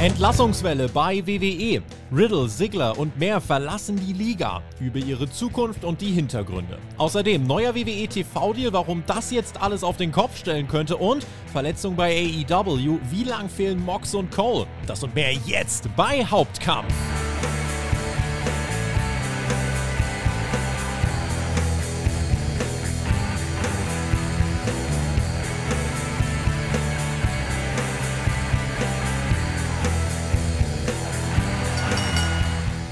Entlassungswelle bei WWE. Riddle, Ziggler und mehr verlassen die Liga. Über ihre Zukunft und die Hintergründe. Außerdem neuer WWE TV-Deal, warum das jetzt alles auf den Kopf stellen könnte und Verletzung bei AEW. Wie lang fehlen Mox und Cole? Das und mehr jetzt bei Hauptkampf.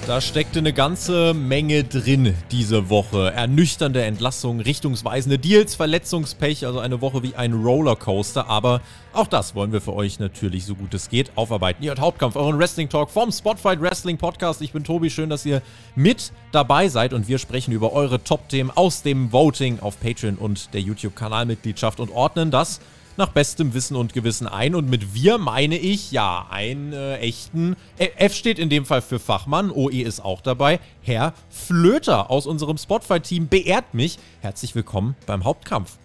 Da steckte eine ganze Menge drin diese Woche. Ernüchternde Entlassungen, richtungsweisende Deals, Verletzungspech, also eine Woche wie ein Rollercoaster. Aber auch das wollen wir für euch natürlich so gut es geht aufarbeiten. Ihr hört Hauptkampf, euren Wrestling Talk vom Spotlight Wrestling Podcast. Ich bin Tobi, schön, dass ihr mit dabei seid und wir sprechen über eure Top-Themen aus dem Voting auf Patreon und der YouTube-Kanalmitgliedschaft und ordnen das nach bestem Wissen und Gewissen ein. Und mit wir meine ich ja einen äh, echten. F steht in dem Fall für Fachmann, OE ist auch dabei. Herr Flöter aus unserem Spotify-Team beehrt mich. Herzlich willkommen beim Hauptkampf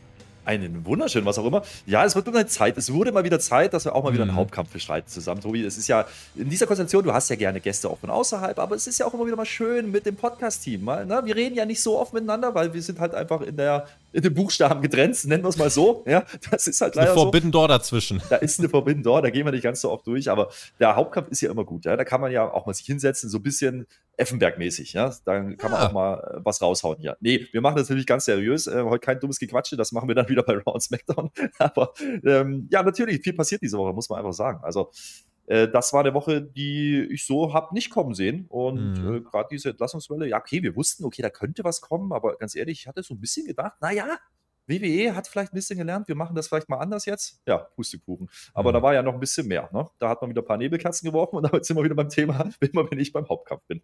einen wunderschönen, was auch immer. Ja, es wird immer Zeit. Es wurde mal wieder Zeit, dass wir auch mal wieder einen mhm. Hauptkampf bestreiten zusammen, Tobi. Es ist ja in dieser Konstellation, du hast ja gerne Gäste auch von außerhalb, aber es ist ja auch immer wieder mal schön mit dem Podcast-Team. Ne? Wir reden ja nicht so oft miteinander, weil wir sind halt einfach in der in den Buchstaben getrennt, nennen wir es mal so. Ja, das ist halt leider eine Forbidden so. Door dazwischen. Da ist eine Forbidden Door, da gehen wir nicht ganz so oft durch, aber der Hauptkampf ist ja immer gut. Ja? Da kann man ja auch mal sich hinsetzen, so ein bisschen Effenberg-mäßig. Ja? Dann kann man ja. auch mal äh, was raushauen hier. Nee, wir machen das natürlich ganz seriös. Äh, heute kein dummes Gequatsche, das machen wir dann wieder bei Raw SmackDown. Aber ähm, ja, natürlich, viel passiert diese Woche, muss man einfach sagen. Also äh, das war eine Woche, die ich so habe nicht kommen sehen. Und mhm. äh, gerade diese Entlassungswelle, ja, okay, wir wussten, okay, da könnte was kommen, aber ganz ehrlich, ich hatte so ein bisschen gedacht, naja, WWE hat vielleicht ein bisschen gelernt, wir machen das vielleicht mal anders jetzt. Ja, Pustekuchen. Aber mhm. da war ja noch ein bisschen mehr. Ne? Da hat man wieder ein paar Nebelkerzen geworfen und damit sind wir wieder beim Thema, wenn ich beim Hauptkampf bin.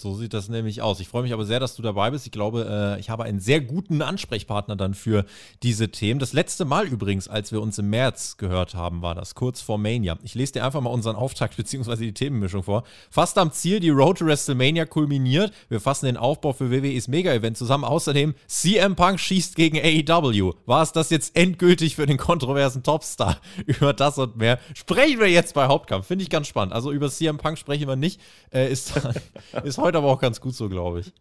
So sieht das nämlich aus. Ich freue mich aber sehr, dass du dabei bist. Ich glaube, äh, ich habe einen sehr guten Ansprechpartner dann für diese Themen. Das letzte Mal übrigens, als wir uns im März gehört haben, war das kurz vor Mania. Ich lese dir einfach mal unseren Auftakt bzw. die Themenmischung vor. Fast am Ziel, die Road to WrestleMania kulminiert. Wir fassen den Aufbau für WWEs Mega-Event zusammen. Außerdem, CM Punk schießt gegen AEW. War es das jetzt endgültig für den kontroversen Topstar? über das und mehr sprechen wir jetzt bei Hauptkampf. Finde ich ganz spannend. Also über CM Punk sprechen wir nicht. Äh, ist, ist heute heute aber auch ganz gut so, glaube ich.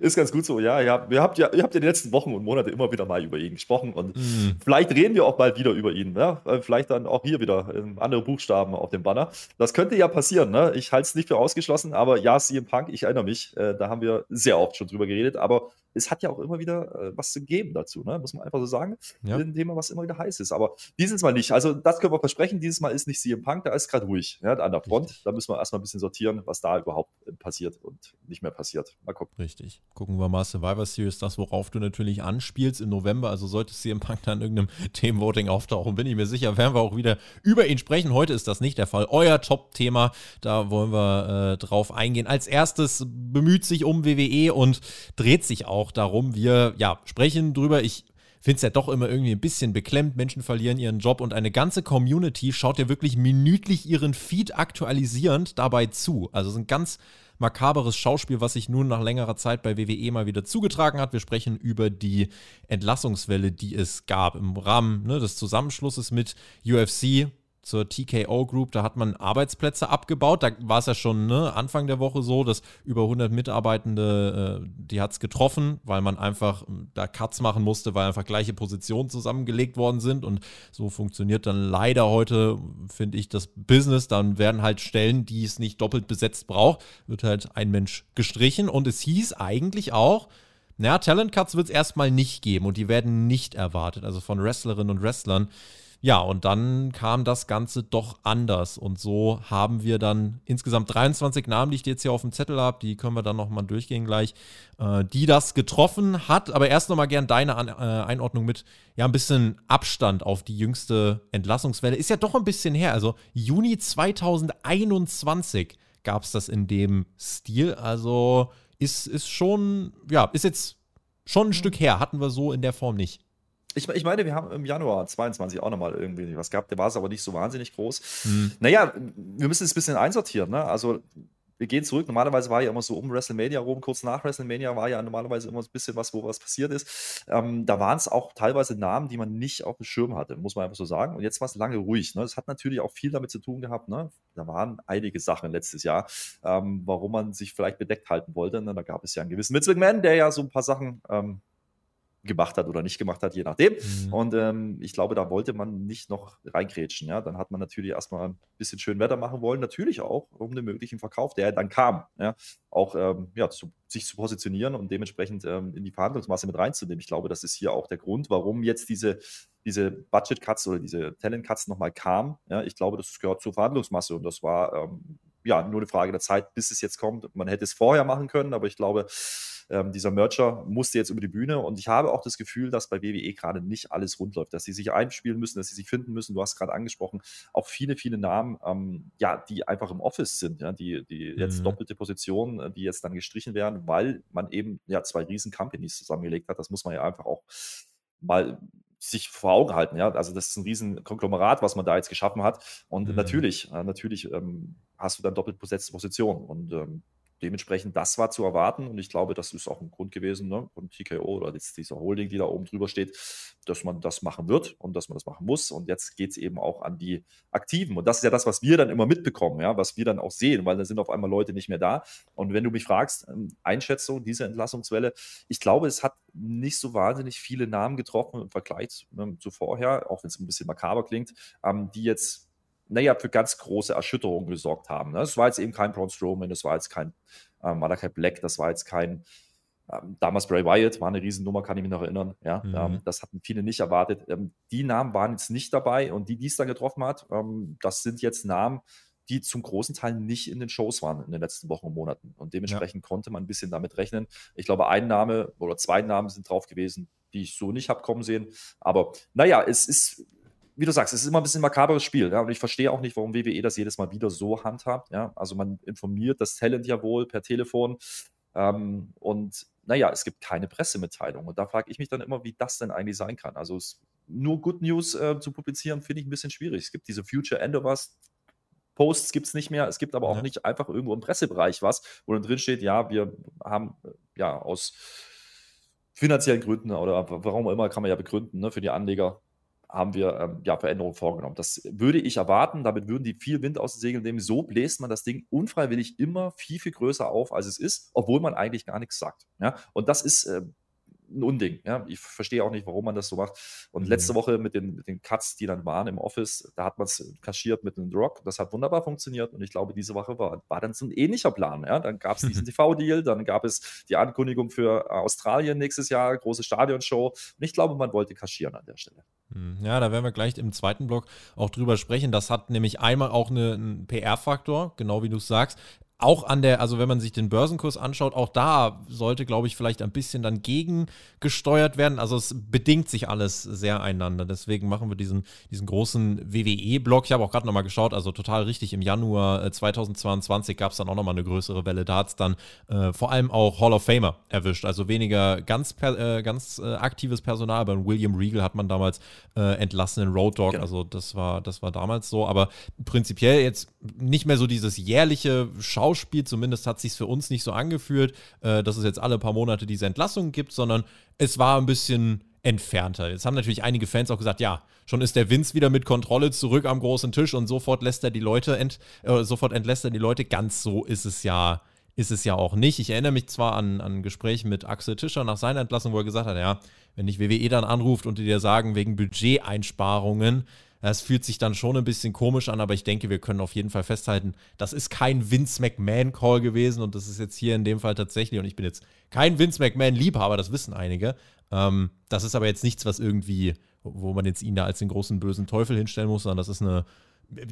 Ist ganz gut so, ja. Ihr habt, ihr, habt ja. ihr habt ja die letzten Wochen und Monate immer wieder mal über ihn gesprochen und mm. vielleicht reden wir auch bald wieder über ihn. Ja? Vielleicht dann auch hier wieder andere Buchstaben auf dem Banner. Das könnte ja passieren. Ne? Ich halte es nicht für ausgeschlossen, aber ja, CM Punk, ich erinnere mich, äh, da haben wir sehr oft schon drüber geredet, aber es hat ja auch immer wieder äh, was zu geben dazu, ne? muss man einfach so sagen. Ja. Ein Thema, was immer wieder heiß ist. Aber dieses Mal nicht. Also, das können wir versprechen. Dieses Mal ist nicht CM Punk, da ist gerade ruhig ja, an der Front. Richtig. Da müssen wir erstmal ein bisschen sortieren, was da überhaupt äh, passiert und nicht mehr passiert. Mal gucken. Richtig. Gucken wir mal Survivor Series, das, worauf du natürlich anspielst im November. Also, sollte CM Punk da in irgendeinem Themenvoting auftauchen, bin ich mir sicher, werden wir auch wieder über ihn sprechen. Heute ist das nicht der Fall. Euer Top-Thema, da wollen wir äh, drauf eingehen. Als erstes bemüht sich um WWE und dreht sich auch auch darum, wir ja, sprechen drüber. Ich finde es ja doch immer irgendwie ein bisschen beklemmt. Menschen verlieren ihren Job und eine ganze Community schaut ja wirklich minütlich ihren Feed aktualisierend dabei zu. Also es ist ein ganz makaberes Schauspiel, was sich nun nach längerer Zeit bei WWE mal wieder zugetragen hat. Wir sprechen über die Entlassungswelle, die es gab im Rahmen ne, des Zusammenschlusses mit UFC zur TKO Group, da hat man Arbeitsplätze abgebaut. Da war es ja schon ne, Anfang der Woche so, dass über 100 Mitarbeitende, äh, die hat es getroffen, weil man einfach da Cuts machen musste, weil einfach gleiche Positionen zusammengelegt worden sind. Und so funktioniert dann leider heute, finde ich, das Business. Dann werden halt Stellen, die es nicht doppelt besetzt braucht, wird halt ein Mensch gestrichen. Und es hieß eigentlich auch, naja, Talent Cuts wird es erstmal nicht geben und die werden nicht erwartet, also von Wrestlerinnen und Wrestlern. Ja, und dann kam das Ganze doch anders. Und so haben wir dann insgesamt 23 Namen, die ich jetzt hier auf dem Zettel habe, die können wir dann nochmal durchgehen gleich, äh, die das getroffen hat. Aber erst nochmal gern deine An äh, Einordnung mit, ja, ein bisschen Abstand auf die jüngste Entlassungswelle. Ist ja doch ein bisschen her. Also Juni 2021 gab es das in dem Stil. Also ist, ist schon, ja, ist jetzt schon ein Stück her. Hatten wir so in der Form nicht. Ich, ich, meine, wir haben im Januar 22 auch nochmal irgendwie was gehabt. Der war es aber nicht so wahnsinnig groß. Hm. Naja, wir müssen es ein bisschen einsortieren. Ne? Also, wir gehen zurück. Normalerweise war ja immer so um WrestleMania rum, kurz nach WrestleMania war ja normalerweise immer ein bisschen was, wo was passiert ist. Ähm, da waren es auch teilweise Namen, die man nicht auf dem Schirm hatte, muss man einfach so sagen. Und jetzt war es lange ruhig. Ne? Das hat natürlich auch viel damit zu tun gehabt. Ne? Da waren einige Sachen letztes Jahr, ähm, warum man sich vielleicht bedeckt halten wollte. Ne? Da gab es ja einen gewissen Vince McMahon, der ja so ein paar Sachen ähm, gemacht hat oder nicht gemacht hat, je nachdem. Mhm. Und ähm, ich glaube, da wollte man nicht noch reingrätschen. Ja? Dann hat man natürlich erstmal ein bisschen schön Wetter machen wollen, natürlich auch um den möglichen Verkauf, der dann kam, ja? auch ähm, ja, zu, sich zu positionieren und dementsprechend ähm, in die Verhandlungsmasse mit reinzunehmen. Ich glaube, das ist hier auch der Grund, warum jetzt diese, diese Budget-Cuts oder diese Talent-Cuts nochmal kamen. Ja? Ich glaube, das gehört zur Verhandlungsmasse und das war ähm, ja nur eine Frage der Zeit, bis es jetzt kommt. Man hätte es vorher machen können, aber ich glaube, ähm, dieser Merger musste jetzt über die Bühne und ich habe auch das Gefühl, dass bei WWE gerade nicht alles rund läuft, dass sie sich einspielen müssen, dass sie sich finden müssen. Du hast gerade angesprochen, auch viele, viele Namen, ähm, ja, die einfach im Office sind, ja, die, die jetzt mhm. doppelte Positionen, äh, die jetzt dann gestrichen werden, weil man eben ja zwei riesen Companies zusammengelegt hat. Das muss man ja einfach auch mal sich vor Augen halten. Ja? Also das ist ein riesen Konglomerat, was man da jetzt geschaffen hat. Und mhm. natürlich, äh, natürlich ähm, hast du dann doppelt besetzte Positionen. Und ähm, dementsprechend, das war zu erwarten und ich glaube, das ist auch ein Grund gewesen ne, von TKO oder jetzt dieser Holding, die da oben drüber steht, dass man das machen wird und dass man das machen muss. Und jetzt geht es eben auch an die Aktiven. Und das ist ja das, was wir dann immer mitbekommen, ja, was wir dann auch sehen, weil da sind auf einmal Leute nicht mehr da. Und wenn du mich fragst, ähm, Einschätzung dieser Entlassungswelle, ich glaube, es hat nicht so wahnsinnig viele Namen getroffen im Vergleich ne, zu vorher, auch wenn es ein bisschen makaber klingt, ähm, die jetzt naja, für ganz große Erschütterungen gesorgt haben. Ne? Das war jetzt eben kein Braun Strowman, das war jetzt kein äh, Malachi Black, das war jetzt kein ähm, damals Bray Wyatt, war eine Riesennummer, kann ich mich noch erinnern. Ja, mhm. ähm, das hatten viele nicht erwartet. Ähm, die Namen waren jetzt nicht dabei und die, die es dann getroffen hat, ähm, das sind jetzt Namen, die zum großen Teil nicht in den Shows waren in den letzten Wochen und Monaten. Und dementsprechend ja. konnte man ein bisschen damit rechnen. Ich glaube, ein Name oder zwei Namen sind drauf gewesen, die ich so nicht habe kommen sehen. Aber naja, es ist wie du sagst, es ist immer ein bisschen ein makaberes Spiel. Ja? Und ich verstehe auch nicht, warum WWE das jedes Mal wieder so handhabt. Ja? Also man informiert das Talent ja wohl per Telefon. Ähm, und naja, es gibt keine Pressemitteilung. Und da frage ich mich dann immer, wie das denn eigentlich sein kann. Also es, nur Good News äh, zu publizieren, finde ich ein bisschen schwierig. Es gibt diese Future End of Us Posts gibt es nicht mehr. Es gibt aber auch ja. nicht einfach irgendwo im Pressebereich was, wo dann drin steht, ja, wir haben ja aus finanziellen Gründen oder warum auch immer kann man ja begründen, ne, für die Anleger haben wir ähm, ja, Veränderungen vorgenommen. Das würde ich erwarten. Damit würden die viel Wind aus den Segeln nehmen. So bläst man das Ding unfreiwillig immer viel, viel größer auf, als es ist, obwohl man eigentlich gar nichts sagt. Ja? Und das ist äh, ein Unding. Ja? Ich verstehe auch nicht, warum man das so macht. Und mhm. letzte Woche mit den, mit den Cuts, die dann waren im Office, da hat man es kaschiert mit einem Rock. Das hat wunderbar funktioniert. Und ich glaube, diese Woche war, war dann so ein ähnlicher Plan. Ja? Dann gab es diesen TV-Deal, dann gab es die Ankündigung für Australien nächstes Jahr, große Stadionshow. Und ich glaube, man wollte kaschieren an der Stelle. Hm, ja, da werden wir gleich im zweiten Block auch drüber sprechen. Das hat nämlich einmal auch eine, einen PR-Faktor, genau wie du es sagst auch an der, also wenn man sich den Börsenkurs anschaut, auch da sollte, glaube ich, vielleicht ein bisschen dann gegengesteuert werden. Also es bedingt sich alles sehr einander. Deswegen machen wir diesen, diesen großen WWE-Block. Ich habe auch gerade nochmal geschaut, also total richtig, im Januar 2022 gab es dann auch nochmal eine größere Welle. Da hat es dann äh, vor allem auch Hall of Famer erwischt. Also weniger ganz, per, äh, ganz äh, aktives Personal. Bei William Regal hat man damals äh, entlassen in Road Dog. Genau. Also das war, das war damals so. Aber prinzipiell jetzt nicht mehr so dieses jährliche Schau Schauspiel, zumindest hat sich für uns nicht so angefühlt, äh, dass es jetzt alle paar Monate diese Entlassungen gibt, sondern es war ein bisschen entfernter. Jetzt haben natürlich einige Fans auch gesagt, ja, schon ist der Vince wieder mit Kontrolle zurück am großen Tisch und sofort lässt er die Leute ent, äh, sofort entlässt er die Leute. Ganz so ist es ja, ist es ja auch nicht. Ich erinnere mich zwar an, an Gespräche mit Axel Tischer nach seiner Entlassung, wo er gesagt hat, ja, wenn dich WWE dann anruft und die dir sagen, wegen Budgeteinsparungen, das fühlt sich dann schon ein bisschen komisch an, aber ich denke, wir können auf jeden Fall festhalten, das ist kein Vince McMahon-Call gewesen und das ist jetzt hier in dem Fall tatsächlich, und ich bin jetzt kein Vince McMahon-Liebhaber, das wissen einige. Ähm, das ist aber jetzt nichts, was irgendwie, wo man jetzt ihn da als den großen bösen Teufel hinstellen muss, sondern das ist eine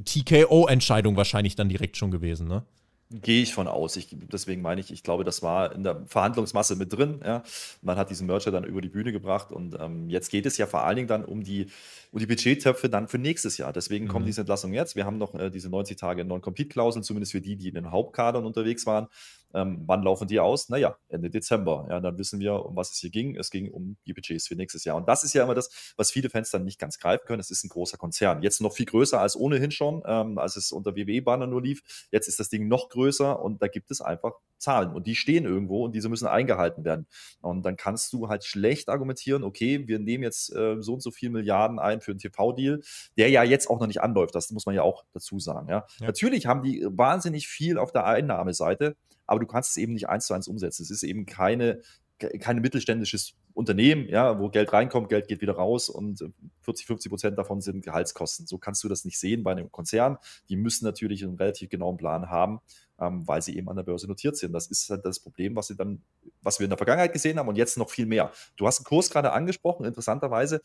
TKO-Entscheidung wahrscheinlich dann direkt schon gewesen, ne? Gehe ich von aus. Ich, deswegen meine ich, ich glaube, das war in der Verhandlungsmasse mit drin. Ja. Man hat diesen Merger dann über die Bühne gebracht und ähm, jetzt geht es ja vor allen Dingen dann um die, um die Budgettöpfe dann für nächstes Jahr. Deswegen mhm. kommt diese Entlassung jetzt. Wir haben noch äh, diese 90 Tage Non-Compete-Klauseln, zumindest für die, die in den Hauptkadern unterwegs waren. Ähm, wann laufen die aus? Naja, Ende Dezember. Ja, dann wissen wir, um was es hier ging. Es ging um die Budgets für nächstes Jahr. Und das ist ja immer das, was viele Fans dann nicht ganz greifen können. Es ist ein großer Konzern. Jetzt noch viel größer als ohnehin schon, ähm, als es unter WWE-Banner nur lief. Jetzt ist das Ding noch größer und da gibt es einfach Zahlen und die stehen irgendwo und diese müssen eingehalten werden. Und dann kannst du halt schlecht argumentieren, okay, wir nehmen jetzt äh, so und so viel Milliarden ein für einen TV-Deal, der ja jetzt auch noch nicht anläuft. Das muss man ja auch dazu sagen. Ja? ja. Natürlich haben die wahnsinnig viel auf der Einnahmeseite, aber du kannst es eben nicht eins zu eins umsetzen. Es ist eben keine, keine mittelständisches Unternehmen, ja, wo Geld reinkommt, Geld geht wieder raus und 40, 50 Prozent davon sind Gehaltskosten. So kannst du das nicht sehen bei einem Konzern. Die müssen natürlich einen relativ genauen Plan haben, ähm, weil sie eben an der Börse notiert sind. Das ist halt das Problem, was sie dann, was wir in der Vergangenheit gesehen haben und jetzt noch viel mehr. Du hast den Kurs gerade angesprochen. Interessanterweise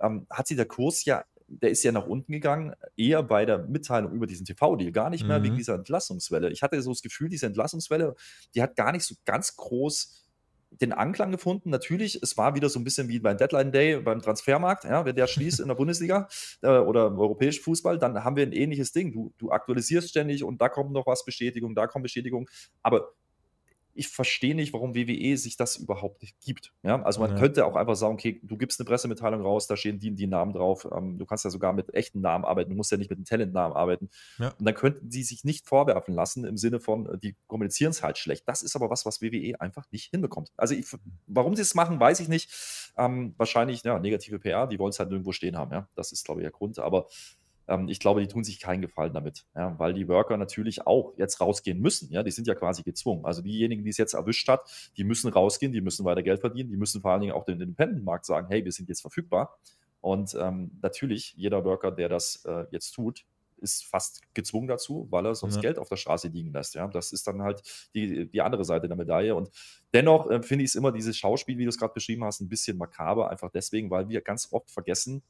ähm, hat sich der Kurs ja der ist ja nach unten gegangen, eher bei der Mitteilung über diesen TV-Deal, gar nicht mehr mhm. wegen dieser Entlassungswelle. Ich hatte so das Gefühl, diese Entlassungswelle, die hat gar nicht so ganz groß den Anklang gefunden. Natürlich, es war wieder so ein bisschen wie beim Deadline Day beim Transfermarkt. Ja, wenn der schließt in der Bundesliga äh, oder im europäischen Fußball, dann haben wir ein ähnliches Ding. Du, du aktualisierst ständig und da kommt noch was Bestätigung, da kommt Bestätigung. Aber ich verstehe nicht, warum WWE sich das überhaupt nicht gibt. Ja, also man ja. könnte auch einfach sagen, okay, du gibst eine Pressemitteilung raus, da stehen die, die Namen drauf. Ähm, du kannst ja sogar mit echten Namen arbeiten, du musst ja nicht mit einem Talentnamen arbeiten. Ja. Und dann könnten sie sich nicht vorwerfen lassen im Sinne von, äh, die kommunizieren es halt schlecht. Das ist aber was, was WWE einfach nicht hinbekommt. Also ich, warum sie es machen, weiß ich nicht. Ähm, wahrscheinlich, ja, negative PR, die wollen es halt irgendwo stehen haben. Ja, das ist, glaube ich, der Grund. Aber ich glaube, die tun sich keinen Gefallen damit, ja, weil die Worker natürlich auch jetzt rausgehen müssen. Ja, die sind ja quasi gezwungen. Also diejenigen, die es jetzt erwischt hat, die müssen rausgehen, die müssen weiter Geld verdienen, die müssen vor allen Dingen auch den Independent-Markt sagen, hey, wir sind jetzt verfügbar. Und ähm, natürlich, jeder Worker, der das äh, jetzt tut, ist fast gezwungen dazu, weil er sonst ja. Geld auf der Straße liegen lässt. Ja, das ist dann halt die, die andere Seite der Medaille. Und dennoch äh, finde ich es immer dieses Schauspiel, wie du es gerade beschrieben hast, ein bisschen makaber, einfach deswegen, weil wir ganz oft vergessen,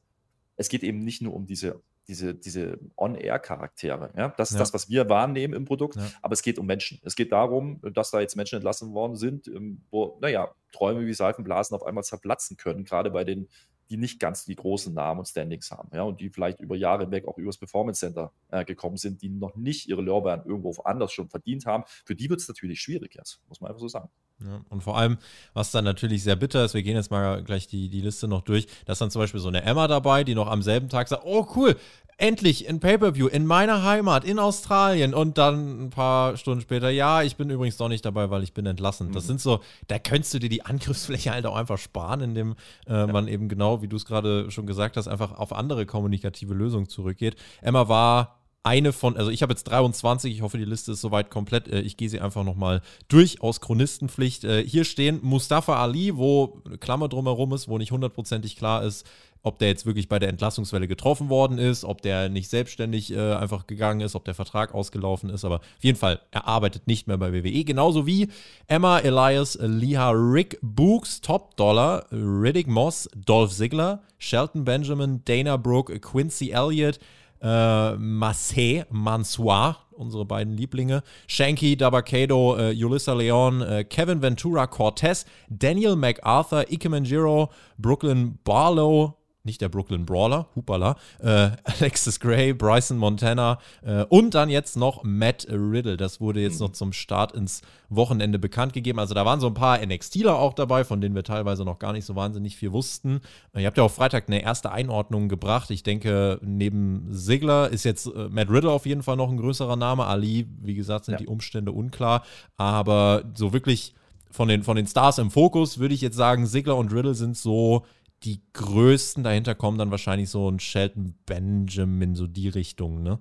es geht eben nicht nur um diese diese, diese On-Air-Charaktere. Ja? Das ist ja. das, was wir wahrnehmen im Produkt, ja. aber es geht um Menschen. Es geht darum, dass da jetzt Menschen entlassen worden sind, ähm, wo, naja, Träume wie Seifenblasen auf einmal zerplatzen können, gerade bei den die nicht ganz die großen Namen und Standings haben, ja, und die vielleicht über Jahre hinweg auch übers Performance Center äh, gekommen sind, die noch nicht ihre Lorbeeren irgendwo anders schon verdient haben. Für die wird es natürlich schwierig jetzt, muss man einfach so sagen. Ja, und vor allem, was dann natürlich sehr bitter ist, wir gehen jetzt mal gleich die, die Liste noch durch, da ist dann zum Beispiel so eine Emma dabei, die noch am selben Tag sagt, oh cool, endlich in Pay-Per-View in meiner Heimat, in Australien und dann ein paar Stunden später, ja, ich bin übrigens doch nicht dabei, weil ich bin entlassen. Das mhm. sind so, da könntest du dir die Angriffsfläche halt auch einfach sparen, indem äh, ja. man eben genau, wie du es gerade schon gesagt hast, einfach auf andere kommunikative Lösungen zurückgeht. Emma war eine von, also ich habe jetzt 23, ich hoffe, die Liste ist soweit komplett. Äh, ich gehe sie einfach nochmal durch aus Chronistenpflicht. Äh, hier stehen Mustafa Ali, wo eine Klammer drumherum ist, wo nicht hundertprozentig klar ist, ob der jetzt wirklich bei der Entlassungswelle getroffen worden ist, ob der nicht selbstständig äh, einfach gegangen ist, ob der Vertrag ausgelaufen ist. Aber auf jeden Fall, er arbeitet nicht mehr bei WWE. Genauso wie Emma Elias, Liha Rick Books, Top Dollar, Riddick Moss, Dolph Ziggler, Shelton Benjamin, Dana Brooke, Quincy Elliott, äh, Massé Mansoir, unsere beiden Lieblinge, Shanky Dabakado, äh, Ulissa Leon, äh, Kevin Ventura Cortez, Daniel MacArthur, Ike Manjiro, Brooklyn Barlow, nicht der Brooklyn Brawler, Hupala, äh, Alexis Gray, Bryson Montana äh, und dann jetzt noch Matt Riddle. Das wurde jetzt noch zum Start ins Wochenende bekannt gegeben. Also da waren so ein paar NXTler auch dabei, von denen wir teilweise noch gar nicht so wahnsinnig viel wussten. Äh, ihr habt ja auch Freitag eine erste Einordnung gebracht. Ich denke, neben Sigler ist jetzt äh, Matt Riddle auf jeden Fall noch ein größerer Name. Ali, wie gesagt, sind ja. die Umstände unklar. Aber so wirklich von den, von den Stars im Fokus würde ich jetzt sagen, Sigler und Riddle sind so die größten dahinter kommen dann wahrscheinlich so ein Shelton Benjamin, so die Richtung, ne?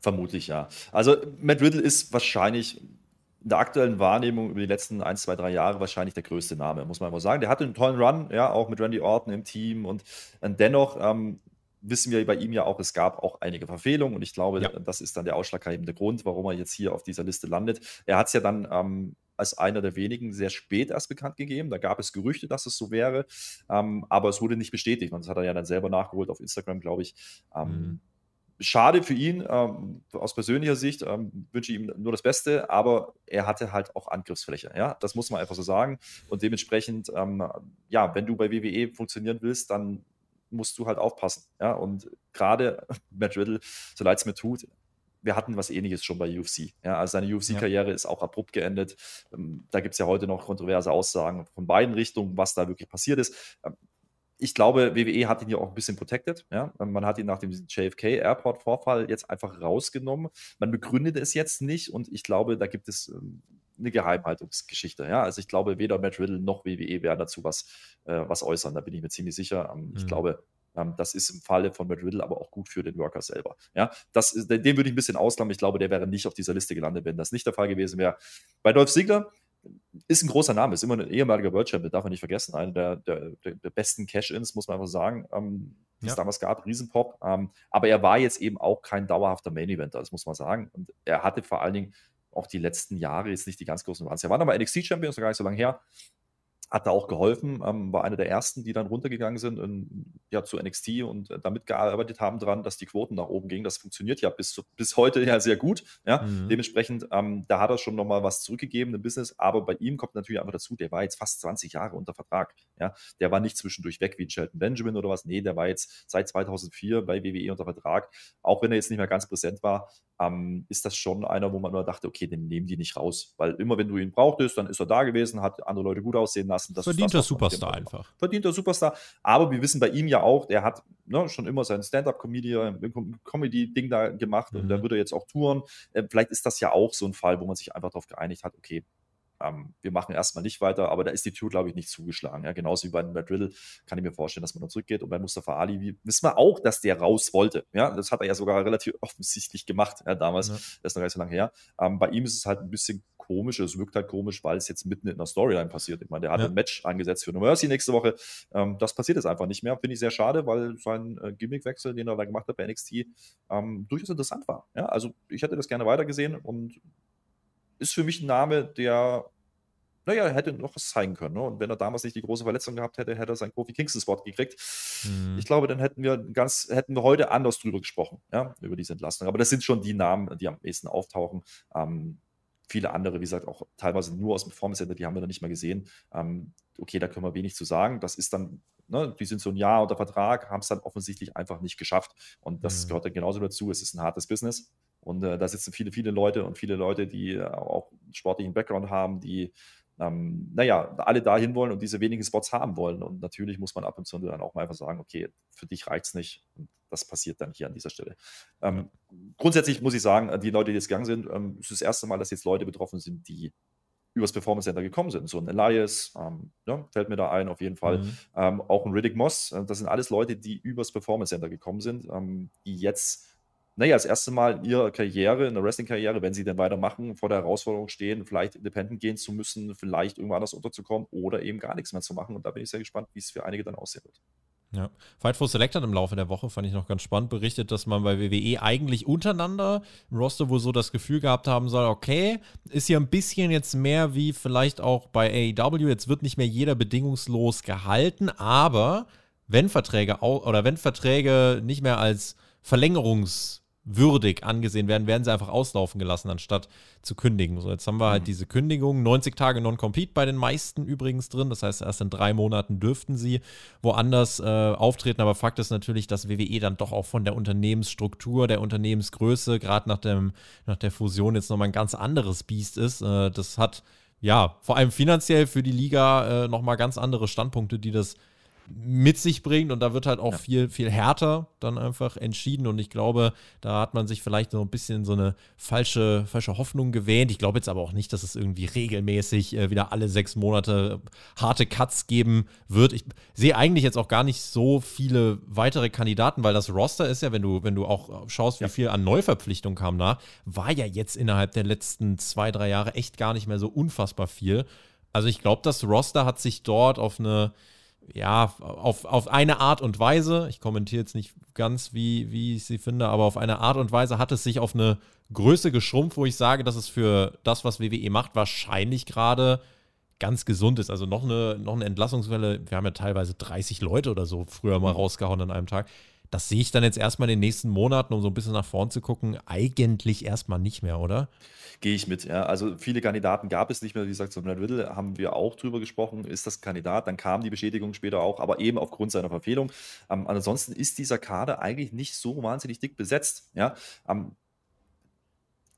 Vermutlich ja. Also Matt Riddle ist wahrscheinlich in der aktuellen Wahrnehmung über die letzten 1, 2, 3 Jahre wahrscheinlich der größte Name, muss man mal sagen. Der hatte einen tollen Run, ja, auch mit Randy Orton im Team und, und dennoch ähm, wissen wir bei ihm ja auch, es gab auch einige Verfehlungen und ich glaube, ja. das ist dann der ausschlaggebende Grund, warum er jetzt hier auf dieser Liste landet. Er hat es ja dann ähm, als einer der wenigen sehr spät erst bekannt gegeben. Da gab es Gerüchte, dass es so wäre, ähm, aber es wurde nicht bestätigt. Und das hat er ja dann selber nachgeholt auf Instagram, glaube ich. Ähm, mhm. Schade für ihn, ähm, aus persönlicher Sicht ähm, wünsche ich ihm nur das Beste, aber er hatte halt auch Angriffsfläche. Ja, das muss man einfach so sagen. Und dementsprechend, ja, wenn du bei WWE funktionieren willst, dann musst du halt aufpassen. Ja, und gerade Matt Riddle, so leid es mir tut, wir hatten was ähnliches schon bei UFC. Ja, also seine UFC-Karriere ja. ist auch abrupt geendet. Ähm, da gibt es ja heute noch kontroverse Aussagen von beiden Richtungen, was da wirklich passiert ist. Ähm, ich glaube, WWE hat ihn ja auch ein bisschen protected. Ja? Man hat ihn nach dem JFK Airport Vorfall jetzt einfach rausgenommen. Man begründet es jetzt nicht und ich glaube, da gibt es ähm, eine Geheimhaltungsgeschichte. Ja? Also ich glaube, weder Matt Riddle noch WWE werden dazu was, äh, was äußern. Da bin ich mir ziemlich sicher. Ähm, mhm. Ich glaube, ähm, das ist im Falle von Matt Riddle aber auch gut für den Worker selber. Ja, das, den würde ich ein bisschen ausklammern. Ich glaube, der wäre nicht auf dieser Liste gelandet, wenn das nicht der Fall gewesen wäre. Bei Dolph Ziggler ist ein großer Name, ist immer ein ehemaliger World Champion, darf man nicht vergessen. Einer der, der, der besten Cash-Ins, muss man einfach sagen, ähm, die ja. es damals gab, Riesenpop. Ähm, aber er war jetzt eben auch kein dauerhafter Main-Eventer, das muss man sagen. Und er hatte vor allen Dingen auch die letzten Jahre jetzt nicht die ganz großen Runs. Er war nochmal NXT-Champion, ist noch gar nicht so lange her hat da auch geholfen, ähm, war einer der ersten, die dann runtergegangen sind in, ja, zu NXT und äh, damit gearbeitet haben dran, dass die Quoten nach oben gingen. Das funktioniert ja bis, bis heute ja sehr gut. Ja? Mhm. Dementsprechend, ähm, da hat er schon nochmal was zurückgegeben im Business, aber bei ihm kommt natürlich einfach dazu, der war jetzt fast 20 Jahre unter Vertrag. Ja? Der war nicht zwischendurch weg wie Shelton Benjamin oder was. Nee, der war jetzt seit 2004 bei WWE unter Vertrag. Auch wenn er jetzt nicht mehr ganz präsent war, ähm, ist das schon einer, wo man nur dachte, okay, den nehmen die nicht raus. Weil immer, wenn du ihn brauchtest, dann ist er da gewesen, hat andere Leute gut aussehen lassen. Das Verdient der Superstar einfach. Verdient der Superstar. Aber wir wissen bei ihm ja auch, der hat ne, schon immer sein Stand-Up-Comedy-Ding da gemacht mhm. und da würde er jetzt auch touren. Äh, vielleicht ist das ja auch so ein Fall, wo man sich einfach darauf geeinigt hat, okay, ähm, wir machen erstmal nicht weiter, aber da ist die Tür, glaube ich, nicht zugeschlagen. Ja, genauso wie bei Matt Riddle kann ich mir vorstellen, dass man dann zurückgeht. Und bei Mustafa Ali wissen wir auch, dass der raus wollte. Ja, das hat er ja sogar relativ offensichtlich gemacht ja, damals. Ja. Das ist noch gar nicht so lange her. Ähm, bei ihm ist es halt ein bisschen komisch, es wirkt halt komisch, weil es jetzt mitten in der Storyline passiert. Ich meine, der hat ja. ein Match angesetzt für No Mercy nächste Woche. Ähm, das passiert jetzt einfach nicht mehr. Finde ich sehr schade, weil sein äh, Gimmickwechsel, den er da gemacht hat bei NXT, ähm, durchaus interessant war. Ja, also ich hätte das gerne weitergesehen und ist für mich ein Name, der naja, hätte noch was zeigen können. Ne? Und wenn er damals nicht die große Verletzung gehabt hätte, hätte er seinen Kofi Kingston-Spot gekriegt. Mhm. Ich glaube, dann hätten wir ganz, hätten wir heute anders drüber gesprochen, ja, über diese Entlastung. Aber das sind schon die Namen, die am ehesten auftauchen. Ähm, viele andere, wie gesagt, auch teilweise nur aus dem Performance Center, die haben wir noch nicht mal gesehen. Ähm, okay, da können wir wenig zu sagen. Das ist dann, ne, die sind so ein Jahr unter Vertrag, haben es dann offensichtlich einfach nicht geschafft. Und das mhm. gehört dann genauso dazu. Es ist ein hartes Business. Und äh, da sitzen viele, viele Leute und viele Leute, die äh, auch sportlichen Background haben, die ähm, naja, alle dahin wollen und diese wenigen Spots haben wollen. Und natürlich muss man ab und zu dann auch mal einfach sagen, okay, für dich reicht es nicht. Und das passiert dann hier an dieser Stelle. Ähm, grundsätzlich muss ich sagen, die Leute, die jetzt gegangen sind, ähm, es ist das erste Mal, dass jetzt Leute betroffen sind, die übers Performance Center gekommen sind. So ein Elias, ähm, ja, fällt mir da ein, auf jeden Fall. Mhm. Ähm, auch ein Riddick Moss, äh, das sind alles Leute, die übers Performance Center gekommen sind, ähm, die jetzt naja, das erste Mal in ihrer Karriere, in der Wrestling-Karriere, wenn sie denn weitermachen, vor der Herausforderung stehen, vielleicht independent gehen zu müssen, vielleicht irgendwo anders unterzukommen oder eben gar nichts mehr zu machen. Und da bin ich sehr gespannt, wie es für einige dann aussehen wird. Ja. Fight for Select hat im Laufe der Woche, fand ich noch ganz spannend, berichtet, dass man bei WWE eigentlich untereinander im Roster wohl so das Gefühl gehabt haben soll, okay, ist hier ein bisschen jetzt mehr wie vielleicht auch bei AEW, jetzt wird nicht mehr jeder bedingungslos gehalten, aber wenn Verträge oder wenn Verträge nicht mehr als Verlängerungs- würdig angesehen werden, werden sie einfach auslaufen gelassen, anstatt zu kündigen. So, jetzt haben wir halt mhm. diese Kündigung, 90 Tage Non-Compete bei den meisten übrigens drin. Das heißt, erst in drei Monaten dürften sie woanders äh, auftreten. Aber Fakt ist natürlich, dass WWE dann doch auch von der Unternehmensstruktur, der Unternehmensgröße, gerade nach, nach der Fusion jetzt nochmal ein ganz anderes Biest ist. Äh, das hat ja vor allem finanziell für die Liga äh, nochmal ganz andere Standpunkte, die das mit sich bringt und da wird halt auch ja. viel, viel härter dann einfach entschieden und ich glaube, da hat man sich vielleicht so ein bisschen so eine falsche, falsche Hoffnung gewähnt. Ich glaube jetzt aber auch nicht, dass es irgendwie regelmäßig äh, wieder alle sechs Monate harte Cuts geben wird. Ich sehe eigentlich jetzt auch gar nicht so viele weitere Kandidaten, weil das Roster ist ja, wenn du, wenn du auch schaust, wie ja. viel an Neuverpflichtungen kam nach, war ja jetzt innerhalb der letzten zwei, drei Jahre echt gar nicht mehr so unfassbar viel. Also ich glaube, das Roster hat sich dort auf eine ja, auf, auf eine Art und Weise, ich kommentiere jetzt nicht ganz, wie, wie ich sie finde, aber auf eine Art und Weise hat es sich auf eine Größe geschrumpft, wo ich sage, dass es für das, was WWE macht, wahrscheinlich gerade ganz gesund ist. Also noch eine, noch eine Entlassungswelle, wir haben ja teilweise 30 Leute oder so früher mal mhm. rausgehauen an einem Tag. Das sehe ich dann jetzt erstmal in den nächsten Monaten, um so ein bisschen nach vorn zu gucken, eigentlich erstmal nicht mehr, oder? Gehe ich mit, ja. Also viele Kandidaten gab es nicht mehr. Wie gesagt, so Brad Riddle haben wir auch drüber gesprochen. Ist das Kandidat? Dann kam die Beschädigung später auch, aber eben aufgrund seiner Verfehlung. Ähm, ansonsten ist dieser Kader eigentlich nicht so wahnsinnig dick besetzt, ja. Ähm,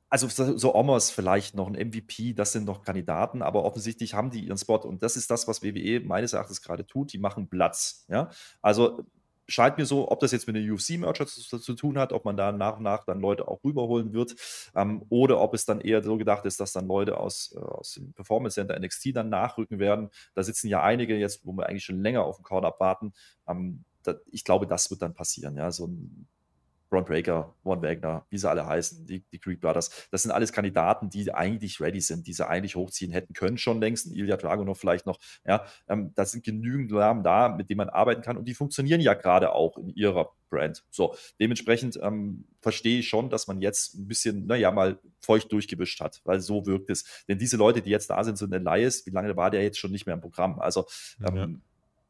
also so Omos vielleicht noch ein MVP, das sind noch Kandidaten, aber offensichtlich haben die ihren Spot und das ist das, was WWE meines Erachtens gerade tut. Die machen Platz. Ja, also scheint mir so, ob das jetzt mit einer UFC-Merger zu, zu, tun hat, ob man da nach und nach dann Leute auch rüberholen wird ähm, oder ob es dann eher so gedacht ist, dass dann Leute aus, äh, aus dem Performance Center NXT dann nachrücken werden. Da sitzen ja einige jetzt, wo wir eigentlich schon länger auf den Call abwarten. Ähm, da, ich glaube, das wird dann passieren. Ja, so ein Ron Breaker, Von Wagner, wie sie alle heißen, die, die Creek Brothers, das sind alles Kandidaten, die eigentlich ready sind, die sie eigentlich hochziehen hätten können, schon längst, Ilya Dragunov vielleicht noch, ja, ähm, da sind genügend Namen da, mit denen man arbeiten kann und die funktionieren ja gerade auch in ihrer Brand. So, dementsprechend ähm, verstehe ich schon, dass man jetzt ein bisschen, naja, mal feucht durchgewischt hat, weil so wirkt es. Denn diese Leute, die jetzt da sind, sind Elias, wie lange war der jetzt schon nicht mehr im Programm? Also, ähm, ja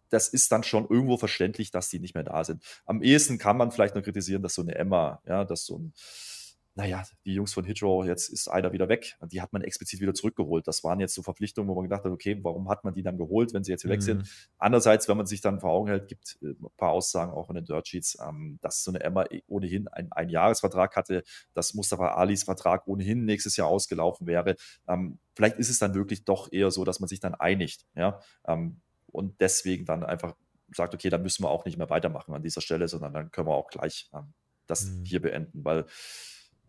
das ist dann schon irgendwo verständlich, dass die nicht mehr da sind. Am ehesten kann man vielleicht noch kritisieren, dass so eine Emma, ja, dass so ein, naja, die Jungs von Hitro, jetzt ist einer wieder weg. Die hat man explizit wieder zurückgeholt. Das waren jetzt so Verpflichtungen, wo man gedacht hat, okay, warum hat man die dann geholt, wenn sie jetzt hier mhm. weg sind? Mhm. Andererseits, wenn man sich dann vor Augen hält, gibt äh, ein paar Aussagen auch in den Dirt Sheets, ähm, dass so eine Emma eh ohnehin einen Einjahresvertrag hatte, dass Mustafa Alis Vertrag ohnehin nächstes Jahr ausgelaufen wäre. Ähm, vielleicht ist es dann wirklich doch eher so, dass man sich dann einigt. Ja, ähm, und deswegen dann einfach sagt, okay, dann müssen wir auch nicht mehr weitermachen an dieser Stelle, sondern dann können wir auch gleich ähm, das mhm. hier beenden, weil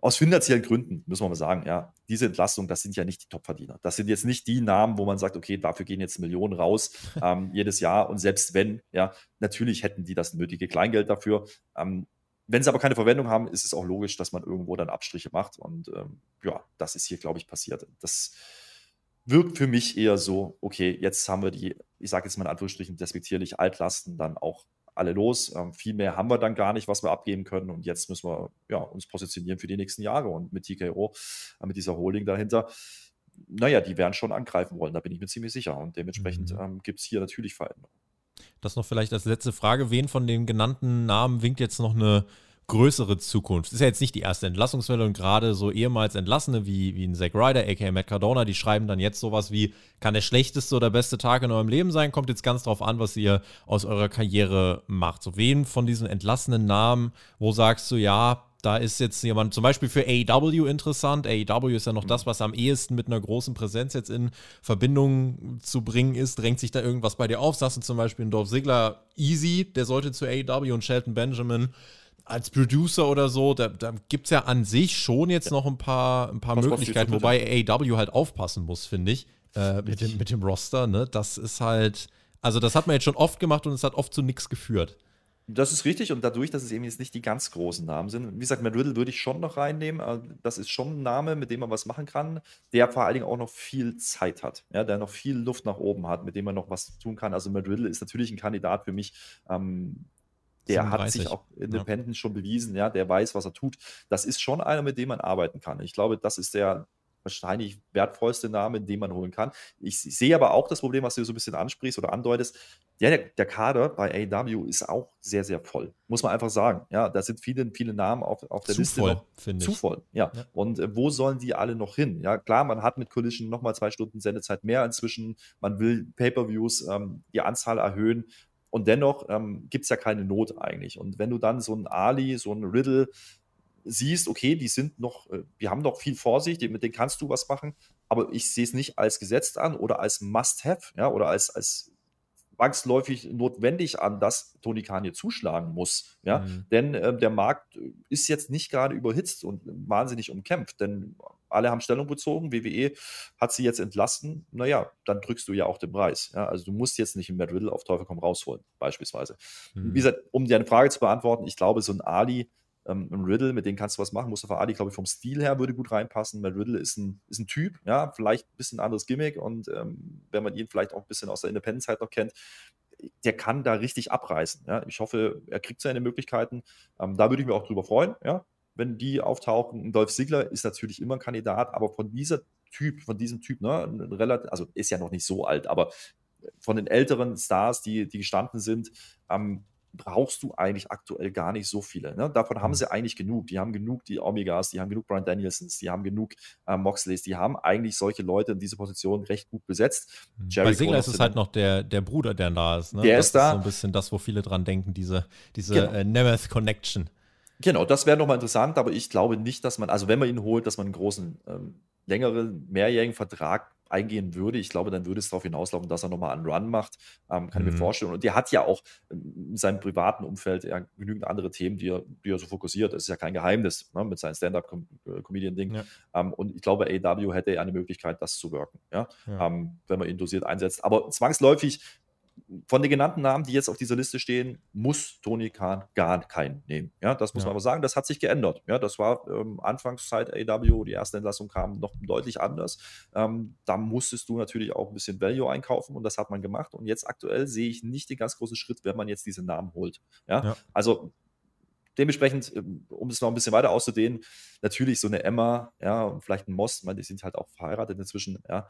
aus finanziellen Gründen, müssen wir mal sagen, ja, diese Entlastung, das sind ja nicht die Topverdiener. Das sind jetzt nicht die Namen, wo man sagt, okay, dafür gehen jetzt Millionen raus ähm, jedes Jahr. Und selbst wenn, ja, natürlich hätten die das nötige Kleingeld dafür. Ähm, wenn sie aber keine Verwendung haben, ist es auch logisch, dass man irgendwo dann Abstriche macht. Und ähm, ja, das ist hier, glaube ich, passiert. Das wirkt für mich eher so, okay, jetzt haben wir die, ich sage jetzt mal in Anführungsstrichen despektierlich, Altlasten dann auch alle los. Ähm, viel mehr haben wir dann gar nicht, was wir abgeben können. Und jetzt müssen wir ja, uns positionieren für die nächsten Jahre. Und mit TKO, äh, mit dieser Holding dahinter, naja, die werden schon angreifen wollen, da bin ich mir ziemlich sicher. Und dementsprechend mhm. ähm, gibt es hier natürlich Veränderungen. Das noch vielleicht als letzte Frage. Wen von den genannten Namen winkt jetzt noch eine größere Zukunft. Ist ja jetzt nicht die erste Entlassungswelle und gerade so ehemals Entlassene wie, wie ein Zack Ryder, aka Matt Cardona, die schreiben dann jetzt sowas wie, kann der schlechteste oder beste Tag in eurem Leben sein? Kommt jetzt ganz drauf an, was ihr aus eurer Karriere macht. So wen von diesen entlassenen Namen, wo sagst du, ja, da ist jetzt jemand zum Beispiel für AEW interessant. AEW ist ja noch das, was am ehesten mit einer großen Präsenz jetzt in Verbindung zu bringen ist. Drängt sich da irgendwas bei dir auf? Sagst du zum Beispiel ein Dorf Sigler easy, der sollte zu AEW und Shelton Benjamin als Producer oder so, da, da gibt es ja an sich schon jetzt ja. noch ein paar, ein paar Möglichkeiten, wobei AEW halt aufpassen muss, finde ich, äh, mit, dem, mit dem Roster. Ne? Das ist halt, also das hat man jetzt schon oft gemacht und es hat oft zu nichts geführt. Das ist richtig und dadurch, dass es eben jetzt nicht die ganz großen Namen sind. Wie gesagt, Matt Riddle würde ich schon noch reinnehmen. Das ist schon ein Name, mit dem man was machen kann, der vor allen Dingen auch noch viel Zeit hat, ja, der noch viel Luft nach oben hat, mit dem man noch was tun kann. Also Matt Riddle ist natürlich ein Kandidat für mich, ähm, der 37. hat sich auch independent ja. schon bewiesen, ja, der weiß, was er tut. Das ist schon einer, mit dem man arbeiten kann. Ich glaube, das ist der wahrscheinlich wertvollste Name, den man holen kann. Ich, ich sehe aber auch das Problem, was du so ein bisschen ansprichst oder andeutest. Ja, der, der, Kader bei AEW ist auch sehr, sehr voll. Muss man einfach sagen. Ja, da sind viele, viele Namen auf, auf der zu Liste. Voll, finde ich. Zu voll, ja. ja. Und äh, wo sollen die alle noch hin? Ja, klar, man hat mit Collision nochmal zwei Stunden Sendezeit mehr inzwischen. Man will Pay-Per-Views, ähm, die Anzahl erhöhen. Und dennoch ähm, gibt es ja keine Not eigentlich. Und wenn du dann so ein Ali, so ein Riddle siehst, okay, die sind noch, äh, die haben noch viel Vorsicht, mit denen kannst du was machen, aber ich sehe es nicht als gesetzt an oder als Must-Have, ja, oder als, als zwangsläufig notwendig an, dass Tony Khan hier zuschlagen muss. Ja? Mhm. Denn äh, der Markt ist jetzt nicht gerade überhitzt und wahnsinnig umkämpft. Denn alle haben Stellung bezogen. WWE hat sie jetzt entlassen. Naja, dann drückst du ja auch den Preis. Ja? Also du musst jetzt nicht einen Matt Riddle auf Teufel komm rausholen, beispielsweise. Mhm. Wie gesagt, um dir eine Frage zu beantworten, ich glaube, so ein Ali, ähm, ein Riddle, mit dem kannst du was machen. Mustafa Ali, glaube ich, vom Stil her würde gut reinpassen. Matt Riddle ist ein, ist ein Typ, ja, vielleicht ein bisschen anderes Gimmick und ähm, wenn man ihn vielleicht auch ein bisschen aus der Independence-Zeit noch kennt, der kann da richtig abreißen. Ja. Ich hoffe, er kriegt seine Möglichkeiten. Ähm, da würde ich mich auch drüber freuen, ja, wenn die auftauchen. Dolph Ziggler ist natürlich immer ein Kandidat, aber von dieser Typ, von diesem Typ, ne, relativ, also ist ja noch nicht so alt, aber von den älteren Stars, die, die gestanden sind, ähm, brauchst du eigentlich aktuell gar nicht so viele. Ne? Davon haben mhm. sie eigentlich genug. Die haben genug die Omegas, die haben genug Brian Danielsons, die haben genug äh, Moxleys, die haben eigentlich solche Leute in diese Position recht gut besetzt. Mhm. Jerry Bei Sigler ist es halt noch der, der Bruder, der da ist. Ne? Der das ist da. so ein bisschen das, wo viele dran denken, diese, diese genau. äh, Nemeth Connection. Genau, das wäre nochmal interessant, aber ich glaube nicht, dass man, also wenn man ihn holt, dass man einen großen, ähm, längeren, mehrjährigen Vertrag eingehen würde. Ich glaube, dann würde es darauf hinauslaufen, dass er nochmal einen Run macht. Ähm, kann ich mir Mhm. vorstellen. Und der hat ja auch in seinem privaten Umfeld ja genügend andere Themen, die er, die er so fokussiert. Das ist ja kein Geheimnis ne, mit seinem Stand-Up-Comedian-Ding. Ja. Ähm, und ich glaube, AW hätte ja eine Möglichkeit, das zu wirken, ja? Ja. Ähm, wenn man ihn dosiert einsetzt. Aber zwangsläufig von den genannten Namen, die jetzt auf dieser Liste stehen, muss Tony Khan gar keinen nehmen. Ja, das muss Ja. man aber sagen, das hat sich geändert. Ja, das war ähm, Anfangszeit AW, die erste Entlassung kam noch deutlich anders. Ähm, da musstest du natürlich auch ein bisschen Value einkaufen und das hat man gemacht. Und jetzt aktuell sehe ich nicht den ganz großen Schritt, wenn man jetzt diese Namen holt. Ja, Ja. also dementsprechend, ähm, um es noch ein bisschen weiter auszudehnen, natürlich so eine Emma, ja, und vielleicht ein Moss, meine, die sind halt auch verheiratet inzwischen, ja.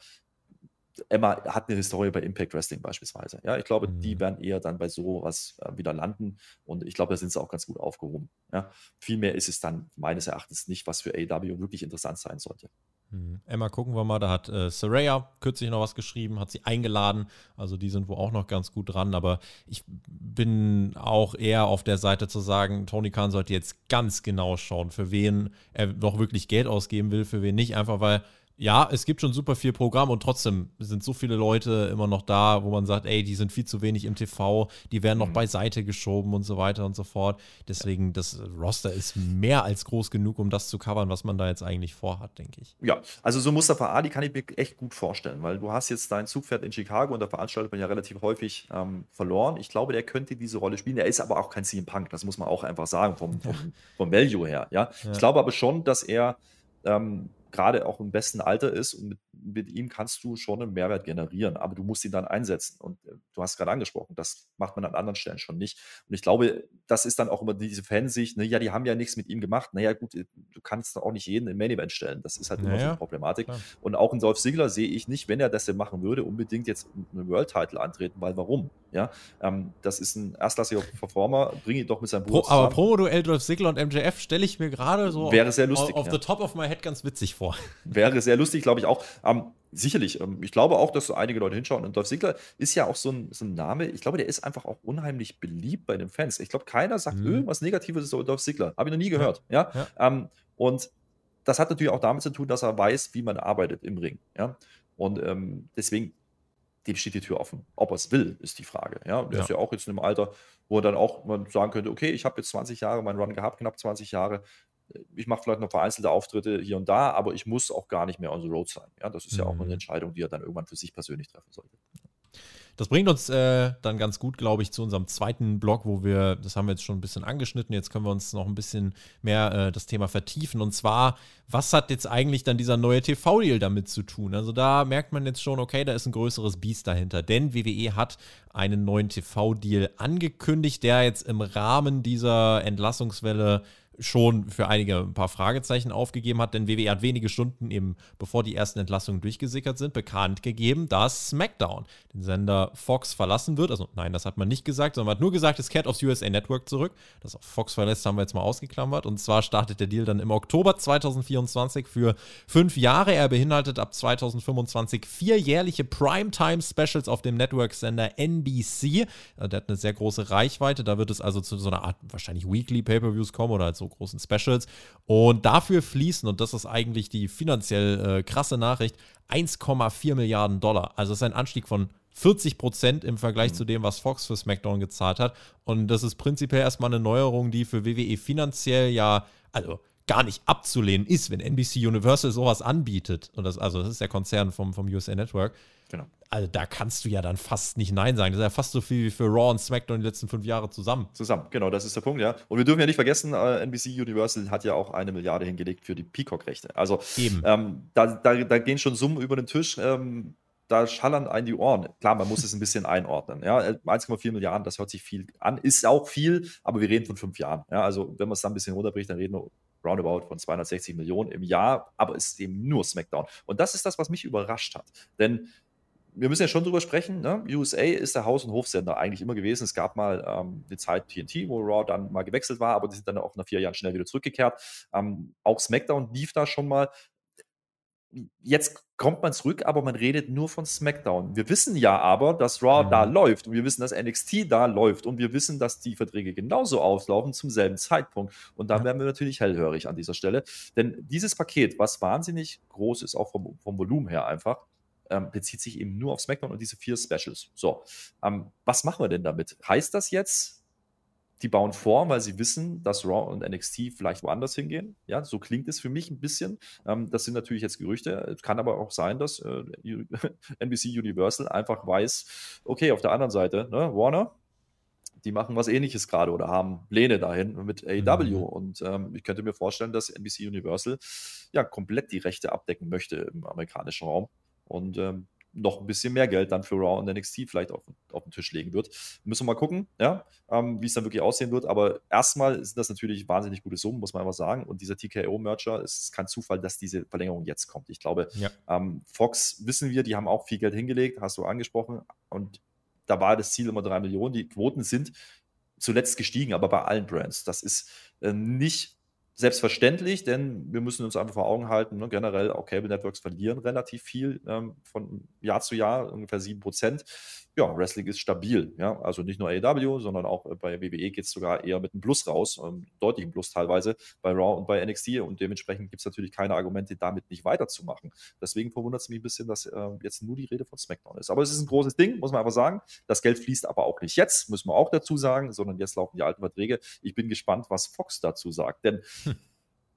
Emma hat eine Historie bei Impact Wrestling beispielsweise. Ja, ich glaube, die Mhm. werden eher dann bei sowas äh, wieder landen und ich glaube, da sind sie auch ganz gut aufgehoben. Ja. Viel mehr ist es dann meines Erachtens nicht, was für AW wirklich interessant sein sollte. Mhm. Emma, gucken wir mal. Da hat äh, Saraya kürzlich noch was geschrieben, hat sie eingeladen. Also die sind wohl auch noch ganz gut dran. Aber ich bin auch eher auf der Seite zu sagen, Tony Khan sollte jetzt ganz genau schauen, für wen er noch wirklich Geld ausgeben will, für wen nicht. Einfach weil, ja, es gibt schon super viel Programm und trotzdem sind so viele Leute immer noch da, wo man sagt, ey, die sind viel zu wenig im TV, die werden noch Mhm. beiseite geschoben und so weiter und so fort. Deswegen, das Roster ist mehr als groß genug, um das zu covern, was man da jetzt eigentlich vorhat, denke ich. Ja, also so Mustafa Ali kann ich mir echt gut vorstellen, weil du hast jetzt dein Zugpferd in Chicago und da veranstaltet man ja relativ häufig ähm, verloren. Ich glaube, der könnte diese Rolle spielen. Er ist aber auch kein CM Punk, das muss man auch einfach sagen, vom, vom, vom Value her. Ja? Ja. Ich glaube aber schon, dass er ähm, gerade auch im besten Alter ist und mit, mit ihm kannst du schon einen Mehrwert generieren, aber du musst ihn dann einsetzen. Und äh, du hast gerade angesprochen, das macht man an anderen Stellen schon nicht. Und ich glaube, das ist dann auch immer diese Fansicht, ne, ja, die haben ja nichts mit ihm gemacht. Naja, gut, äh, du kannst auch nicht jeden im Main Event stellen. Das ist halt immer so Naja, eine Problematik. klar. Und auch in Dolph Ziggler sehe ich nicht, wenn er das denn machen würde, unbedingt jetzt einen World Title antreten, weil warum? Ja, ähm, das ist ein erstklassiger Performer, bring ihn doch mit seinem Bruder Pro, aber Promo-Duell Dolph Ziggler und MJF stelle ich mir gerade so Wäre sehr lustig, auf ja. the top of my head ganz witzig vor. Wäre sehr lustig, glaube ich auch. Ähm, sicherlich, ähm, ich glaube auch, dass so einige Leute hinschauen. Und Dolph Ziggler ist ja auch so ein, so ein Name, ich glaube, der ist einfach auch unheimlich beliebt bei den Fans. Ich glaube, keiner sagt Mhm. irgendwas Negatives über Dolph Ziggler. Habe ich noch nie gehört. Ja. Ja. Ähm, und das hat natürlich auch damit zu tun, dass er weiß, wie man arbeitet im Ring. Ja. Und ähm, deswegen, dem steht die Tür offen. Ob er es will, ist die Frage. Ja. Der Ja. ist ja auch jetzt in einem Alter, wo er dann auch man sagen könnte, okay, ich habe jetzt 20 Jahre meinen Run gehabt, knapp 20 Jahre ich mache vielleicht noch vereinzelte Auftritte hier und da, aber ich muss auch gar nicht mehr on the road sein. Ja, das ist ja auch Mhm. eine Entscheidung, die er dann irgendwann für sich persönlich treffen sollte. Das bringt uns äh, dann ganz gut, glaube ich, zu unserem zweiten Blog, wo wir, das haben wir jetzt schon ein bisschen angeschnitten, jetzt können wir uns noch ein bisschen mehr äh, das Thema vertiefen. Und zwar, was hat jetzt eigentlich dann dieser neue TV-Deal damit zu tun? Also da merkt man jetzt schon, okay, da ist ein größeres Biest dahinter. Denn WWE hat einen neuen TV-Deal angekündigt, der jetzt im Rahmen dieser Entlassungswelle schon für einige ein paar Fragezeichen aufgegeben hat, denn WWE hat wenige Stunden eben, bevor die ersten Entlassungen durchgesickert sind, bekannt gegeben, dass SmackDown den Sender Fox verlassen wird. Also nein, das hat man nicht gesagt, sondern man hat nur gesagt, es kehrt aufs USA Network zurück. Das auf Fox verlässt, haben wir jetzt mal ausgeklammert. Und zwar startet der Deal dann im Oktober 2024 für fünf Jahre. Er beinhaltet ab 2025 vier jährliche Primetime-Specials auf dem Network-Sender NBC. Äh, Der hat eine sehr große Reichweite. Da wird es also zu so einer Art wahrscheinlich Weekly Pay-Per-Views kommen oder halt so großen Specials. Und dafür fließen, und das ist eigentlich die finanziell äh, krasse Nachricht, 1,4 Milliarden Dollar. Also das ist ein Anstieg von 40 Prozent im Vergleich zu dem, was Fox für SmackDown gezahlt hat. Und das ist prinzipiell erstmal eine Neuerung, die für WWE finanziell ja, also gar nicht abzulehnen ist, wenn NBC Universal sowas anbietet. Und das, also das ist der Konzern vom, vom USA Network. Also da kannst du ja dann fast nicht Nein sagen. Das ist ja fast so viel wie für Raw und SmackDown die letzten fünf Jahre zusammen. Zusammen, genau, das ist der Punkt, ja. Und wir dürfen ja nicht vergessen, äh, NBC Universal hat ja auch eine Milliarde hingelegt für die Peacock-Rechte. Also Eben. ähm, da, da, da gehen schon Summen über den Tisch. Ähm, da schallern ein die Ohren. Klar, man muss es ein bisschen einordnen. Ja, 1,4 Milliarden, das hört sich viel an, ist auch viel, aber wir reden von fünf Jahren. Ja, also wenn man es dann ein bisschen runterbricht, dann reden wir roundabout von 260 Millionen im Jahr, aber es ist eben nur SmackDown. Und das ist das, was mich überrascht hat. Denn wir müssen ja schon drüber sprechen. Ne? USA ist der Haus- und Hofsender eigentlich immer gewesen. Es gab mal ähm, eine Zeit TNT, wo Raw dann mal gewechselt war, aber die sind dann auch nach vier Jahren schnell wieder zurückgekehrt. Ähm, auch SmackDown lief da schon mal. jetzt kommt man zurück, aber man redet nur von SmackDown. Wir wissen ja aber, dass Raw mhm. da läuft und wir wissen, dass NXT da läuft und wir wissen, dass die Verträge genauso auslaufen zum selben Zeitpunkt. Und da ja. werden wir natürlich hellhörig an dieser Stelle. Denn dieses Paket, was wahnsinnig groß ist, auch vom, vom Volumen her einfach, ähm, bezieht sich eben nur auf SmackDown und diese vier Specials. So, ähm, was machen wir denn damit? Heißt das jetzt, die bauen vor, weil sie wissen, dass Raw und NXT vielleicht woanders hingehen. Ja, so klingt es für mich ein bisschen. Ähm, das sind natürlich jetzt Gerüchte. Es kann aber auch sein, dass äh, NBC Universal einfach weiß, okay, auf der anderen Seite, ne, Warner, die machen was ähnliches gerade oder haben Pläne dahin mit AEW. Mhm. Und ähm, ich könnte mir vorstellen, dass NBC Universal ja komplett die Rechte abdecken möchte im amerikanischen Raum. Und ähm, noch ein bisschen mehr Geld dann für Raw und NXT vielleicht auf, auf den Tisch legen wird. Müssen wir mal gucken, ja, ähm, wie es dann wirklich aussehen wird. Aber erstmal sind das natürlich wahnsinnig gute Summen, muss man einfach sagen. Und dieser TKO-Merger, es ist kein Zufall, dass diese Verlängerung jetzt kommt. Ich glaube, ja. ähm, Fox wissen wir, die haben auch viel Geld hingelegt, hast du angesprochen. Und da war das Ziel immer drei Millionen. Die Quoten sind zuletzt gestiegen, aber bei allen Brands. Das ist äh, nicht selbstverständlich, denn wir müssen uns einfach vor Augen halten, ne, generell auch Cable Networks verlieren relativ viel ähm, von Jahr zu Jahr, ungefähr 7 Prozent. Ja, Wrestling ist stabil, ja, also nicht nur AEW, sondern auch äh, bei WWE geht es sogar eher mit einem Plus raus, ähm, deutlichen Plus teilweise bei Raw und bei NXT und dementsprechend gibt es natürlich keine Argumente, damit nicht weiterzumachen. Deswegen verwundert es mich ein bisschen, dass äh, jetzt nur die Rede von SmackDown ist. Aber es ist ein großes Ding, muss man einfach sagen. Das Geld fließt aber auch nicht jetzt, müssen wir auch dazu sagen, sondern jetzt laufen die alten Verträge. Ich bin gespannt, was Fox dazu sagt, denn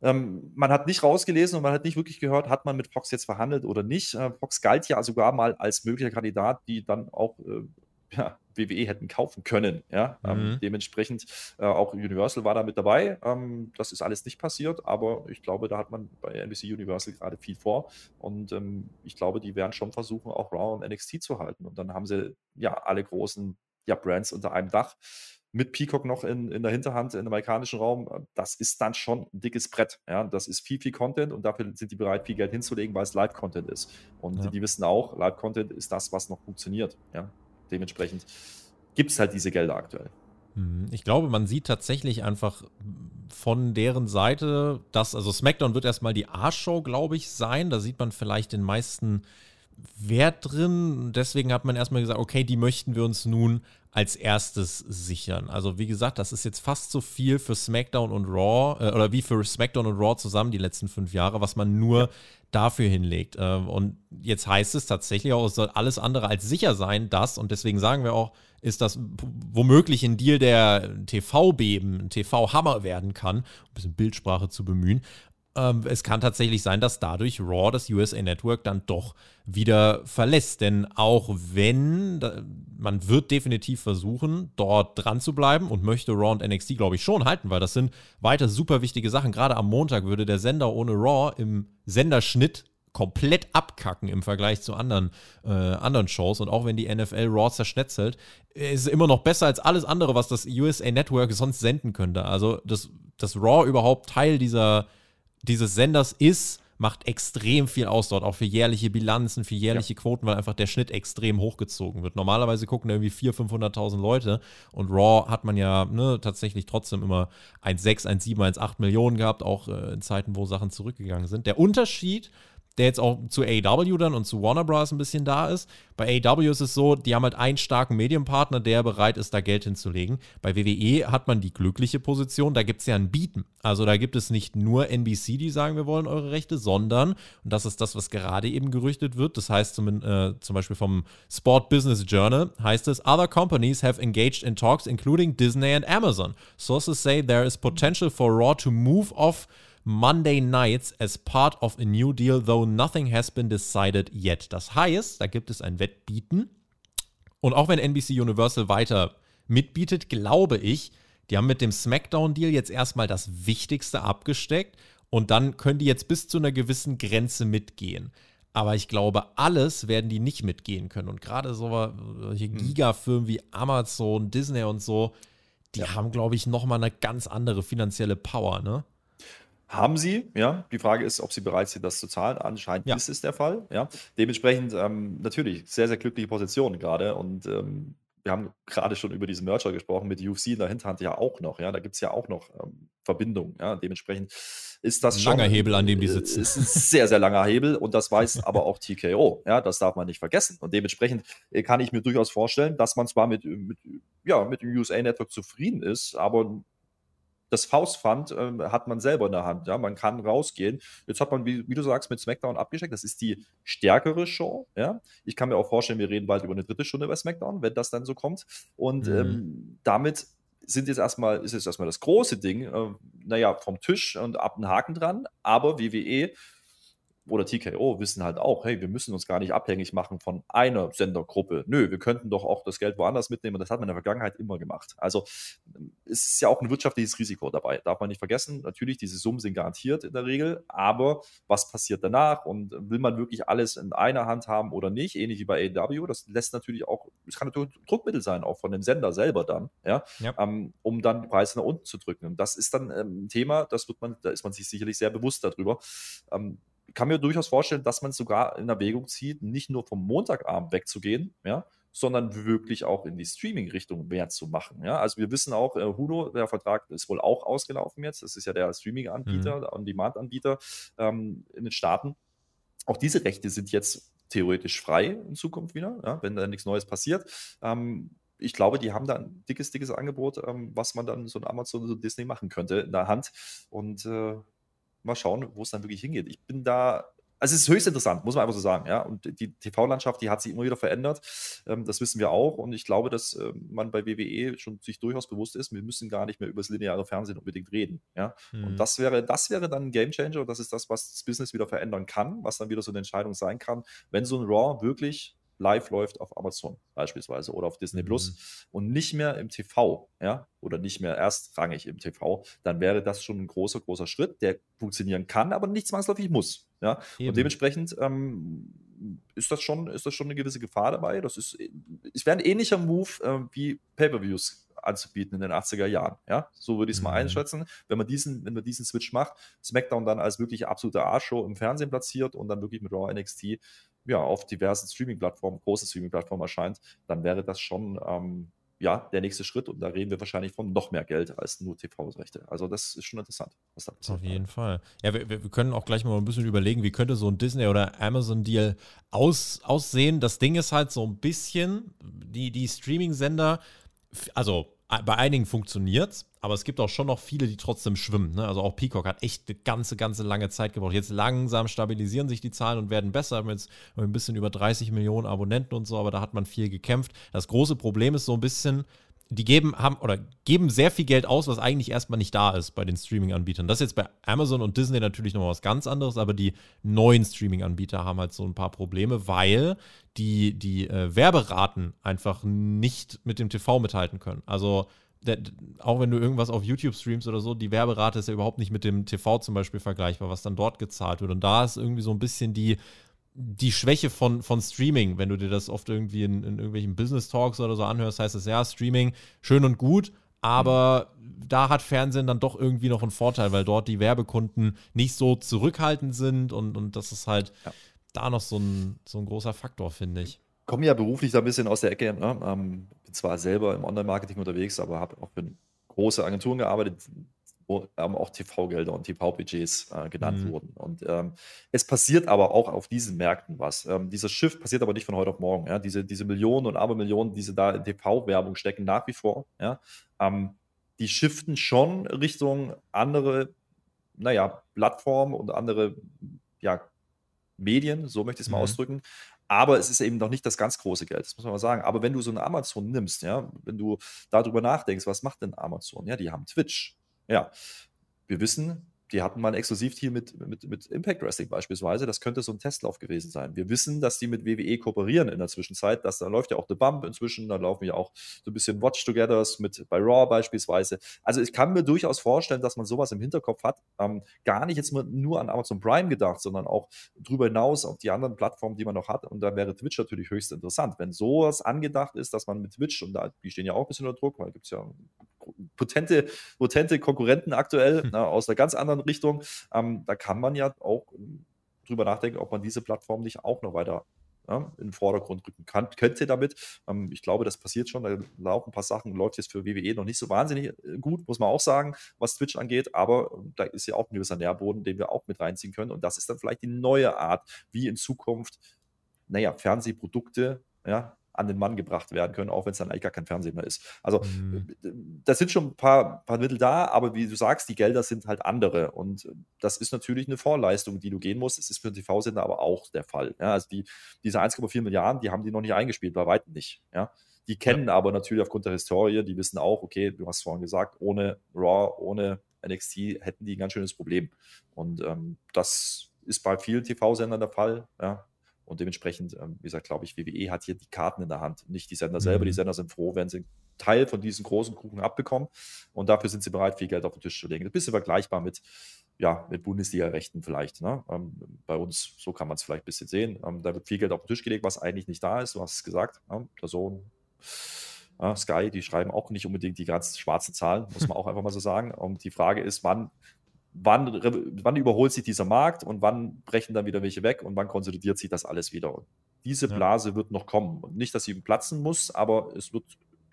ähm, man hat nicht rausgelesen und man hat nicht wirklich gehört, hat man mit Fox jetzt verhandelt oder nicht. Äh, Fox galt ja sogar mal als möglicher Kandidat, die dann auch äh, ja, WWE hätten kaufen können. Ja? Ähm, mhm. Ähm, dementsprechend äh, auch Universal war da mit dabei. Ähm, das ist alles nicht passiert, aber ich glaube, da hat man bei NBC Universal gerade viel vor. Und ähm, ich glaube, die werden schon versuchen, auch Raw und NXT zu halten. Und dann haben sie ja alle großen ja, Brands unter einem Dach mit Peacock noch in, in der Hinterhand im amerikanischen Raum, äh, das ist dann schon ein dickes Brett. Ja? Das ist viel, viel Content und dafür sind die bereit, viel Geld hinzulegen, weil es Live-Content ist. Und ja. die wissen auch, Live-Content ist das, was noch funktioniert. Ja? Dementsprechend gibt es halt diese Gelder aktuell. Mhm. Ich glaube, man sieht tatsächlich einfach von deren Seite, dass, also SmackDown wird erstmal die A-Show, glaube ich, sein. Da sieht man vielleicht den meisten Wert drin. Deswegen hat man erstmal gesagt, okay, die möchten wir uns nun als erstes sichern. Also wie gesagt, das ist jetzt fast so viel für SmackDown und Raw äh, oder wie für SmackDown und Raw zusammen die letzten fünf Jahre, was man nur ja. dafür hinlegt. Äh, und jetzt heißt es tatsächlich auch, es soll alles andere als sicher sein, dass, und deswegen sagen wir auch, ist das womöglich ein Deal, der TV-Beben, TV-Hammer werden kann, ein bisschen Bildsprache zu bemühen. Ähm, es kann tatsächlich sein, dass dadurch Raw das USA Network dann doch wieder verlässt. Denn auch wenn, man wird definitiv versuchen, dort dran zu bleiben und möchte Raw und NXT, glaube ich, schon halten, weil das sind weiter super wichtige Sachen. Gerade am Montag würde der Sender ohne Raw im Senderschnitt komplett abkacken im Vergleich zu anderen, äh, anderen Shows. Und auch wenn die NFL Raw zerschnetzelt, ist es immer noch besser als alles andere, was das USA Network sonst senden könnte. Also, dass das Raw überhaupt Teil dieser dieses Senders ist, macht extrem viel aus dort, auch für jährliche Bilanzen, für jährliche ja. Quoten, weil einfach der Schnitt extrem hochgezogen wird. Normalerweise gucken da irgendwie 400.000, 500.000 Leute und Raw hat man ja ne, tatsächlich trotzdem immer 1,6, 1,7, 1,8 Millionen gehabt, auch äh, in Zeiten, wo Sachen zurückgegangen sind. Der Unterschied der jetzt auch zu AEW dann und zu Warner Bros. ein bisschen da ist. Bei AEW ist es so, die haben halt einen starken Medienpartner, der bereit ist, da Geld hinzulegen. Bei WWE hat man die glückliche Position, da gibt es ja ein Bieten. Also da gibt es nicht nur NBC, die sagen, wir wollen eure Rechte, sondern, und das ist das, was gerade eben gerüchtet wird, das heißt zum, äh, zum Beispiel vom Sport Business Journal, heißt es, other companies have engaged in talks including Disney and Amazon. Sources say there is potential for Raw to move off Monday Nights as part of a new deal, though nothing has been decided yet. Das heißt, da gibt es ein Wettbieten. Und auch wenn NBC Universal weiter mitbietet, glaube ich, die haben mit dem SmackDown-Deal jetzt erstmal das Wichtigste abgesteckt und dann können die jetzt bis zu einer gewissen Grenze mitgehen. Aber ich glaube, alles werden die nicht mitgehen können. Und gerade so solche hm. Gigafirmen wie Amazon, Disney und so, die ja. haben, glaube ich, nochmal eine ganz andere finanzielle Power, ne? Haben sie, ja. Die Frage ist, ob sie bereit sind, das zu zahlen. Anscheinend ja. ist es der Fall, ja. Dementsprechend ähm, natürlich sehr, sehr glückliche Position gerade. Und ähm, wir haben gerade schon über diesen Merger gesprochen mit UFC in der Hinterhand ja auch noch, ja. Da gibt es ja auch noch ähm, Verbindung. Ja, dementsprechend ist das schon. Langer Hebel, an dem die äh, sitzen. Ist ein sehr, sehr langer Hebel und das weiß aber auch TKO. Ja, das darf man nicht vergessen. Und dementsprechend äh, kann ich mir durchaus vorstellen, dass man zwar mit, mit, ja, mit dem USA-Network zufrieden ist, aber das Faustpfand äh, hat man selber in der Hand. Ja? Man kann rausgehen. Jetzt hat man, wie, wie, du sagst, mit SmackDown abgesteckt. Das ist die stärkere Show. Ja? Ich kann mir auch vorstellen, wir reden bald über eine dritte Stunde bei SmackDown, wenn das dann so kommt. Und mhm. ähm, damit sind jetzt erstmal, ist jetzt erstmal das große Ding, äh, naja, vom Tisch und ab einen Haken dran. Aber WWE oder TKO wissen halt auch, hey, wir müssen uns gar nicht abhängig machen von einer Sendergruppe. Nö, wir könnten doch auch das Geld woanders mitnehmen und das hat man in der Vergangenheit immer gemacht. Also es ist ja auch ein wirtschaftliches Risiko dabei, darf man nicht vergessen. Natürlich, diese Summen sind garantiert in der Regel, aber was passiert danach und will man wirklich alles in einer Hand haben oder nicht, ähnlich wie bei AW, das lässt natürlich auch, es kann natürlich Druckmittel sein, auch von dem Sender selber dann, ja, ja. Ähm, um dann die Preise nach unten zu drücken. Und das ist dann ähm, ein Thema, das wird man, da ist man sich sicherlich sehr bewusst darüber. Kann mir durchaus vorstellen, dass man es sogar in Erwägung zieht, nicht nur vom Montagabend wegzugehen, ja, sondern wirklich auch in die Streaming-Richtung mehr zu machen. Ja? Also wir wissen auch, äh, Hudo, der Vertrag ist wohl auch ausgelaufen jetzt. Das ist ja der Streaming-Anbieter, mhm. der On-Demand-Anbieter ähm, in den Staaten. Auch diese Rechte sind jetzt theoretisch frei in Zukunft wieder, ja, wenn da nichts Neues passiert. Ähm, ich glaube, die haben da ein dickes, dickes Angebot, ähm, was man dann so ein Amazon, so Disney machen könnte in der Hand. Und äh, mal schauen, wo es dann wirklich hingeht. Ich bin da, also es ist höchst interessant, muss man einfach so sagen, ja. Und die TV-Landschaft, die hat sich immer wieder verändert. Ähm, das wissen wir auch. Und ich glaube, dass äh, man bei WWE schon sich durchaus bewusst ist, wir müssen gar nicht mehr über das lineare Fernsehen unbedingt reden. Ja. Mhm. Und das wäre, das wäre dann ein Gamechanger. Und das ist das, was das Business wieder verändern kann, was dann wieder so eine Entscheidung sein kann, wenn so ein Raw wirklich live läuft auf Amazon beispielsweise oder auf Disney Plus mhm. und nicht mehr im TV, ja, oder nicht mehr erstrangig im TV, dann wäre das schon ein großer, großer Schritt, der funktionieren kann, aber nicht zwangsläufig muss. Ja. Und dementsprechend ähm, ist das schon, ist das schon eine gewisse Gefahr dabei. Das ist, es wäre ein ähnlicher Move äh, wie Pay-Per-Views anzubieten in den 80er Jahren. Ja, so würde ich es mal mhm. einschätzen. Wenn man diesen, wenn man diesen Switch macht, SmackDown dann als wirklich absolute A-Show im Fernsehen platziert und dann wirklich mit Raw NXT ja, auf diversen Streaming-Plattformen, große Streaming-Plattformen erscheint, dann wäre das schon ähm, ja, der nächste Schritt und da reden wir wahrscheinlich von noch mehr Geld als nur TV-Rechte. Also das ist schon interessant, was da passiert. Auf jeden Fall. Ja, wir, wir, können auch gleich mal ein bisschen überlegen, wie könnte so ein Disney- oder Amazon-Deal aus, aussehen. Das Ding ist halt so ein bisschen, die, die Streaming-Sender, also bei einigen funktioniert es, aber es gibt auch schon noch viele, die trotzdem schwimmen. Ne? Also auch Peacock hat echt eine ganze, ganze lange Zeit gebraucht. Jetzt langsam stabilisieren sich die Zahlen und werden besser. Wir haben jetzt ein bisschen über 30 Millionen Abonnenten und so, aber da hat man viel gekämpft. Das große Problem ist so ein bisschen, die geben, haben oder geben sehr viel Geld aus, was eigentlich erstmal nicht da ist bei den Streaming-Anbietern. Das ist jetzt bei Amazon und Disney natürlich noch was ganz anderes, aber die neuen Streaming-Anbieter haben halt so ein paar Probleme, weil die, die äh, Werberaten einfach nicht mit dem TV mithalten können. Also der, auch wenn du irgendwas auf YouTube streamst oder so, die Werberate ist ja überhaupt nicht mit dem TV zum Beispiel vergleichbar, was dann dort gezahlt wird. Und da ist irgendwie so ein bisschen die, die Schwäche von, von Streaming, wenn du dir das oft irgendwie in, in irgendwelchen Business Talks oder so anhörst, heißt es ja, Streaming schön und gut, aber mhm. da hat Fernsehen dann doch irgendwie noch einen Vorteil, weil dort die Werbekunden nicht so zurückhaltend sind und, und das ist halt ja. da noch so ein, so ein großer Faktor, finde ich. Ich komme ja beruflich da ein bisschen aus der Ecke. Ne? Ähm, bin zwar selber im Online-Marketing unterwegs, aber habe auch für große Agenturen gearbeitet, wo auch TV-Gelder und TV-Budgets äh, genannt mhm. wurden. Und ähm, es passiert aber auch auf diesen Märkten was. Ähm, dieser Shift passiert aber nicht von heute auf morgen. Ja? Diese, diese Millionen und Abermillionen, die sie da in TV-Werbung stecken, nach wie vor, ja? Ähm, die shiften schon Richtung andere, naja, Plattformen und andere ja, Medien, so möchte ich es mal mhm. ausdrücken. Aber es ist eben noch nicht das ganz große Geld, das muss man mal sagen. Aber wenn du so eine Amazon nimmst, ja, wenn du darüber nachdenkst, was macht denn Amazon? Ja, die haben Twitch, ja, wir wissen, die hatten mal ein Exklusivdeal mit, mit, mit Impact Wrestling beispielsweise. Das könnte so ein Testlauf gewesen sein. Wir wissen, dass die mit WWE kooperieren in der Zwischenzeit. Dass, da läuft ja auch The Bump inzwischen. Da laufen ja auch so ein bisschen Watch-Togethers mit bei Raw beispielsweise. Also ich kann mir durchaus vorstellen, dass man sowas im Hinterkopf hat. Ähm, gar nicht jetzt nur an Amazon Prime gedacht, sondern auch darüber hinaus auf die anderen Plattformen, die man noch hat. Und da wäre Twitch natürlich höchst interessant. Wenn sowas angedacht ist, dass man mit Twitch, und da, die stehen ja auch ein bisschen unter Druck, weil gibt es ja potente, potente Konkurrenten aktuell hm. na, aus einer ganz anderen Richtung. Ähm, da kann man ja auch ähm, drüber nachdenken, ob man diese Plattform nicht auch noch weiter ja, in den Vordergrund rücken kann, könnte damit. Ähm, ich glaube, das passiert schon. Da laufen ein paar Sachen, läuft jetzt für WWE noch nicht so wahnsinnig äh, gut, muss man auch sagen, was Twitch angeht. Aber ähm, da ist ja auch ein gewisser Nährboden, den wir auch mit reinziehen können. Und das ist dann vielleicht die neue Art, wie in Zukunft, naja, Fernsehprodukte ja, an den Mann gebracht werden können, auch wenn es dann eigentlich gar kein Fernsehen mehr ist. Also mhm. Äh, da sind schon ein paar, paar Mittel da, aber wie du sagst, die Gelder sind halt andere. Und äh, das ist natürlich eine Vorleistung, die du gehen musst. Es ist für den TV-Sender aber auch der Fall. Ja, also die, diese 1,4 Milliarden, die haben die noch nicht eingespielt, bei weitem nicht. Ja. Die kennen ja. aber natürlich aufgrund der Historie, die wissen auch, okay, du hast vorhin gesagt, ohne Raw, ohne NXT hätten die ein ganz schönes Problem. Und ähm, das ist bei vielen TV-Sendern der Fall. Ja. Und dementsprechend, ähm, wie gesagt, glaube ich, WWE hat hier die Karten in der Hand, nicht die Sender selber. Die mhm. Sender sind froh, wenn sie Teil von diesem großen Kuchen abbekommen. Und dafür sind sie bereit, viel Geld auf den Tisch zu legen. Ein bisschen vergleichbar mit, ja, mit Bundesliga-Rechten vielleicht. Ne? Ähm, bei uns, so kann man es vielleicht ein bisschen sehen. Ähm, da wird viel Geld auf den Tisch gelegt, was eigentlich nicht da ist. Du hast es gesagt, ne? Person. Ja, Sky, die schreiben auch nicht unbedingt die ganz schwarzen Zahlen, muss man auch einfach mal so sagen. Und die Frage ist, wann wann, wann überholt sich dieser Markt und wann brechen dann wieder welche weg und wann konsolidiert sich das alles wieder. Und diese Blase ja. wird noch kommen. Und nicht, dass sie platzen muss, aber es wird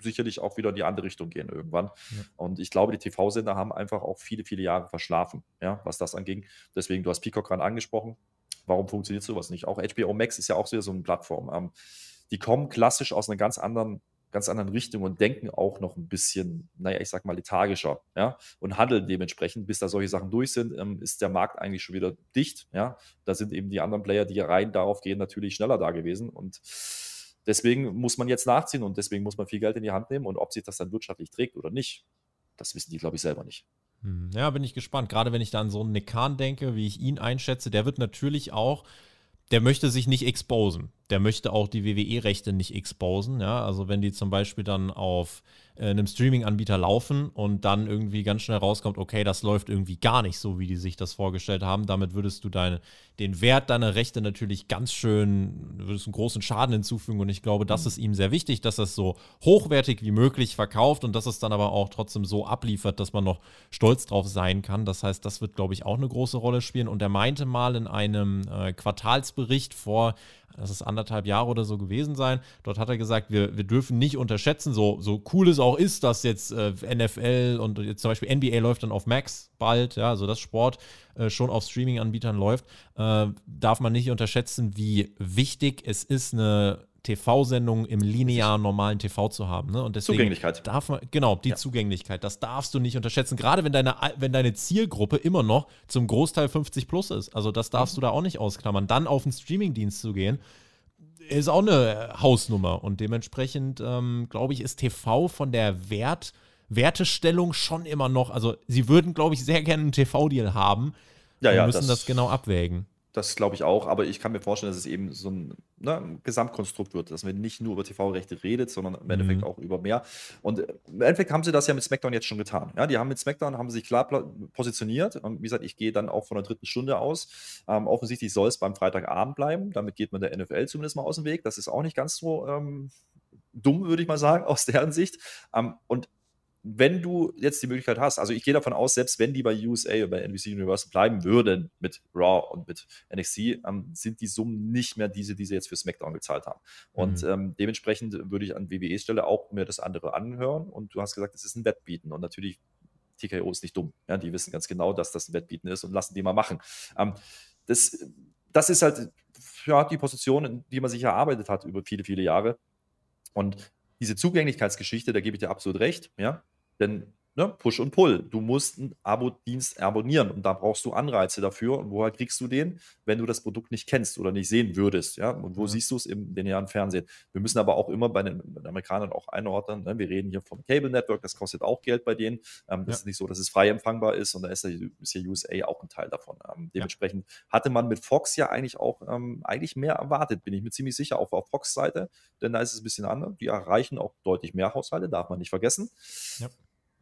sicherlich auch wieder in die andere Richtung gehen irgendwann. Ja. Und ich glaube, die TV-Sender haben einfach auch viele, viele Jahre verschlafen, ja, was das anging. Deswegen, du hast Peacock gerade angesprochen. Warum funktioniert sowas nicht? Auch HBO Max ist ja auch so eine Plattform. Ähm, die kommen klassisch aus einer ganz anderen ganz anderen Richtung und denken auch noch ein bisschen, naja, ich sag mal, lethargischer, ja, und handeln dementsprechend, bis da solche Sachen durch sind, ähm, ist der Markt eigentlich schon wieder dicht, ja. Da sind eben die anderen Player, die rein darauf gehen, natürlich schneller da gewesen und deswegen muss man jetzt nachziehen und deswegen muss man viel Geld in die Hand nehmen und ob sich das dann wirtschaftlich trägt oder nicht, das wissen die, glaube ich, selber nicht. Hm, ja, bin ich gespannt. Gerade wenn ich da an so einen Nekan denke, wie ich ihn einschätze, der wird natürlich auch der möchte sich nicht exposen. Der möchte auch die WWE-Rechte nicht exposen. Ja? Also wenn die zum Beispiel dann auf äh, einem Streaming-Anbieter laufen und dann irgendwie ganz schnell rauskommt, okay, das läuft irgendwie gar nicht so, wie die sich das vorgestellt haben. Damit würdest du deine, den Wert deiner Rechte natürlich ganz schön, würdest einen großen Schaden hinzufügen. Und ich glaube, das mhm. ist ihm sehr wichtig, dass er es so hochwertig wie möglich verkauft und dass es dann aber auch trotzdem so abliefert, dass man noch stolz drauf sein kann. Das heißt, das wird, glaube ich, auch eine große Rolle spielen. Und er meinte mal in einem äh, Quartalsbericht vor das ist anderthalb Jahre oder so gewesen sein. Dort hat er gesagt, wir, wir dürfen nicht unterschätzen, so, so cool es auch ist, dass jetzt äh, NFL und jetzt zum Beispiel NBA läuft dann auf Max bald, ja, also das Sport äh, schon auf Streaming-Anbietern läuft, äh, darf man nicht unterschätzen, wie wichtig es ist, eine TV-Sendungen im linearen normalen TV zu haben. Ne? Und deswegen Zugänglichkeit. Darf man, genau, die ja. Zugänglichkeit, das darfst du nicht unterschätzen. Gerade wenn deine, wenn deine Zielgruppe immer noch zum Großteil 50 plus ist. Also das darfst mhm. du da auch nicht ausklammern. Dann auf einen Streamingdienst zu gehen, ist auch eine Hausnummer. Und dementsprechend, ähm, glaube ich, ist TV von der Wert, Wertestellung schon immer noch, also sie würden, glaube ich, sehr gerne einen TV-Deal haben. Ja, ja, müssen das, das genau abwägen. Das glaube ich auch, aber ich kann mir vorstellen, dass es eben so ein, ne, ein Gesamtkonstrukt wird, dass man nicht nur über TV-Rechte redet, sondern im Endeffekt mhm. auch über mehr. Und äh, im Endeffekt haben sie das ja mit SmackDown jetzt schon getan. Ja, die haben mit SmackDown haben sich klar positioniert. Und wie gesagt, ich gehe dann auch von der dritten Stunde aus. Ähm, offensichtlich soll es beim Freitagabend bleiben. Damit geht man der NFL zumindest mal aus dem Weg. Das ist auch nicht ganz so ähm, dumm, würde ich mal sagen, aus deren Sicht. Ähm, und wenn du jetzt die Möglichkeit hast, also ich gehe davon aus, selbst wenn die bei USA oder bei NBC Universal bleiben würden mit Raw und mit NXT, ähm, sind die Summen nicht mehr diese, die sie jetzt für SmackDown gezahlt haben. Und mhm. ähm, dementsprechend würde ich an WWE Stelle auch mir das andere anhören. Und du hast gesagt, es ist ein Wettbieten. Und natürlich, TKO ist nicht dumm. Ja, die wissen ganz genau, dass das ein Wettbieten ist und lassen die mal machen. Ähm, das, das ist halt ja, die Position, die man sich erarbeitet hat über viele, viele Jahre. Und diese Zugänglichkeitsgeschichte, da gebe ich dir absolut recht, ja, denn ne, Push und Pull, du musst einen Abo-Dienst abonnieren und da brauchst du Anreize dafür. Und woher kriegst du den, wenn du das Produkt nicht kennst oder nicht sehen würdest? Ja? Und wo ja. siehst du es im linearen Fernsehen? Wir müssen aber auch immer bei den, bei den Amerikanern auch einordnen. Ne? Wir reden hier vom Cable Network, das kostet auch Geld bei denen. Ähm, das ja. ist nicht so, dass es frei empfangbar ist und da ist ja, ist ja USA auch ein Teil davon. Ähm, dementsprechend ja. hatte man mit Fox ja eigentlich auch ähm, eigentlich mehr erwartet, bin ich mir ziemlich sicher, auch auf Fox-Seite, denn da ist es ein bisschen anders. Die erreichen auch deutlich mehr Haushalte, darf man nicht vergessen. Ja.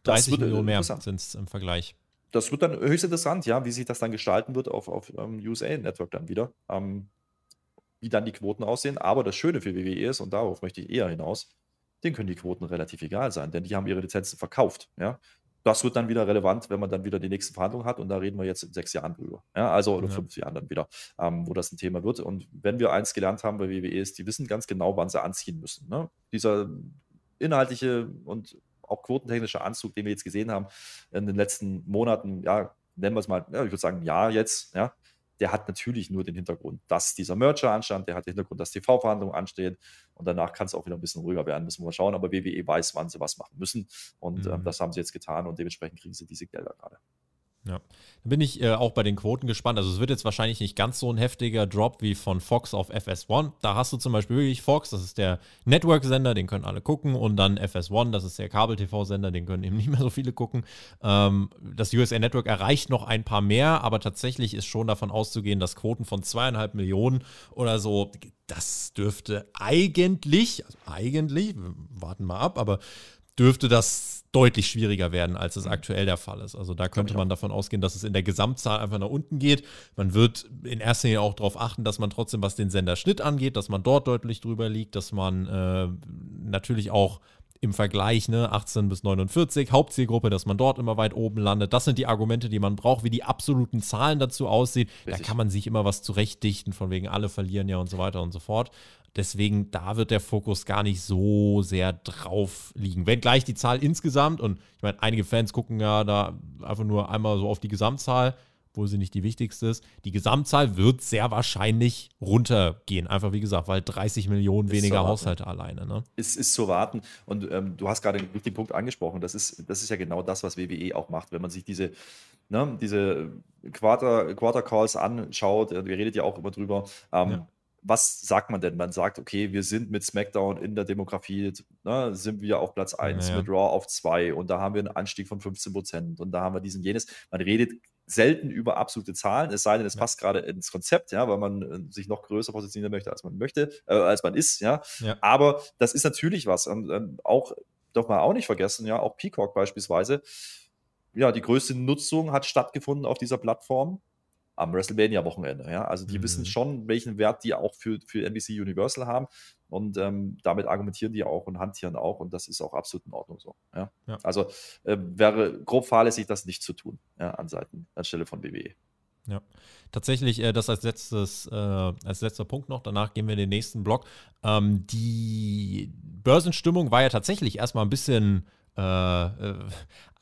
30 wird, Millionen mehr sind es im Vergleich. Das wird dann höchst interessant, ja, wie sich das dann gestalten wird auf, auf um, ähm, USA Network dann wieder. Ähm, wie dann die Quoten aussehen. Aber das Schöne für WWE ist, und darauf möchte ich eher hinaus, denen können die Quoten relativ egal sein, denn die haben ihre Lizenzen verkauft. Ja? das wird dann wieder relevant, wenn man dann wieder die nächste Verhandlung hat. Und da reden wir jetzt in sechs Jahren drüber. Ja, also oder ja. fünf Jahren dann wieder, ähm, wo das ein Thema wird. Und wenn wir eins gelernt haben bei WWE ist, die wissen ganz genau, wann sie anziehen müssen. Ne? Dieser inhaltliche und auch quotentechnische Anzug, den wir jetzt gesehen haben in den letzten Monaten, ja, nennen wir es mal, ja, ich würde sagen, ja, jetzt, ja, der hat natürlich nur den Hintergrund, dass dieser Merger anstand, der hat den Hintergrund, dass TV-Verhandlungen anstehen und danach kann es auch wieder ein bisschen ruhiger werden, müssen wir mal schauen, aber WWE weiß, wann sie was machen müssen und ähm, mhm. ähm, das haben sie jetzt getan und dementsprechend kriegen sie diese Gelder gerade. Ja. Dann bin ich äh, auch bei den Quoten gespannt. Also es wird jetzt wahrscheinlich nicht ganz so ein heftiger Drop wie von Fox auf FS1. Da hast du zum Beispiel wirklich Fox, das ist der Network-Sender, den können alle gucken. Und dann FS1, das ist der Kabel-TV-Sender, den können eben nicht mehr so viele gucken. Ähm, das USA Network erreicht noch ein paar mehr, aber tatsächlich ist schon davon auszugehen, dass Quoten von zweieinhalb Millionen oder so, das dürfte eigentlich, also eigentlich, warten mal ab, aber dürfte das deutlich schwieriger werden, als es mhm. aktuell der Fall ist. Also da könnte man davon ausgehen, dass es in der Gesamtzahl einfach nach unten geht. Man wird in erster Linie auch darauf achten, dass man trotzdem, was den Senderschnitt angeht, dass man dort deutlich drüber liegt, dass man äh, natürlich auch im Vergleich, ne, 18 bis 49, Hauptzielgruppe, dass man dort immer weit oben landet. Das sind die Argumente, die man braucht, wie die absoluten Zahlen dazu aussehen. Da kann man sich immer was zurechtdichten, von wegen alle verlieren ja und so weiter und so fort. Deswegen, da wird der Fokus gar nicht so sehr drauf liegen. Wenn gleich die Zahl insgesamt, und ich meine, einige Fans gucken ja da einfach nur einmal so auf die Gesamtzahl, wo sie nicht die wichtigste ist. Die Gesamtzahl wird sehr wahrscheinlich runtergehen. Einfach wie gesagt, weil 30 Millionen ist weniger Haushalte alleine. Ne? Ist, ist zu warten. Und ähm, du hast gerade einen wichtigen Punkt angesprochen. Das ist, das ist ja genau das, was WWE auch macht. Wenn man sich diese, ne, diese Quarter, Quarter Calls anschaut, äh, wir redet ja auch immer drüber. Ähm, ja was sagt man denn? Man sagt, okay, wir sind mit SmackDown in der Demografie, ne, sind wir auf Platz 1, ja, ja. mit Raw auf 2 und da haben wir einen Anstieg von 15 Prozent und da haben wir diesen jenes. Man redet selten über absolute Zahlen, es sei denn, es ja. passt gerade ins Konzept, ja, weil man äh, sich noch größer positionieren möchte, als man möchte, äh, als man ist, ja. Aber das ist natürlich was. Und, und auch, doch mal auch nicht vergessen, ja, auch Peacock beispielsweise. Ja, die größte Nutzung hat stattgefunden auf dieser Plattform am WrestleMania-Wochenende. Ja? Also die mhm. wissen schon, welchen Wert die auch für, für NBC Universal haben. Und ähm, damit argumentieren die auch und hantieren auch. Und das ist auch absolut in Ordnung so. Ja? ja. Also äh, wäre grob fahrlässig, das nicht zu tun ja, an Seiten, anstelle von WWE. Ja, tatsächlich äh, das als letztes, äh, als letzter Punkt noch. Danach gehen wir in den nächsten Block. Ähm, die Börsenstimmung war ja tatsächlich erstmal ein bisschen äh, äh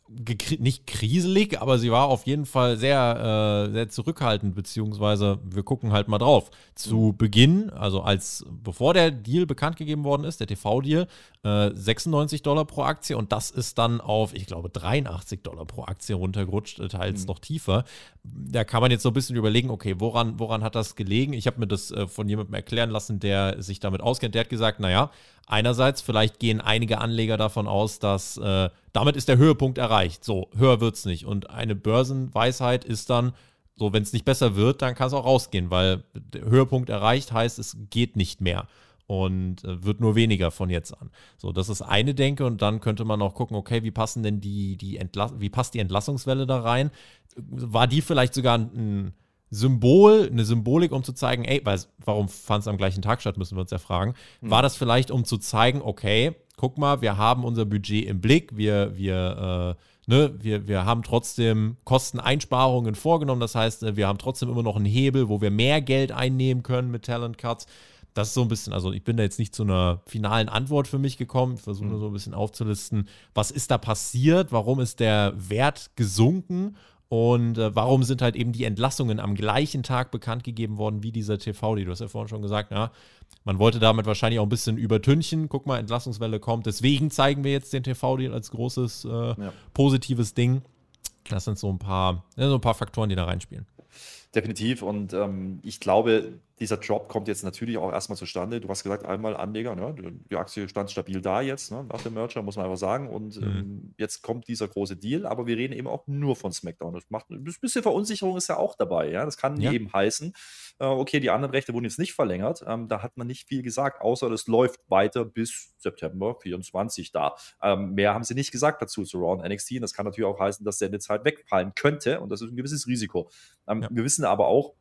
nicht kriselig, aber sie war auf jeden Fall sehr, äh, sehr zurückhaltend, beziehungsweise wir gucken halt mal drauf. Zu mhm. Beginn, also als bevor der Deal bekannt gegeben worden ist, der TV-Deal, äh, 96 Dollar pro Aktie und das ist dann auf, ich glaube, 83 Dollar pro Aktie runtergerutscht, äh, teils mhm. noch tiefer. Da kann man jetzt so ein bisschen überlegen, okay, woran, woran hat das gelegen? Ich habe mir das äh, von jemandem erklären lassen, der sich damit auskennt. Der hat gesagt, naja, Einerseits, vielleicht gehen einige Anleger davon aus, dass äh, damit ist der Höhepunkt erreicht. So, höher wird es nicht. Und eine Börsenweisheit ist dann, so, wenn es nicht besser wird, dann kann es auch rausgehen, weil der Höhepunkt erreicht heißt, es geht nicht mehr und äh, wird nur weniger von jetzt an. So, das ist eine Denke und dann könnte man auch gucken, okay, wie passen denn die, die Entlass wie passt die Entlassungswelle da rein? War die vielleicht sogar ein Symbol, eine Symbolik, um zu zeigen, ey, weil, warum fand es am gleichen Tag statt, müssen wir uns ja fragen. Mhm. War das vielleicht, um zu zeigen, okay, guck mal, wir haben unser Budget im Blick, wir, wir, äh, ne, wir, wir haben trotzdem Kosteneinsparungen vorgenommen, das heißt, äh, wir haben trotzdem immer noch einen Hebel, wo wir mehr Geld einnehmen können mit Talent Cuts. Das ist so ein bisschen, also ich bin da jetzt nicht zu einer finalen Antwort für mich gekommen. Ich versuche nur mhm. so ein bisschen aufzulisten, was ist da passiert, warum ist der Wert gesunken und äh, warum sind halt eben die Entlassungen am gleichen Tag bekannt gegeben worden wie dieser TV, die du hast ja vorhin schon gesagt, ja, man wollte damit wahrscheinlich auch ein bisschen übertünchen. Guck mal, Entlassungswelle kommt. Deswegen zeigen wir jetzt den TV-Deal als großes äh, ja. positives Ding. Das sind so ein paar, so ein paar Faktoren, die da reinspielen. Definitiv. Und ähm, ich glaube, dieser Drop kommt jetzt natürlich auch erstmal zustande. Du hast gesagt, einmal Anleger, ne? die Aktie stand stabil da jetzt ne? nach dem Merger, muss man einfach sagen. Und mhm. ähm, jetzt kommt dieser große Deal, aber wir reden eben auch nur von SmackDown. Das macht ein bisschen Verunsicherung ist ja auch dabei. Ja? Das kann ja. eben heißen, äh, okay, die anderen Rechte wurden jetzt nicht verlängert. Ähm, da hat man nicht viel gesagt, außer das läuft weiter bis September 24 da. Ähm, mehr haben sie nicht gesagt dazu zu Raw und NXT. Und das kann natürlich auch heißen, dass Sendezeit wegfallen könnte. Und das ist ein gewisses Risiko. Ähm, ja. Wir wissen aber auch,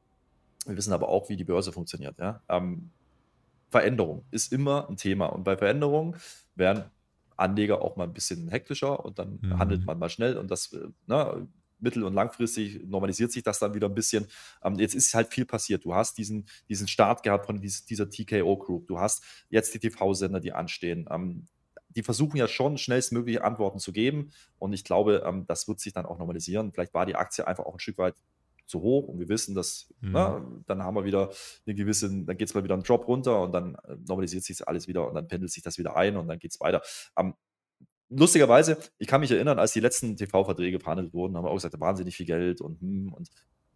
wir wissen aber auch, wie die Börse funktioniert. Ja? Ähm, Veränderung ist immer ein Thema. Und bei Veränderungen werden Anleger auch mal ein bisschen hektischer und dann mhm. handelt man mal schnell und das äh, ne, mittel- und langfristig normalisiert sich das dann wieder ein bisschen. Ähm, jetzt ist halt viel passiert. Du hast diesen, diesen Start gehabt von dieser, dieser TKO Group. Du hast jetzt die TV-Sender, die anstehen. Ähm, die versuchen ja schon schnellstmögliche Antworten zu geben. Und ich glaube, ähm, das wird sich dann auch normalisieren. Vielleicht war die Aktie einfach auch ein Stück weit zu hoch und wir wissen, dass mhm. na, dann haben wir wieder eine gewisse, dann geht es mal wieder einen Drop runter und dann äh, normalisiert sich alles wieder und dann pendelt sich das wieder ein und dann geht es weiter. Ähm, lustigerweise, ich kann mich erinnern, als die letzten TV-Verträge verhandelt wurden, haben wir auch gesagt, wahnsinnig viel Geld und, hm, und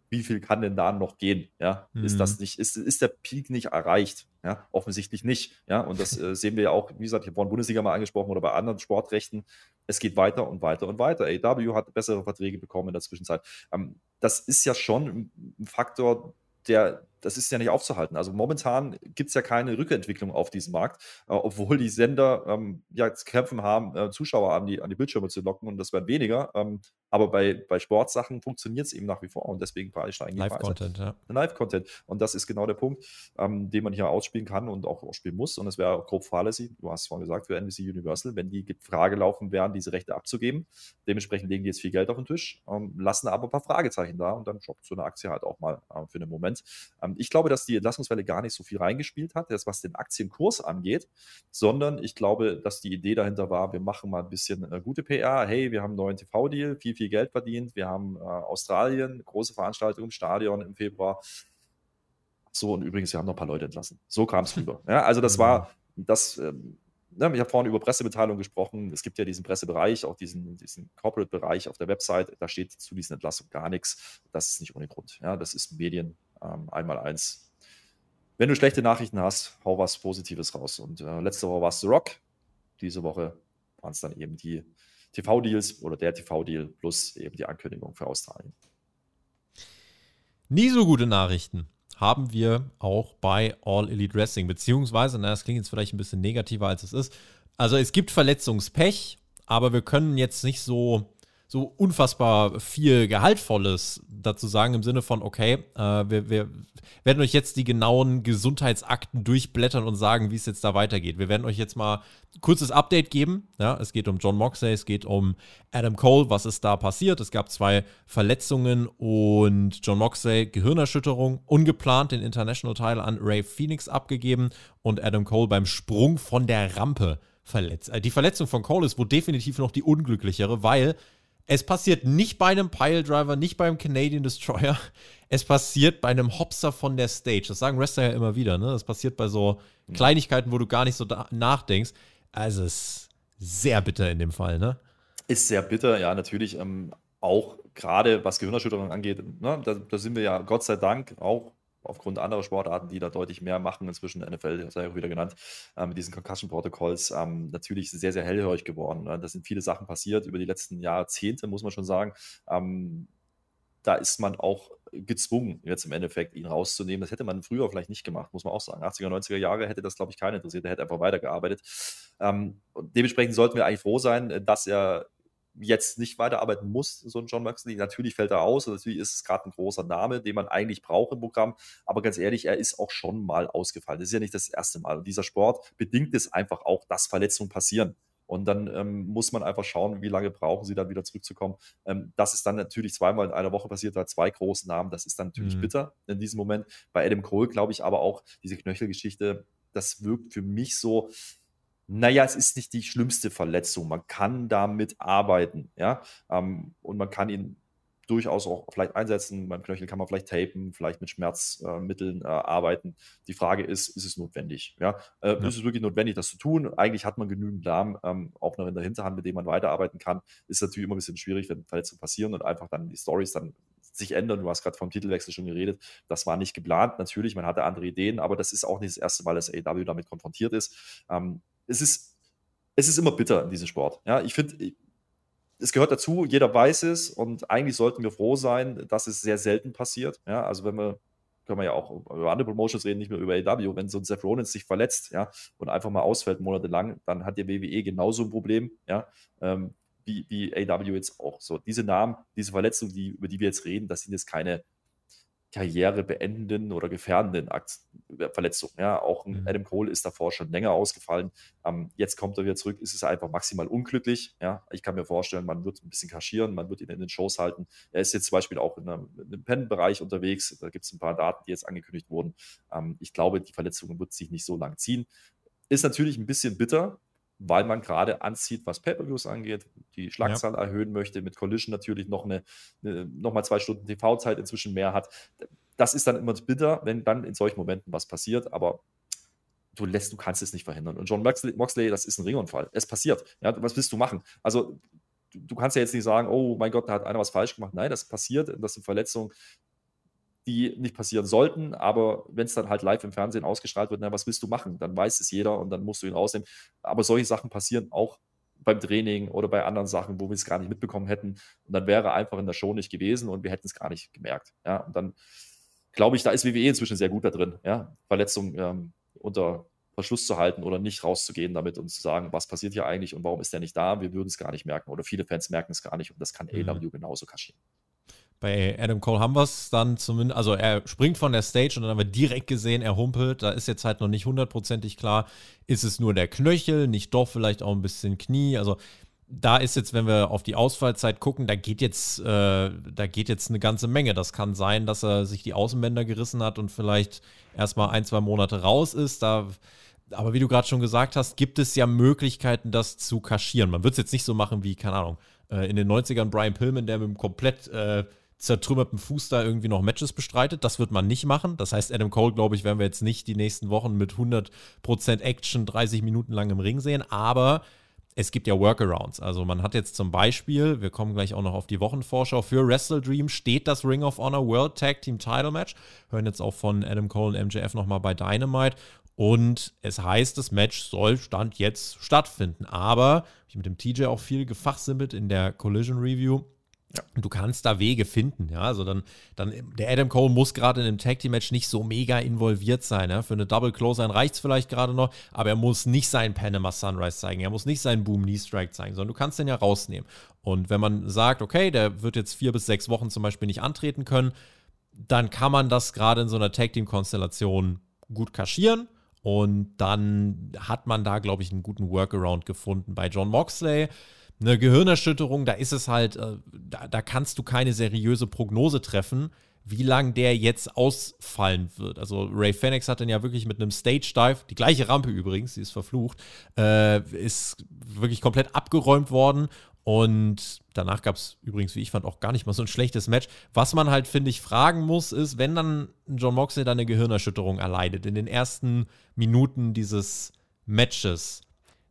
wie viel kann denn da noch gehen? Ja, mhm. ist das mhm. nicht, ist, ist der Peak nicht erreicht? Ja, offensichtlich nicht. Ja, und das äh, sehen wir ja auch, wie gesagt, ich habe vorhin Bundesliga mal angesprochen oder bei anderen Sportrechten. Es geht weiter und weiter und weiter. AW hat bessere Verträge bekommen in der Zwischenzeit. Ähm, das ist ja schon ein Faktor, der, das ist ja nicht aufzuhalten. Also momentan gibt es ja keine Rückentwicklung auf diesem Markt, äh, obwohl die Sender ähm, ja zu kämpfen haben, äh, Zuschauer an die, an die Bildschirme zu locken und das werden weniger. Ähm, aber bei, bei Sportsachen funktioniert es eben nach wie vor und deswegen steigen Live-Content, ja. Live-Content. Und das ist genau der Punkt, ähm, den man hier ausspielen kann und auch ausspielen muss. Und es wäre grob fahrlässig, du hast es vorhin gesagt, für NBC Universal, wenn die Frage laufen wären, diese Rechte abzugeben. Dementsprechend legen die jetzt viel Geld auf den Tisch, ähm, lassen aber ein paar Fragezeichen da und dann shoppt so eine Aktie halt auch mal äh, für einen Moment. Ähm, ich glaube, dass die Entlassungswelle gar nicht so viel reingespielt hat, das was den Aktienkurs angeht, sondern ich glaube, dass die Idee dahinter war, wir machen mal ein bisschen äh, gute PR. Hey, wir haben einen neuen TV-Deal, viel, viel Geld verdient. Wir haben äh, Australien, große Veranstaltung im Stadion im Februar. So, und übrigens, wir haben noch ein paar Leute entlassen. So kam es rüber. Ja, also das war das. Ähm, ne, ich habe vorhin über Pressemitteilung gesprochen. Es gibt ja diesen Pressebereich, auch diesen, diesen Corporate-Bereich auf der Website. Da steht zu diesen Entlassungen gar nichts. Das ist nicht ohne Grund. Ja, das ist Medien ähm, einmal eins. Wenn du schlechte Nachrichten hast, hau was Positives raus. Und äh, letzte Woche war es The Rock. Diese Woche waren es dann eben die TV-Deals oder der TV-Deal plus eben die Ankündigung für Australien. Nie so gute Nachrichten haben wir auch bei All Elite Wrestling, beziehungsweise, na, das klingt jetzt vielleicht ein bisschen negativer, als es ist. Also es gibt Verletzungspech, aber wir können jetzt nicht so so unfassbar viel Gehaltvolles dazu sagen, im Sinne von, okay, äh, wir, wir, werden euch jetzt die genauen Gesundheitsakten durchblättern und sagen, wie es jetzt da weitergeht. Wir werden euch jetzt mal ein kurzes Update geben. Ja, es geht um John Moxley, es geht um Adam Cole, was ist da passiert. Es gab zwei Verletzungen und John Moxley, Gehirnerschütterung, ungeplant den International-Teil an Ray Phoenix abgegeben und Adam Cole beim Sprung von der Rampe verletzt. Äh, die Verletzung von Cole ist wohl definitiv noch die unglücklichere, weil es passiert nicht bei einem Piledriver, nicht beim Canadian Destroyer. Es passiert bei einem Hopster von der Stage. Das sagen Wrestler ja immer wieder, ne? Das passiert bei so Kleinigkeiten, wo du gar nicht so nachdenkst. Also es ist sehr bitter in dem Fall, ne? Ist sehr bitter, ja, natürlich. Ähm, auch gerade was Gehirnerschütterung angeht, ne, da, da, sind wir ja Gott sei Dank auch aufgrund anderer Sportarten, die da deutlich mehr machen, inzwischen NFL, das sei auch wieder genannt, äh, mit diesen Concussion Protocols, ähm, natürlich sehr, sehr hellhörig geworden. Ne? Da sind viele Sachen passiert über die letzten Jahrzehnte, muss man schon sagen. Ähm, da ist man auch gezwungen, jetzt im Endeffekt ihn rauszunehmen. Das hätte man früher vielleicht nicht gemacht, muss man auch sagen. 80er, 90er Jahre hätte das, glaube ich, keiner interessiert. Er hätte einfach weitergearbeitet. Ähm, dementsprechend sollten wir eigentlich froh sein, dass er jetzt nicht weiterarbeiten muss, so ein John Moxley. Natürlich fällt er aus und natürlich ist es gerade ein großer Name, den man eigentlich braucht im Programm. Aber ganz ehrlich, er ist auch schon mal ausgefallen. Das ist ja nicht das erste Mal. Und dieser Sport bedingt es einfach auch, dass Verletzungen passieren. Und dann ähm, muss man einfach schauen, wie lange brauchen sie dann wieder zurückzukommen. Ähm, dass es dann natürlich zweimal in einer Woche passiert hat, zwei große Namen, das ist dann natürlich mhm. bitter in diesem Moment. Bei Adam Cole glaube ich aber auch, diese Knöchelgeschichte, das wirkt für mich so, naja, es ist nicht die schlimmste Verletzung. Man kann damit arbeiten, ja. Ähm, und man kann ihn durchaus auch vielleicht einsetzen. Beim Knöchel kann man vielleicht tapen, vielleicht mit Schmerzmitteln äh, arbeiten. Die Frage ist, ist es notwendig? Ja? Äh, ja. Ist es wirklich notwendig, das zu tun? Eigentlich hat man genügend Lahm, ähm, auch noch in der Hinterhand, mit dem man weiterarbeiten kann. Ist natürlich immer ein bisschen schwierig, wenn Verletzungen passieren und einfach dann die Stories dann sich ändern. Du hast gerade vom Titelwechsel schon geredet. Das war nicht geplant. Natürlich, man hatte andere Ideen, aber das ist auch nicht das erste Mal, dass AW damit konfrontiert ist. Ähm, es ist, es ist immer bitter in diesem Sport. Ja, ich finde, es gehört dazu, jeder weiß es und eigentlich sollten wir froh sein, dass es sehr selten passiert. Ja, also wenn wir, können wir ja auch über andere Promotions reden, nicht mehr über AW, wenn so ein Seth Rollins sich verletzt, ja, und einfach mal ausfällt monatelang, dann hat der WWE genauso ein Problem, ja, ähm, wie, wie AW jetzt auch. So, diese Namen, diese Verletzungen, die, über die wir jetzt reden, das sind jetzt keine Karriere beendenden oder gefährdenden Akt Verletzung. Ja, auch mhm. Adam Cole ist davor schon länger ausgefallen. Ähm, jetzt kommt er wieder zurück, ist es einfach maximal unglücklich. Ja, ich kann mir vorstellen, man wird ein bisschen kaschieren, man wird ihn in den Shows halten. Er ist jetzt zum Beispiel auch in einem, einem Pen-Bereich unterwegs. Da gibt es ein paar Daten, die jetzt angekündigt wurden. Ähm, ich glaube, die Verletzung wird sich nicht so lang ziehen. Ist natürlich ein bisschen bitter, weil man gerade anzieht, was Pay-Per-Views angeht, die Schlagzahl ja. erhöhen möchte, mit Collision natürlich noch, eine, eine noch mal zwei Stunden TV-Zeit inzwischen mehr hat. Das ist dann immer bitter, wenn dann in solchen Momenten was passiert, aber du lässt, du kannst es nicht verhindern. Und John Moxley, das ist ein Ringunfall. Es passiert. Ja, was willst du machen? Also du, du kannst ja jetzt nicht sagen, oh mein Gott, da hat einer was falsch gemacht. Nein, das passiert, das sind Verletzungen, die nicht passieren sollten, aber wenn es dann halt live im Fernsehen ausgestrahlt wird, na, was willst du machen? Dann weiß es jeder und dann musst du ihn rausnehmen. Aber solche Sachen passieren auch beim Training oder bei anderen Sachen, wo wir es gar nicht mitbekommen hätten. Und dann wäre einfach in der Show nicht gewesen und wir hätten es gar nicht gemerkt. Ja, und dann glaube ich, da ist WWE inzwischen sehr gut da drin, ja, Verletzungen ähm, unter Verschluss zu halten oder nicht rauszugehen damit und zu sagen, was passiert hier eigentlich und warum ist der nicht da? Wir würden es gar nicht merken oder viele Fans merken es gar nicht und das kann mhm. AW genauso kaschieren. Bei Adam Cole haben wir es dann zumindest, also er springt von der Stage und dann haben wir direkt gesehen, er humpelt. Da ist jetzt halt noch nicht hundertprozentig klar, ist es nur der Knöchel, nicht doch vielleicht auch ein bisschen Knie. Also da ist jetzt, wenn wir auf die Ausfallzeit gucken, da geht jetzt, äh, da geht jetzt eine ganze Menge. Das kann sein, dass er sich die Außenbänder gerissen hat und vielleicht erstmal ein, zwei Monate raus ist. Da, aber wie du gerade schon gesagt hast, gibt es ja Möglichkeiten, das zu kaschieren. Man wird es jetzt nicht so machen wie, keine Ahnung, äh, in den 90ern Brian Pillman, der mit einem komplett äh, zertrümmerten Fuß da irgendwie noch Matches bestreitet. Das wird man nicht machen. Das heißt, Adam Cole, glaube ich, werden wir jetzt nicht die nächsten Wochen mit 100% Action 30 Minuten lang im Ring sehen. Aber es gibt ja Workarounds. Also man hat jetzt zum Beispiel, wir kommen gleich auch noch auf die Wochenvorschau, für Wrestle Dream steht das Ring of Honor World Tag Team Title Match. Hören jetzt auch von Adam Cole und MJF nochmal bei Dynamite. Und es heißt, das Match soll Stand jetzt stattfinden. Aber, ich mit dem TJ auch viel gefachsimmelt in der Collision Review, ja. Du kannst da Wege finden, ja. Also dann, dann der Adam Cole muss gerade in einem Tag Team Match nicht so mega involviert sein. Ja? Für eine Double Close reicht es vielleicht gerade noch, aber er muss nicht seinen Panama Sunrise zeigen, er muss nicht seinen Boom Knee Strike zeigen, sondern du kannst den ja rausnehmen. Und wenn man sagt, okay, der wird jetzt vier bis sechs Wochen zum Beispiel nicht antreten können, dann kann man das gerade in so einer Tag Team Konstellation gut kaschieren. Und dann hat man da, glaube ich, einen guten Workaround gefunden. Bei John Moxley eine Gehirnerschütterung, da ist es halt, äh, da, da kannst du keine seriöse Prognose treffen, wie lange der jetzt ausfallen wird. Also Ray Phoenix hat dann ja wirklich mit einem Stage Dive, die gleiche Rampe übrigens, die ist verflucht, äh, ist wirklich komplett abgeräumt worden. Und danach gab es übrigens, wie ich fand, auch gar nicht mal so ein schlechtes Match. Was man halt, finde ich, fragen muss, ist, wenn dann John Moxley dann eine Gehirnerschütterung erleidet in den ersten Minuten dieses Matches,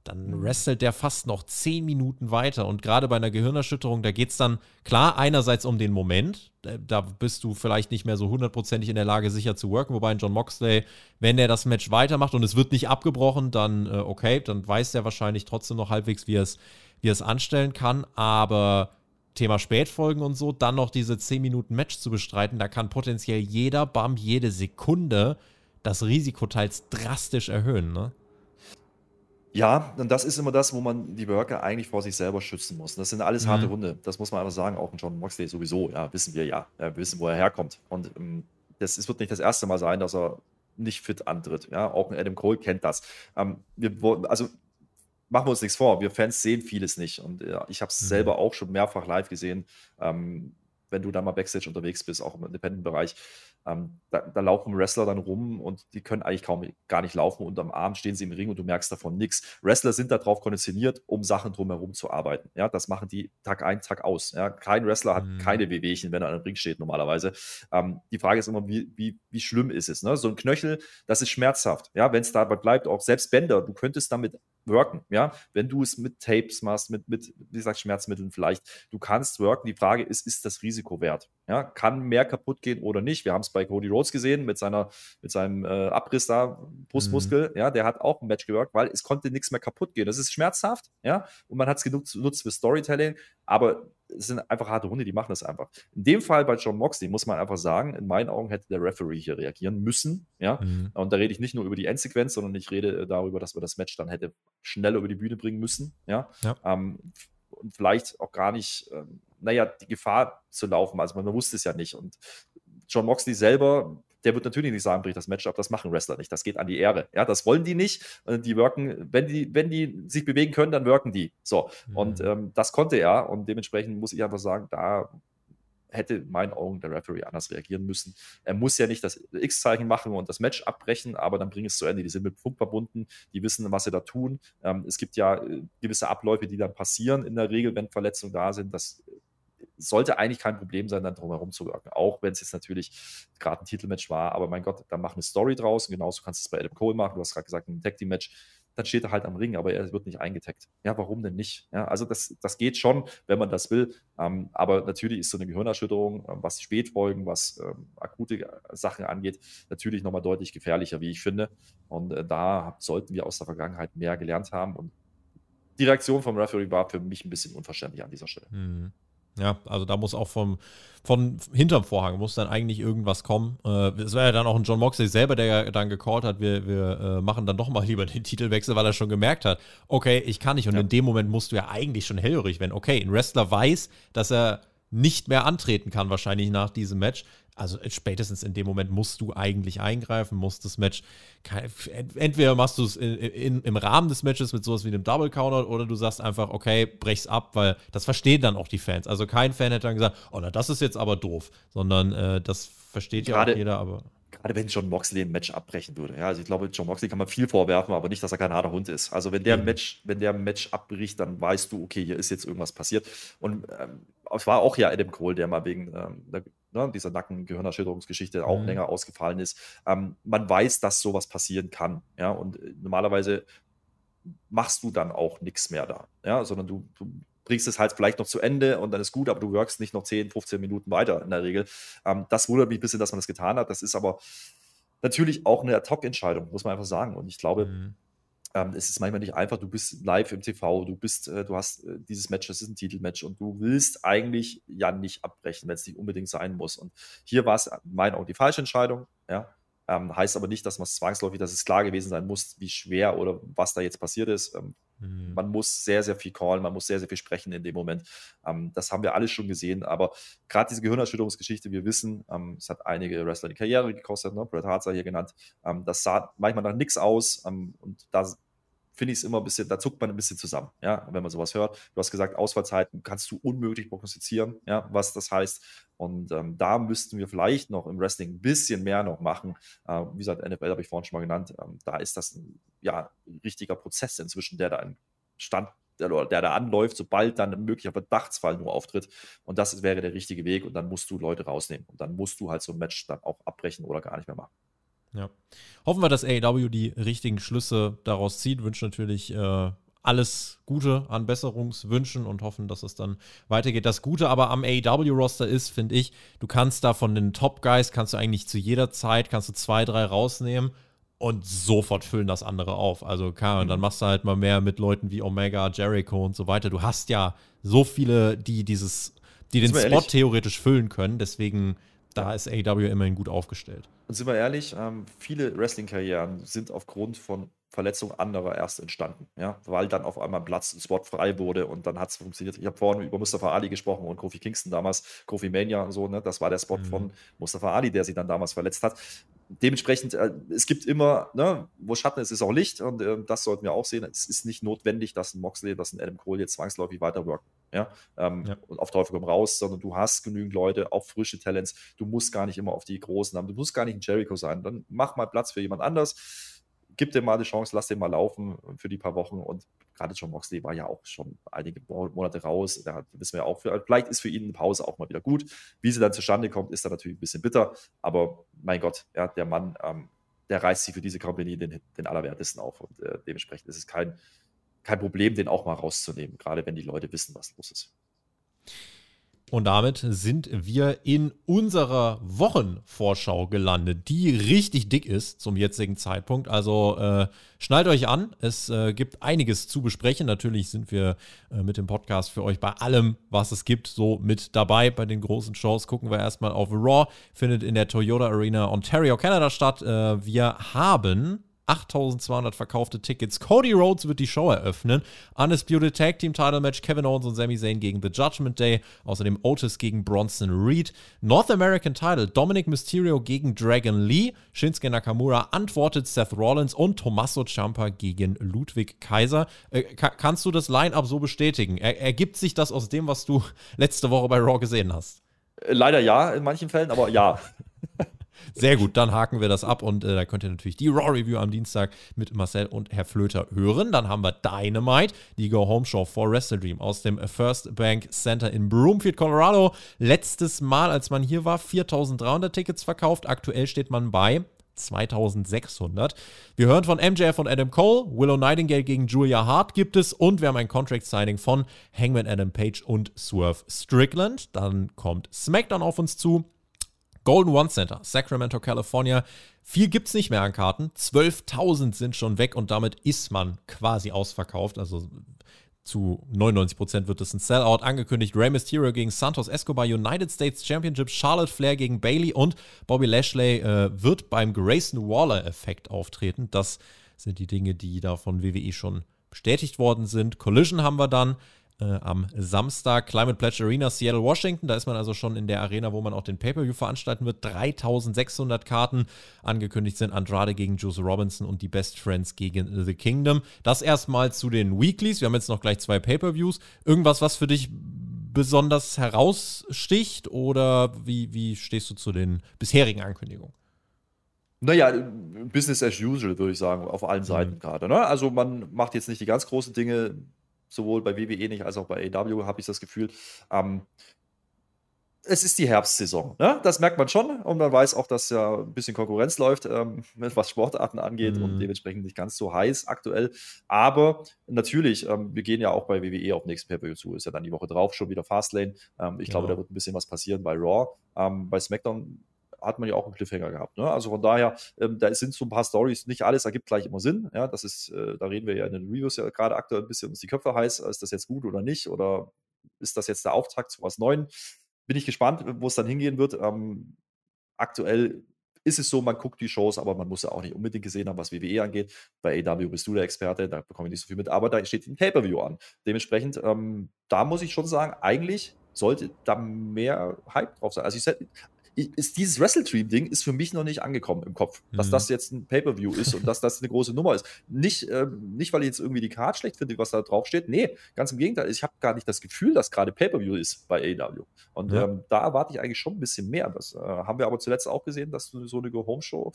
dann wrestelt der fast noch zehn Minuten weiter. Und gerade bei einer Gehirnerschütterung, da geht es dann klar einerseits um den Moment. Da bist du vielleicht nicht mehr so hundertprozentig in der Lage, sicher zu worken. Wobei John Moxley, wenn er das Match weitermacht und es wird nicht abgebrochen, dann äh, okay, dann weiß er wahrscheinlich trotzdem noch halbwegs, wie er es wie anstellen kann. Aber Thema Spätfolgen und so, dann noch diese 10 Minuten Match zu bestreiten, da kann potenziell jeder Bump, jede Sekunde das Risiko teils drastisch erhöhen, ne? Ja, und das ist immer das, wo man die Worker eigentlich vor sich selber schützen muss. Das sind alles harte mhm. Hunde. Das muss man einfach sagen. Auch ein John Moxley sowieso. Ja, wissen wir ja. ja wir wissen, wo er herkommt. Und ähm, das es wird nicht das erste Mal sein, dass er nicht fit antritt. Ja, auch ein Adam Cole kennt das. Ähm, wir, also machen wir uns nichts vor. Wir Fans sehen vieles nicht. Und äh, ich habe es mhm. selber auch schon mehrfach live gesehen. Ähm, wenn du da mal Backstage unterwegs bist, auch im Independent-Bereich, ähm, da, da, laufen Wrestler dann rum und die können eigentlich kaum gar nicht laufen und am Arm stehen sie im Ring und du merkst davon nichts. Wrestler sind darauf konditioniert, um Sachen drumherum zu arbeiten. Ja, das machen die Tag ein, Tag aus. Ja, kein Wrestler hat mhm. keine Wehwehchen, wenn er an einem Ring steht normalerweise. Ähm, die Frage ist immer, wie, wie, wie schlimm ist es? Ne? So ein Knöchel, das ist schmerzhaft. Ja, wenn es dabei bleibt, auch selbst Bänder, du könntest damit worken. Ja, wenn du es mit Tapes machst, mit, mit, wie gesagt, Schmerzmitteln vielleicht, du kannst worken. Die Frage ist, ist das Risiko wert? Ja, kann mehr kaputt gehen oder nicht? Wir haben es bei Cody Rhodes gesehen mit seiner, mit seinem äh, Abriss da, Brustmuskel. Mhm. Ja, der hat auch ein Match geworkt, weil es konnte nichts mehr kaputt gehen. Das ist schmerzhaft, ja, und man hat es genutzt für Storytelling, aber es sind einfach harte Hunde, die machen das einfach. In dem Fall bei John Moxley muss man einfach sagen, in meinen Augen hätte der Referee hier reagieren müssen, ja. Mhm. Und da rede ich nicht nur über die Endsequenz, sondern ich rede äh, darüber, dass man das Match dann hätte schneller über die Bühne bringen müssen, ja. ja. Ähm, und vielleicht auch gar nicht, ähm, naja, die Gefahr zu laufen. Also man, man wusste es ja nicht. Und John Moxley selber, der wird natürlich nicht sagen, bricht das Match ab, das machen Wrestler nicht. Das geht an die Ehre. Ja, das wollen die nicht. Die worken, wenn die, wenn die sich bewegen können, dann worken die. So. Mhm. Und ähm, das konnte er. Und dementsprechend muss ich einfach sagen, da hätte in meinen Augen der Referee anders reagieren müssen. Er muss ja nicht das X-Zeichen machen und das Match abbrechen, aber dann bring es zu Ende. Die sind mit Funk verbunden, die wissen, was sie da tun. Ähm, es gibt ja äh, gewisse Abläufe, die dann passieren in der Regel, wenn Verletzungen da sind. Das sollte eigentlich kein Problem sein, dann drumherum zu wirken. Auch wenn es jetzt natürlich gerade ein Titelmatch war. Aber mein Gott, dann mach eine Story draus. Und genauso kannst du es bei Adam Cole machen. Du hast gerade gesagt, ein Tag Team Match dann steht er halt am Ring, aber er wird nicht eingetaggt. Ja, warum denn nicht? Ja, also das, das geht schon, wenn man das will. Ähm, aber natürlich ist so eine Gehirnerschütterung, ähm, was Spätfolgen, was ähm, akute äh, Sachen angeht, natürlich nochmal deutlich gefährlicher, wie ich finde. Und äh, da sollten wir aus der Vergangenheit mehr gelernt haben. Und die Reaktion vom Referee war für mich ein bisschen unverständlich an dieser Stelle. Mhm. Ja, also da muss auch vom, von hinterm Vorhang muss dann eigentlich irgendwas kommen. Äh, es war ja dann auch ein John Moxley selber, der ja dann gecallt hat, wir, wir äh, machen dann doch mal lieber den Titelwechsel, weil er schon gemerkt hat, okay, ich kann nicht. Und ja. in dem Moment musst du ja eigentlich schon hellhörig werden. Okay, ein Wrestler weiß, dass er nicht mehr antreten kann, wahrscheinlich nach diesem Match also spätestens in dem Moment musst du eigentlich eingreifen, musst das Match, entweder machst du es im Rahmen des Matches mit sowas wie einem Double Counter oder du sagst einfach, okay, brech's ab, weil das verstehen dann auch die Fans. Also kein Fan hätte dann gesagt, oh, na, das ist jetzt aber doof, sondern äh, das versteht ja auch jeder, aber gerade wenn John Moxley ein Match abbrechen würde. Ja, also ich glaube, John Moxley kann man viel vorwerfen, aber nicht, dass er kein harter Hund ist. Also wenn der mhm. Match, wenn der Match abbricht, dann weißt du, okay, hier ist jetzt irgendwas passiert. Und ähm, es war auch ja Adam Cole, der mal wegen ähm, der, ne, dieser Nacken-Gehirnerschütterungsgeschichte auch mhm. länger ausgefallen ist. Ähm, man weiß, dass sowas passieren kann. Ja, und äh, normalerweise machst du dann auch nichts mehr da. Ja, sondern du, du bringst es halt vielleicht noch zu Ende und dann ist gut, aber du workst nicht noch 10, 15 Minuten weiter in der Regel. Ähm, das wundert mich ein bisschen, dass man das getan hat. Das ist aber natürlich auch eine Ad-Hoc-Entscheidung, muss man einfach sagen. Und ich glaube, mhm. Ähm, es ist manchmal nicht einfach. Du bist live im TV, du bist, äh, du hast äh, dieses Match, das ist ein Titelmatch und du willst eigentlich ja nicht abbrechen, wenn es nicht unbedingt sein muss. Und hier war es in meinen Augen die falsche Entscheidung. Ja, ähm, heißt aber nicht, dass man es zwangsläufig, dass es klar gewesen sein muss, wie schwer oder was da jetzt passiert ist. Ähm, mhm. Man muss sehr, sehr viel callen, man muss sehr, sehr viel sprechen in dem Moment. Ähm, das haben wir alle schon gesehen, aber gerade diese Gehirnerschütterungsgeschichte, wir wissen, ähm, es hat einige Wrestler die Karriere gekostet, ne? Bret Hart sei hier genannt. Ähm, das sah manchmal nach nichts aus und da finde ich es immer ein bisschen, da zuckt man ein bisschen zusammen, ja, wenn man sowas hört. Du hast gesagt, Ausfallzeiten kannst du unmöglich prognostizieren, ja, was das heißt. Und ähm, da müssten wir vielleicht noch im Wrestling ein bisschen mehr noch machen. Äh, wie gesagt, NFL habe ich vorhin schon mal genannt. Ähm, da ist das ein ja, richtiger Prozess inzwischen, der da in Stand der, der da anläuft, sobald dann ein möglicher Verdachtsfall nur auftritt. Und das wäre der richtige Weg. Und dann musst du Leute rausnehmen. Und dann musst du halt so ein Match dann auch abbrechen oder gar nicht mehr machen. Ja. Hoffen wir, dass AEW die richtigen Schlüsse daraus zieht. Wünsche natürlich äh, alles Gute an Besserungswünschen und hoffen, dass es dann weitergeht. Das Gute aber am AEW-Roster ist, finde ich, du kannst da von den Top-Guys, kannst du eigentlich zu jeder Zeit, kannst du zwei, drei rausnehmen und sofort füllen das andere auf. Also klar, und dann machst du halt mal mehr mit Leuten wie Omega, Jericho und so weiter. Du hast ja so viele, die dieses, die den Spot ehrlich? theoretisch füllen können. Deswegen, da ist AEW immerhin gut aufgestellt. Und sind wir ehrlich, ähm, viele Wrestling-Karrieren sind aufgrund von Verletzung anderer erst entstanden, ja, weil dann auf einmal Platz, ein Spot frei wurde und dann hat es funktioniert. Ich habe vorhin über Mustafa Ali gesprochen und Kofi Kingston damals, Kofi Mania und so, ne, das war der Spot mhm. von Mustafa Ali, der sich dann damals verletzt hat. Dementsprechend, äh, es gibt immer, ne, wo Schatten ist, ist auch Licht und äh, das sollten wir auch sehen. Es ist nicht notwendig, dass ein Moxley, dass ein Adam Cole jetzt zwangsläufig weiterwirken, ja, ähm, ja. und auf Teufel komm raus, sondern du hast genügend Leute, auch frische Talents. Du musst gar nicht immer auf die Großen haben, du musst gar nicht ein Jericho sein, dann mach mal Platz für jemand anders gib dem mal eine Chance, lass den mal laufen für die paar Wochen. Und gerade John Moxley war ja auch schon einige Monate raus. Da wissen wir ja auch, vielleicht ist für ihn eine Pause auch mal wieder gut. Wie sie dann zustande kommt, ist dann natürlich ein bisschen bitter. Aber mein Gott, ja, der Mann, ähm, der reißt sich für diese Company den, den Allerwertesten auf. Und äh, dementsprechend ist es kein, kein Problem, den auch mal rauszunehmen, gerade wenn die Leute wissen, was los ist. Und damit sind wir in unserer Wochenvorschau gelandet, die richtig dick ist zum jetzigen Zeitpunkt. Also äh, schnallt euch an, es äh, gibt einiges zu besprechen. Natürlich sind wir äh, mit dem Podcast für euch bei allem, was es gibt, so mit dabei. Bei den großen Shows gucken wir erstmal auf Raw, findet in der Toyota Arena Ontario, Canada statt. Äh, wir haben 8200 verkaufte Tickets. Cody Rhodes wird die Show eröffnen. Undisputed Tag Team Title Match Kevin Owens und Sami Zayn gegen The Judgment Day. Außerdem Otis gegen Bronson Reed. North American Title Dominic Mysterio gegen Dragon Lee. Shinsuke Nakamura antwortet Seth Rollins und Tommaso Ciampa gegen Ludwig Kaiser. Äh, kannst du das Line-Up so bestätigen? Er ergibt sich das aus dem, was du letzte Woche bei Raw gesehen hast? Leider ja, in manchen Fällen, aber ja. Sehr gut, dann haken wir das ab und äh, da könnt ihr natürlich die Raw Review am Dienstag mit Marcel und Herr Flöter hören. Dann haben wir Dynamite, die Go Home Show for Wrestle Dream aus dem First Bank Center in Broomfield, Colorado. Letztes Mal, als man hier war, 4300 Tickets verkauft. Aktuell steht man bei 2600. Wir hören von MJF und Adam Cole, Willow Nightingale gegen Julia Hart gibt es und wir haben ein Contract Signing von Hangman Adam Page und Swerve Strickland. Dann kommt SmackDown auf uns zu. Golden One Center, Sacramento, California. Viel gibt es nicht mehr an Karten. 12.000 sind schon weg und damit ist man quasi ausverkauft. Also zu 99% wird es ein Sellout angekündigt. Rey Mysterio gegen Santos Escobar, United States Championship, Charlotte Flair gegen Bailey und Bobby Lashley äh, wird beim Grayson Waller-Effekt auftreten. Das sind die Dinge, die da von WWE schon bestätigt worden sind. Collision haben wir dann äh, am Samstag. Climate Pledge Arena, Seattle, Washington. Da ist man also schon in der Arena, wo man auch den Pay-Per-View veranstalten wird. 3600 Karten. Angekündigt sind Andrade gegen Jose Robinson und die Best Friends gegen The Kingdom. Das erstmal zu den Weeklies. Wir haben jetzt noch gleich zwei Pay-Per-Views. Irgendwas, was für dich besonders heraussticht oder wie, wie stehst du zu den bisherigen Ankündigungen? Naja, Business as usual, würde ich sagen, auf allen Seiten mhm. gerade. Ne? Also man macht jetzt nicht die ganz großen Dinge sowohl bei WWE nicht als auch bei AW habe ich das Gefühl. Ähm, es ist die Herbstsaison. Ne? Das merkt man schon und man weiß auch, dass ja ein bisschen Konkurrenz läuft, ähm, was Sportarten angeht mhm. und dementsprechend nicht ganz so heiß aktuell. Aber natürlich, ähm, wir gehen ja auch bei WWE auf nächsten Pay-Per-View zu. Ist ja dann die Woche drauf schon wieder Fastlane. Ähm, ich ja. glaube, da wird ein bisschen was passieren bei Raw. Ähm, bei SmackDown hat man ja auch einen Cliffhanger gehabt. Ne? Also von daher, ähm, da sind so ein paar Stories, nicht alles ergibt gleich immer Sinn. Ja, das ist, äh, da reden wir ja in den Reviews ja gerade aktuell ein bisschen uns die Köpfe heiß. Ist das jetzt gut oder nicht? Oder ist das jetzt der Auftakt zu was Neuem? Bin ich gespannt, wo es dann hingehen wird. Ähm, aktuell ist es so, man guckt die Shows, aber man muss ja auch nicht unbedingt gesehen haben, was WWE angeht. Bei AW bist du der Experte, da bekomme ich nicht so viel mit, aber da steht ein Pay-Per-View an. Dementsprechend, ähm, da muss ich schon sagen, eigentlich sollte da mehr Hype drauf sein. Also ich, ist dieses Wrestle-Dream-Ding ist für mich noch nicht angekommen im Kopf, dass mhm. das jetzt ein Pay-Per-View ist und dass das eine große Nummer ist. Nicht, äh, nicht weil ich jetzt irgendwie die Karte schlecht finde, was da drauf steht. Nee, ganz im Gegenteil. Ich habe gar nicht das Gefühl, dass gerade Pay-Per-View ist bei AEW. Und ja. ähm, da erwarte ich eigentlich schon ein bisschen mehr. Das äh, haben wir aber zuletzt auch gesehen, dass so eine Go-Home-Show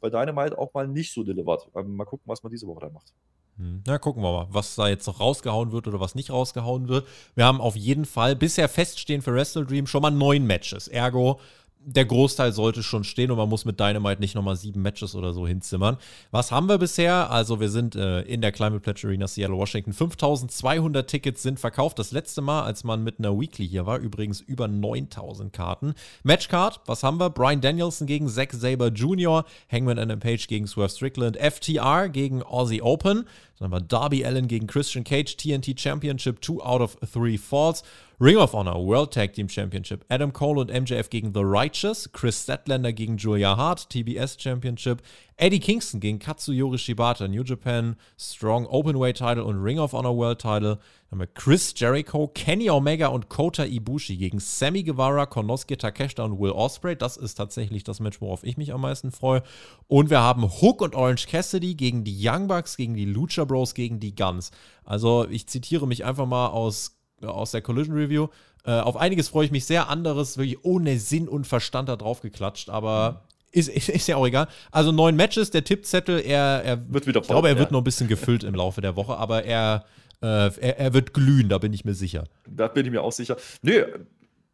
bei Dynamite auch mal nicht so delivert. Ähm, mal gucken, was man diese Woche dann macht. Hm. Na, gucken wir mal, was da jetzt noch rausgehauen wird oder was nicht rausgehauen wird. Wir haben auf jeden Fall bisher feststehen für Wrestle Dream schon mal neun Matches. Ergo der Großteil sollte schon stehen und man muss mit Dynamite nicht nochmal sieben Matches oder so hinzimmern. Was haben wir bisher? Also wir sind äh, in der Climate Pledge Arena Seattle, Washington. 5200 Tickets sind verkauft. Das letzte Mal, als man mit einer Weekly hier war, übrigens über 9000 Karten. Matchcard, was haben wir? Brian Danielson gegen Zack Saber Jr., Hangman Adam Page gegen Swerve Strickland, FTR gegen Aussie Open. Dann haben wir Darby Allen gegen Christian Cage, TNT Championship, 2 out of 3 falls. Ring of Honor, World Tag Team Championship, Adam Cole und MJF gegen The Righteous, Chris Statlander gegen Julia Hart, TBS Championship, Eddie Kingston gegen Katsuyori Shibata, New Japan, Strong Openweight Title und Ring of Honor World Title. Dann haben wir Chris Jericho, Kenny Omega und Kota Ibushi gegen Sammy Guevara, Konosuke Takeshita und Will Ospreay. Das ist tatsächlich das Match, worauf ich mich am meisten freue. Und wir haben Hook und Orange Cassidy gegen die Young Bucks, gegen die Lucha Bros, gegen die Guns. Also ich zitiere mich einfach mal aus aus der Collision Review. Äh, auf einiges freue ich mich sehr, anderes wirklich ohne Sinn und Verstand da drauf geklatscht, aber ist, ist, ist, ja auch egal. Also neun Matches, der Tippzettel, er, er wird wieder voll, Ich glaube, er ja. wird noch ein bisschen gefüllt im Laufe der Woche, aber er, äh, er, er, wird glühen, da bin ich mir sicher. Da bin ich mir auch sicher. Nö,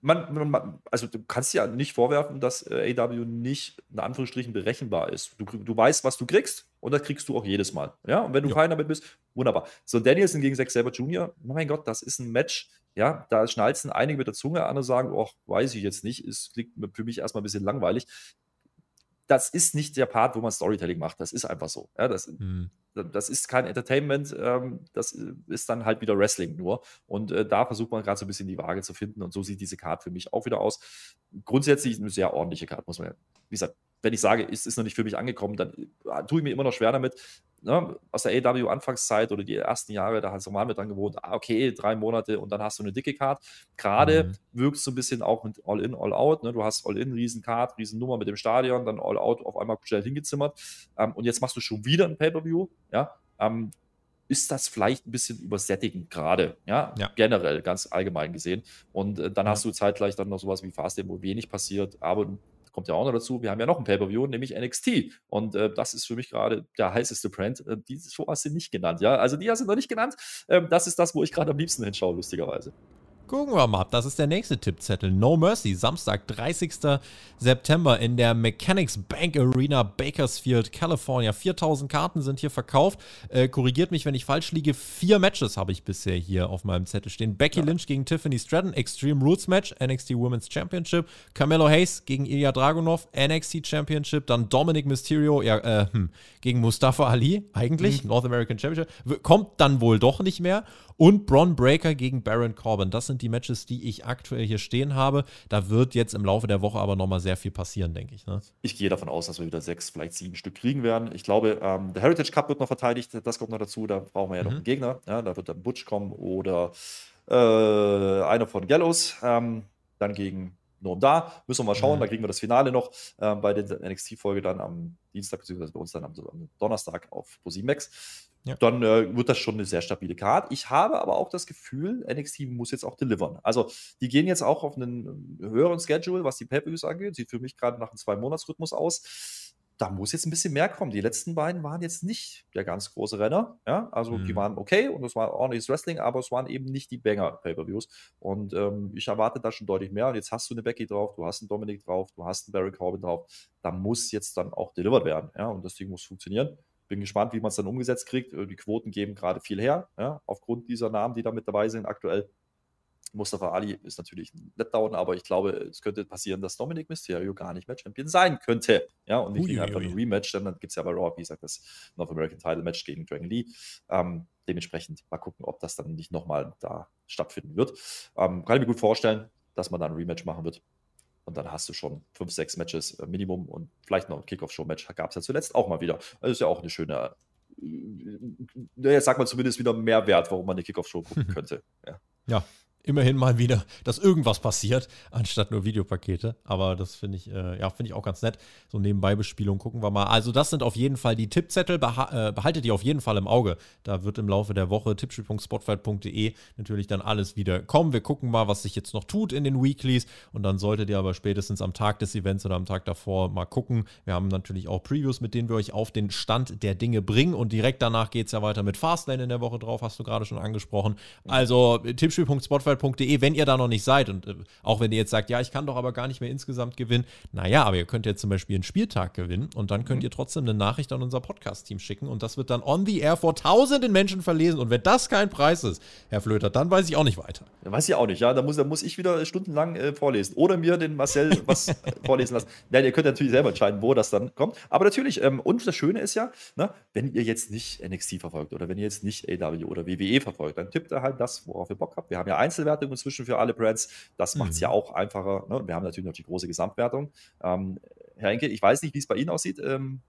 man, man, also du kannst ja nicht vorwerfen, dass äh, AW nicht in Anführungsstrichen berechenbar ist. Du, du weißt, was du kriegst und das kriegst du auch jedes Mal. Ja, und wenn du ja. fein damit bist, wunderbar. So, Danielson gegen Zack Saber Jr., mein Gott, das ist ein Match. Ja, da schnalzen einige mit der Zunge, andere sagen, oh, weiß ich jetzt nicht, es klingt für mich erstmal ein bisschen langweilig das ist nicht der Part, wo man Storytelling macht. Das ist einfach so. Ja, das, mhm. das ist kein Entertainment, ähm, das ist dann halt wieder Wrestling nur. Und äh, da versucht man gerade so ein bisschen die Waage zu finden. Und so sieht diese Card für mich auch wieder aus. Grundsätzlich eine sehr ordentliche Card, muss man ja, wie gesagt, wenn ich sage, es ist noch nicht für mich angekommen, dann äh, tue ich mir immer noch schwer damit. Ne? Aus der AW-Anfangszeit oder die ersten Jahre, da waren wir dann gewohnt, ah, okay, drei Monate und dann hast du eine dicke Card. Gerade mhm. es so ein bisschen auch mit All-In, All-Out. Ne? Du hast All-In, riesen Card, riesen Nummer mit dem Stadion, dann All-Out auf einmal schnell hingezimmert. Ähm, und jetzt machst du schon wieder ein Pay-Per-View. Ja? Ähm, ist das vielleicht ein bisschen übersättigend gerade, ja? ja? generell, ganz allgemein gesehen. Und äh, dann ja. hast du zeitgleich dann noch sowas wie Fast, wo wenig passiert, aber kommt ja auch noch dazu, wir haben ja noch ein Pay-Per-View, nämlich NXT. Und äh, das ist für mich gerade der heißeste Brand. Äh, diese Show hast du nicht genannt, ja. Also die hast du noch nicht genannt. Ähm, das ist das, wo ich gerade am liebsten hinschaue, lustigerweise. Gucken wir mal, das ist der nächste Tippzettel. No Mercy, Samstag, 30. September in der Mechanics Bank Arena, Bakersfield, California. 4000 Karten sind hier verkauft. Äh, korrigiert mich, wenn ich falsch liege. Vier Matches habe ich bisher hier auf meinem Zettel stehen. Becky ja. Lynch gegen Tiffany Stratton, Extreme Rules Match, NXT Women's Championship. Carmelo Hayes gegen Ilya Dragunov, NXT Championship. Dann Dominic Mysterio ja, äh, hm, gegen Mustafa Ali, eigentlich, mhm. North American Championship. Kommt dann wohl doch nicht mehr. Und Bron Breaker gegen Baron Corbin. Das sind die Matches, die ich aktuell hier stehen habe. Da wird jetzt im Laufe der Woche aber nochmal sehr viel passieren, denke ich. Ne? Ich gehe davon aus, dass wir wieder sechs, vielleicht sieben Stück kriegen werden. Ich glaube, ähm, der Heritage Cup wird noch verteidigt. Das kommt noch dazu. Da brauchen wir ja mhm. noch einen Gegner. Ja, da wird dann Butch kommen oder äh, einer von Gallows. Ähm, dann gegen nur um da. Müssen wir mal schauen, mhm. da kriegen wir das Finale noch äh, bei der NXT-Folge dann am Dienstag, beziehungsweise bei uns dann am, am Donnerstag auf ProSimax. Ja. Dann äh, wird das schon eine sehr stabile Card. Ich habe aber auch das Gefühl, NXT muss jetzt auch delivern. Also, die gehen jetzt auch auf einen höheren Schedule, was die Pay-Per-Views angeht. Sieht für mich gerade nach einem Zwei-Monats-Rhythmus aus. Da muss jetzt ein bisschen mehr kommen. Die letzten beiden waren jetzt nicht der ganz große Renner. Ja, also mhm. die waren okay und es war ordentliches Wrestling, aber es waren eben nicht die Banger-Pay-Per-Views. Und ähm, ich erwarte da schon deutlich mehr. Und jetzt hast du eine Becky drauf, du hast einen Dominik drauf, du hast einen Barry Corbin drauf. Da muss jetzt dann auch delivered werden. Ja, und das Ding muss funktionieren. Bin gespannt, wie man es dann umgesetzt kriegt. Äh, die Quoten geben gerade viel her, ja, aufgrund dieser Namen, die da mit dabei sind aktuell. Mustafa Ali ist natürlich ein Letdown, aber ich glaube, es könnte passieren, dass Dominic Mysterio gar nicht mehr Champion sein könnte. Ja, und nicht einfach ein Rematch, denn dann gibt es ja bei Raw, wie gesagt, das North American Title Match gegen Dragon Lee. Ähm, dementsprechend mal gucken, ob das dann nicht nochmal da stattfinden wird. Ähm, kann ich mir gut vorstellen, dass man da ein Rematch machen wird. Und dann hast du schon fünf, sechs Matches äh, Minimum und vielleicht noch ein Kickoff-Show-Match. Gab es ja zuletzt auch mal wieder. Das ist ja auch eine schöne, äh, naja, sag mal zumindest wieder mehr Wert, warum man eine Kickoff-Show gucken könnte. Ja. ja immerhin mal wieder, dass irgendwas passiert, anstatt nur Videopakete. Aber das finde ich, äh, ja, finde ich auch ganz nett. So nebenbei Bespielung gucken wir mal. Also, das sind auf jeden Fall die Tippzettel. Beha äh, behaltet die auf jeden Fall im Auge. Da wird im Laufe der Woche tippspiel.spotfight.de natürlich dann alles wieder kommen. Wir gucken mal, was sich jetzt noch tut in den Weeklies. Und dann solltet ihr aber spätestens am Tag des Events oder am Tag davor mal gucken. Wir haben natürlich auch Previews, mit denen wir euch auf den Stand der Dinge bringen. Und direkt danach geht es ja weiter mit Fastlane in der Woche drauf, hast du gerade schon angesprochen. Also, tippspiel.spotfight.de fußball.de, wenn ihr da noch nicht seid. Und äh, auch wenn ihr jetzt sagt, ja, ich kann doch aber gar nicht mehr insgesamt gewinnen. Naja, aber ihr könnt jetzt zum Beispiel einen Spieltag gewinnen und dann könnt mhm. ihr trotzdem eine Nachricht an unser Podcast-Team schicken und das wird dann on the air vor tausenden Menschen verlesen. Und wenn das kein Preis ist, Herr Flöter, dann weiß ich auch nicht weiter. Ja, weiß ich auch nicht, ja. Da muss, da muss ich wieder stundenlang äh, vorlesen. Oder mir den Marcel was vorlesen lassen. Nein, ihr könnt natürlich selber entscheiden, wo das dann kommt. Aber natürlich, ähm, und das Schöne ist ja, ne, wenn ihr jetzt nicht NXT verfolgt oder wenn ihr jetzt nicht AW oder WWE verfolgt, dann tippt ihr halt das, worauf ihr Bock habt. Wir haben ja Einzelwertungen inzwischen für alle Brands. Das macht es mhm. ja auch einfacher. Ne? Wir haben natürlich noch die große Gesamtwertung. Ähm, Herr Enke, ich weiß nicht, wie es bei Ihnen aussieht. Ähm,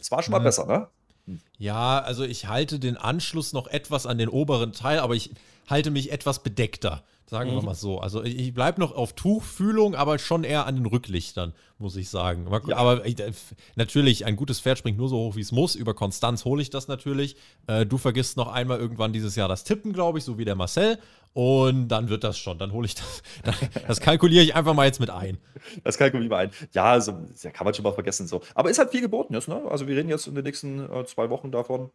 es war schon mal mhm. besser, ne? Hm. Ja, also ich halte den Anschluss noch etwas an den oberen Teil, aber ich halte mich etwas bedeckter. Sagen mhm. wir mal so. Also ich bleibe noch auf Tuchfühlung, aber schon eher an den Rücklichtern, muss ich sagen. Aber, ja. aber äh, natürlich, ein gutes Pferd springt nur so hoch, wie es muss. Über Konstanz hole ich das natürlich. Äh, du vergisst noch einmal irgendwann dieses Jahr das Tippen, glaube ich, so wie der Marcel. Und dann wird das schon. Dann hole ich das. Das kalkuliere ich einfach mal jetzt mit ein. Das kalkuliere ich mal ein. Ja, also, ja, kann man schon mal vergessen. So. Aber ist halt viel geboten jetzt, ne? Also wir reden jetzt in den nächsten äh, zwei Wochen davon.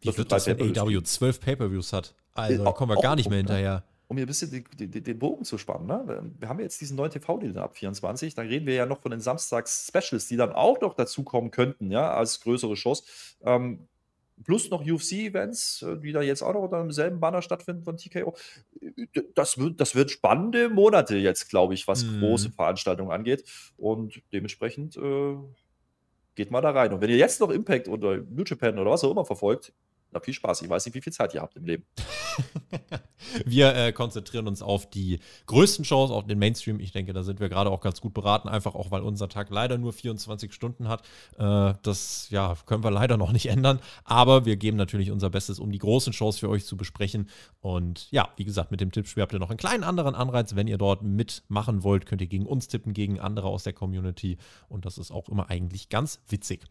Wie wird das, wenn AW zwölf Pay-Per-Views hat? Also, da kommen wir gar nicht mehr hinterher um hier ein bisschen die, die, den Bogen zu spannen, ne? wir haben jetzt diesen neuen TV-Deal ab 24, dann reden wir ja noch von den Samstags-Specials, die dann auch noch dazukommen könnten, ja, als größere Shows. Ähm, plus noch UFC-Events, äh, die da jetzt auch noch unter demselben Banner stattfinden von TKO. Das wird, das wird spannende Monate jetzt, glaube ich, was mhm. große Veranstaltungen angeht. Und dementsprechend äh, geht mal da rein. Und wenn ihr jetzt noch Impact oder New Japan oder was auch immer verfolgt, na viel Spaß. Ich weiß nicht, wie viel Zeit ihr habt im Leben. wir äh, konzentrieren uns auf die größten Shows, auf den Mainstream. Ich denke, da sind wir gerade auch ganz gut beraten, einfach auch, weil unser Tag leider nur 24 Stunden hat. Äh, das ja, können wir leider noch nicht ändern, aber wir geben natürlich unser Bestes, um die großen Shows für euch zu besprechen. Und ja, wie gesagt, mit dem Tippspiel habt ihr noch einen kleinen anderen Anreiz. Wenn ihr dort mitmachen wollt, könnt ihr gegen uns tippen, gegen andere aus der Community. Und das ist auch immer eigentlich ganz witzig.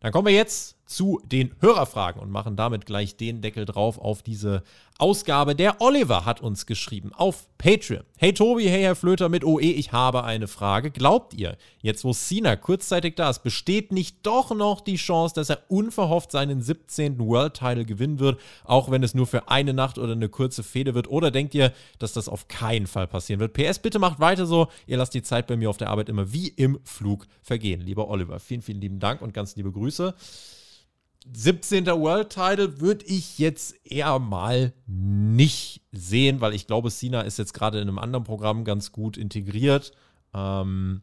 Dann kommen wir jetzt zu den Hörerfragen und machen damit gleich den Deckel drauf auf diese Ausgabe. Der Oliver hat uns geschrieben auf Patreon. Hey Tobi, hey Herr Flöter mit OE, ich habe eine Frage. Glaubt ihr, jetzt wo Cena kurzzeitig da ist, besteht nicht doch noch die Chance, dass er unverhofft seinen 17. World Title gewinnen wird, auch wenn es nur für eine Nacht oder eine kurze Fehde wird? Oder denkt ihr, dass das auf keinen Fall passieren wird? PS, bitte macht weiter so. Ihr lasst die Zeit bei mir auf der Arbeit immer wie im Flug vergehen. Lieber Oliver, vielen, vielen lieben Dank und ganz liebe Grüße. 17. World Title würde ich jetzt eher mal nicht sehen, weil ich glaube, Cena ist jetzt gerade in einem anderen Programm ganz gut integriert. Ähm,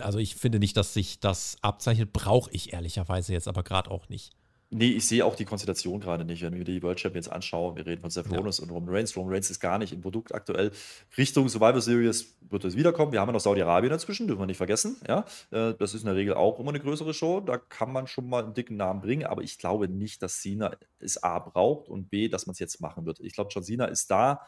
also ich finde nicht, dass sich das abzeichnet. Brauche ich ehrlicherweise jetzt aber gerade auch nicht. Nee, ich sehe auch die Konstellation gerade nicht, wenn wir die World Champions anschauen. Wir reden von Seth Rollins ja. und Roman Reigns. Roman Reigns ist gar nicht im Produkt aktuell. Richtung Survivor Series wird es wiederkommen. Wir haben ja noch Saudi-Arabien dazwischen, dürfen wir nicht vergessen. Ja, äh, das ist in der Regel auch immer eine größere Show. Da kann man schon mal einen dicken Namen bringen, aber ich glaube nicht, dass Cena es A braucht und B, dass man es jetzt machen wird. Ich glaube, John Cena ist da,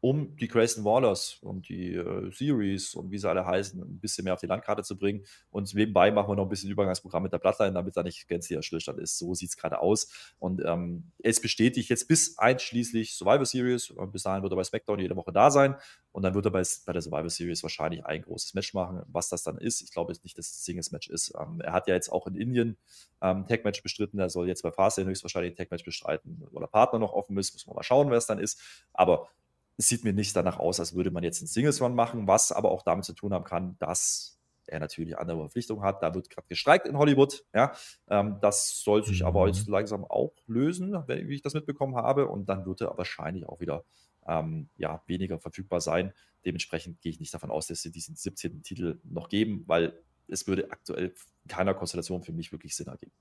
um die Grayson Wallers und die äh, Series und wie sie alle heißen, ein bisschen mehr auf die Landkarte zu bringen. Und nebenbei machen wir noch ein bisschen Übergangsprogramm mit der Bloodline, damit da nicht gänzlicher Stillstand ist. So sieht es gerade aus. Und ähm, es bestätigt jetzt bis einschließlich Survivor Series. Und bis dahin wird er bei SmackDown jede Woche da sein. Und dann wird er bei, bei der Survivor Series wahrscheinlich ein großes Match machen. Was das dann ist, ich glaube nicht, dass es ein Singles-Match ist. Ähm, er hat ja jetzt auch in Indien ähm, Tag-Match bestritten. Er soll jetzt bei Fastlane höchstwahrscheinlich ein Tag-Match bestreiten, wo der Partner noch offen ist. Muss man mal schauen, wer es dann ist. Aber es sieht mir nicht danach aus, als würde man jetzt einen Singles-Run machen, was aber auch damit zu tun haben kann, dass er natürlich andere Verpflichtungen hat. Da wird gerade gestreikt in Hollywood. Ja, ähm, das soll sich mhm. aber jetzt langsam auch lösen, wenn, wie ich das mitbekommen habe. Und dann wird er wahrscheinlich auch wieder ähm, ja, weniger verfügbar sein. Dementsprechend gehe ich nicht davon aus, dass sie diesen 17. Titel noch geben, weil es würde aktuell keiner Konstellation für mich wirklich Sinn ergeben.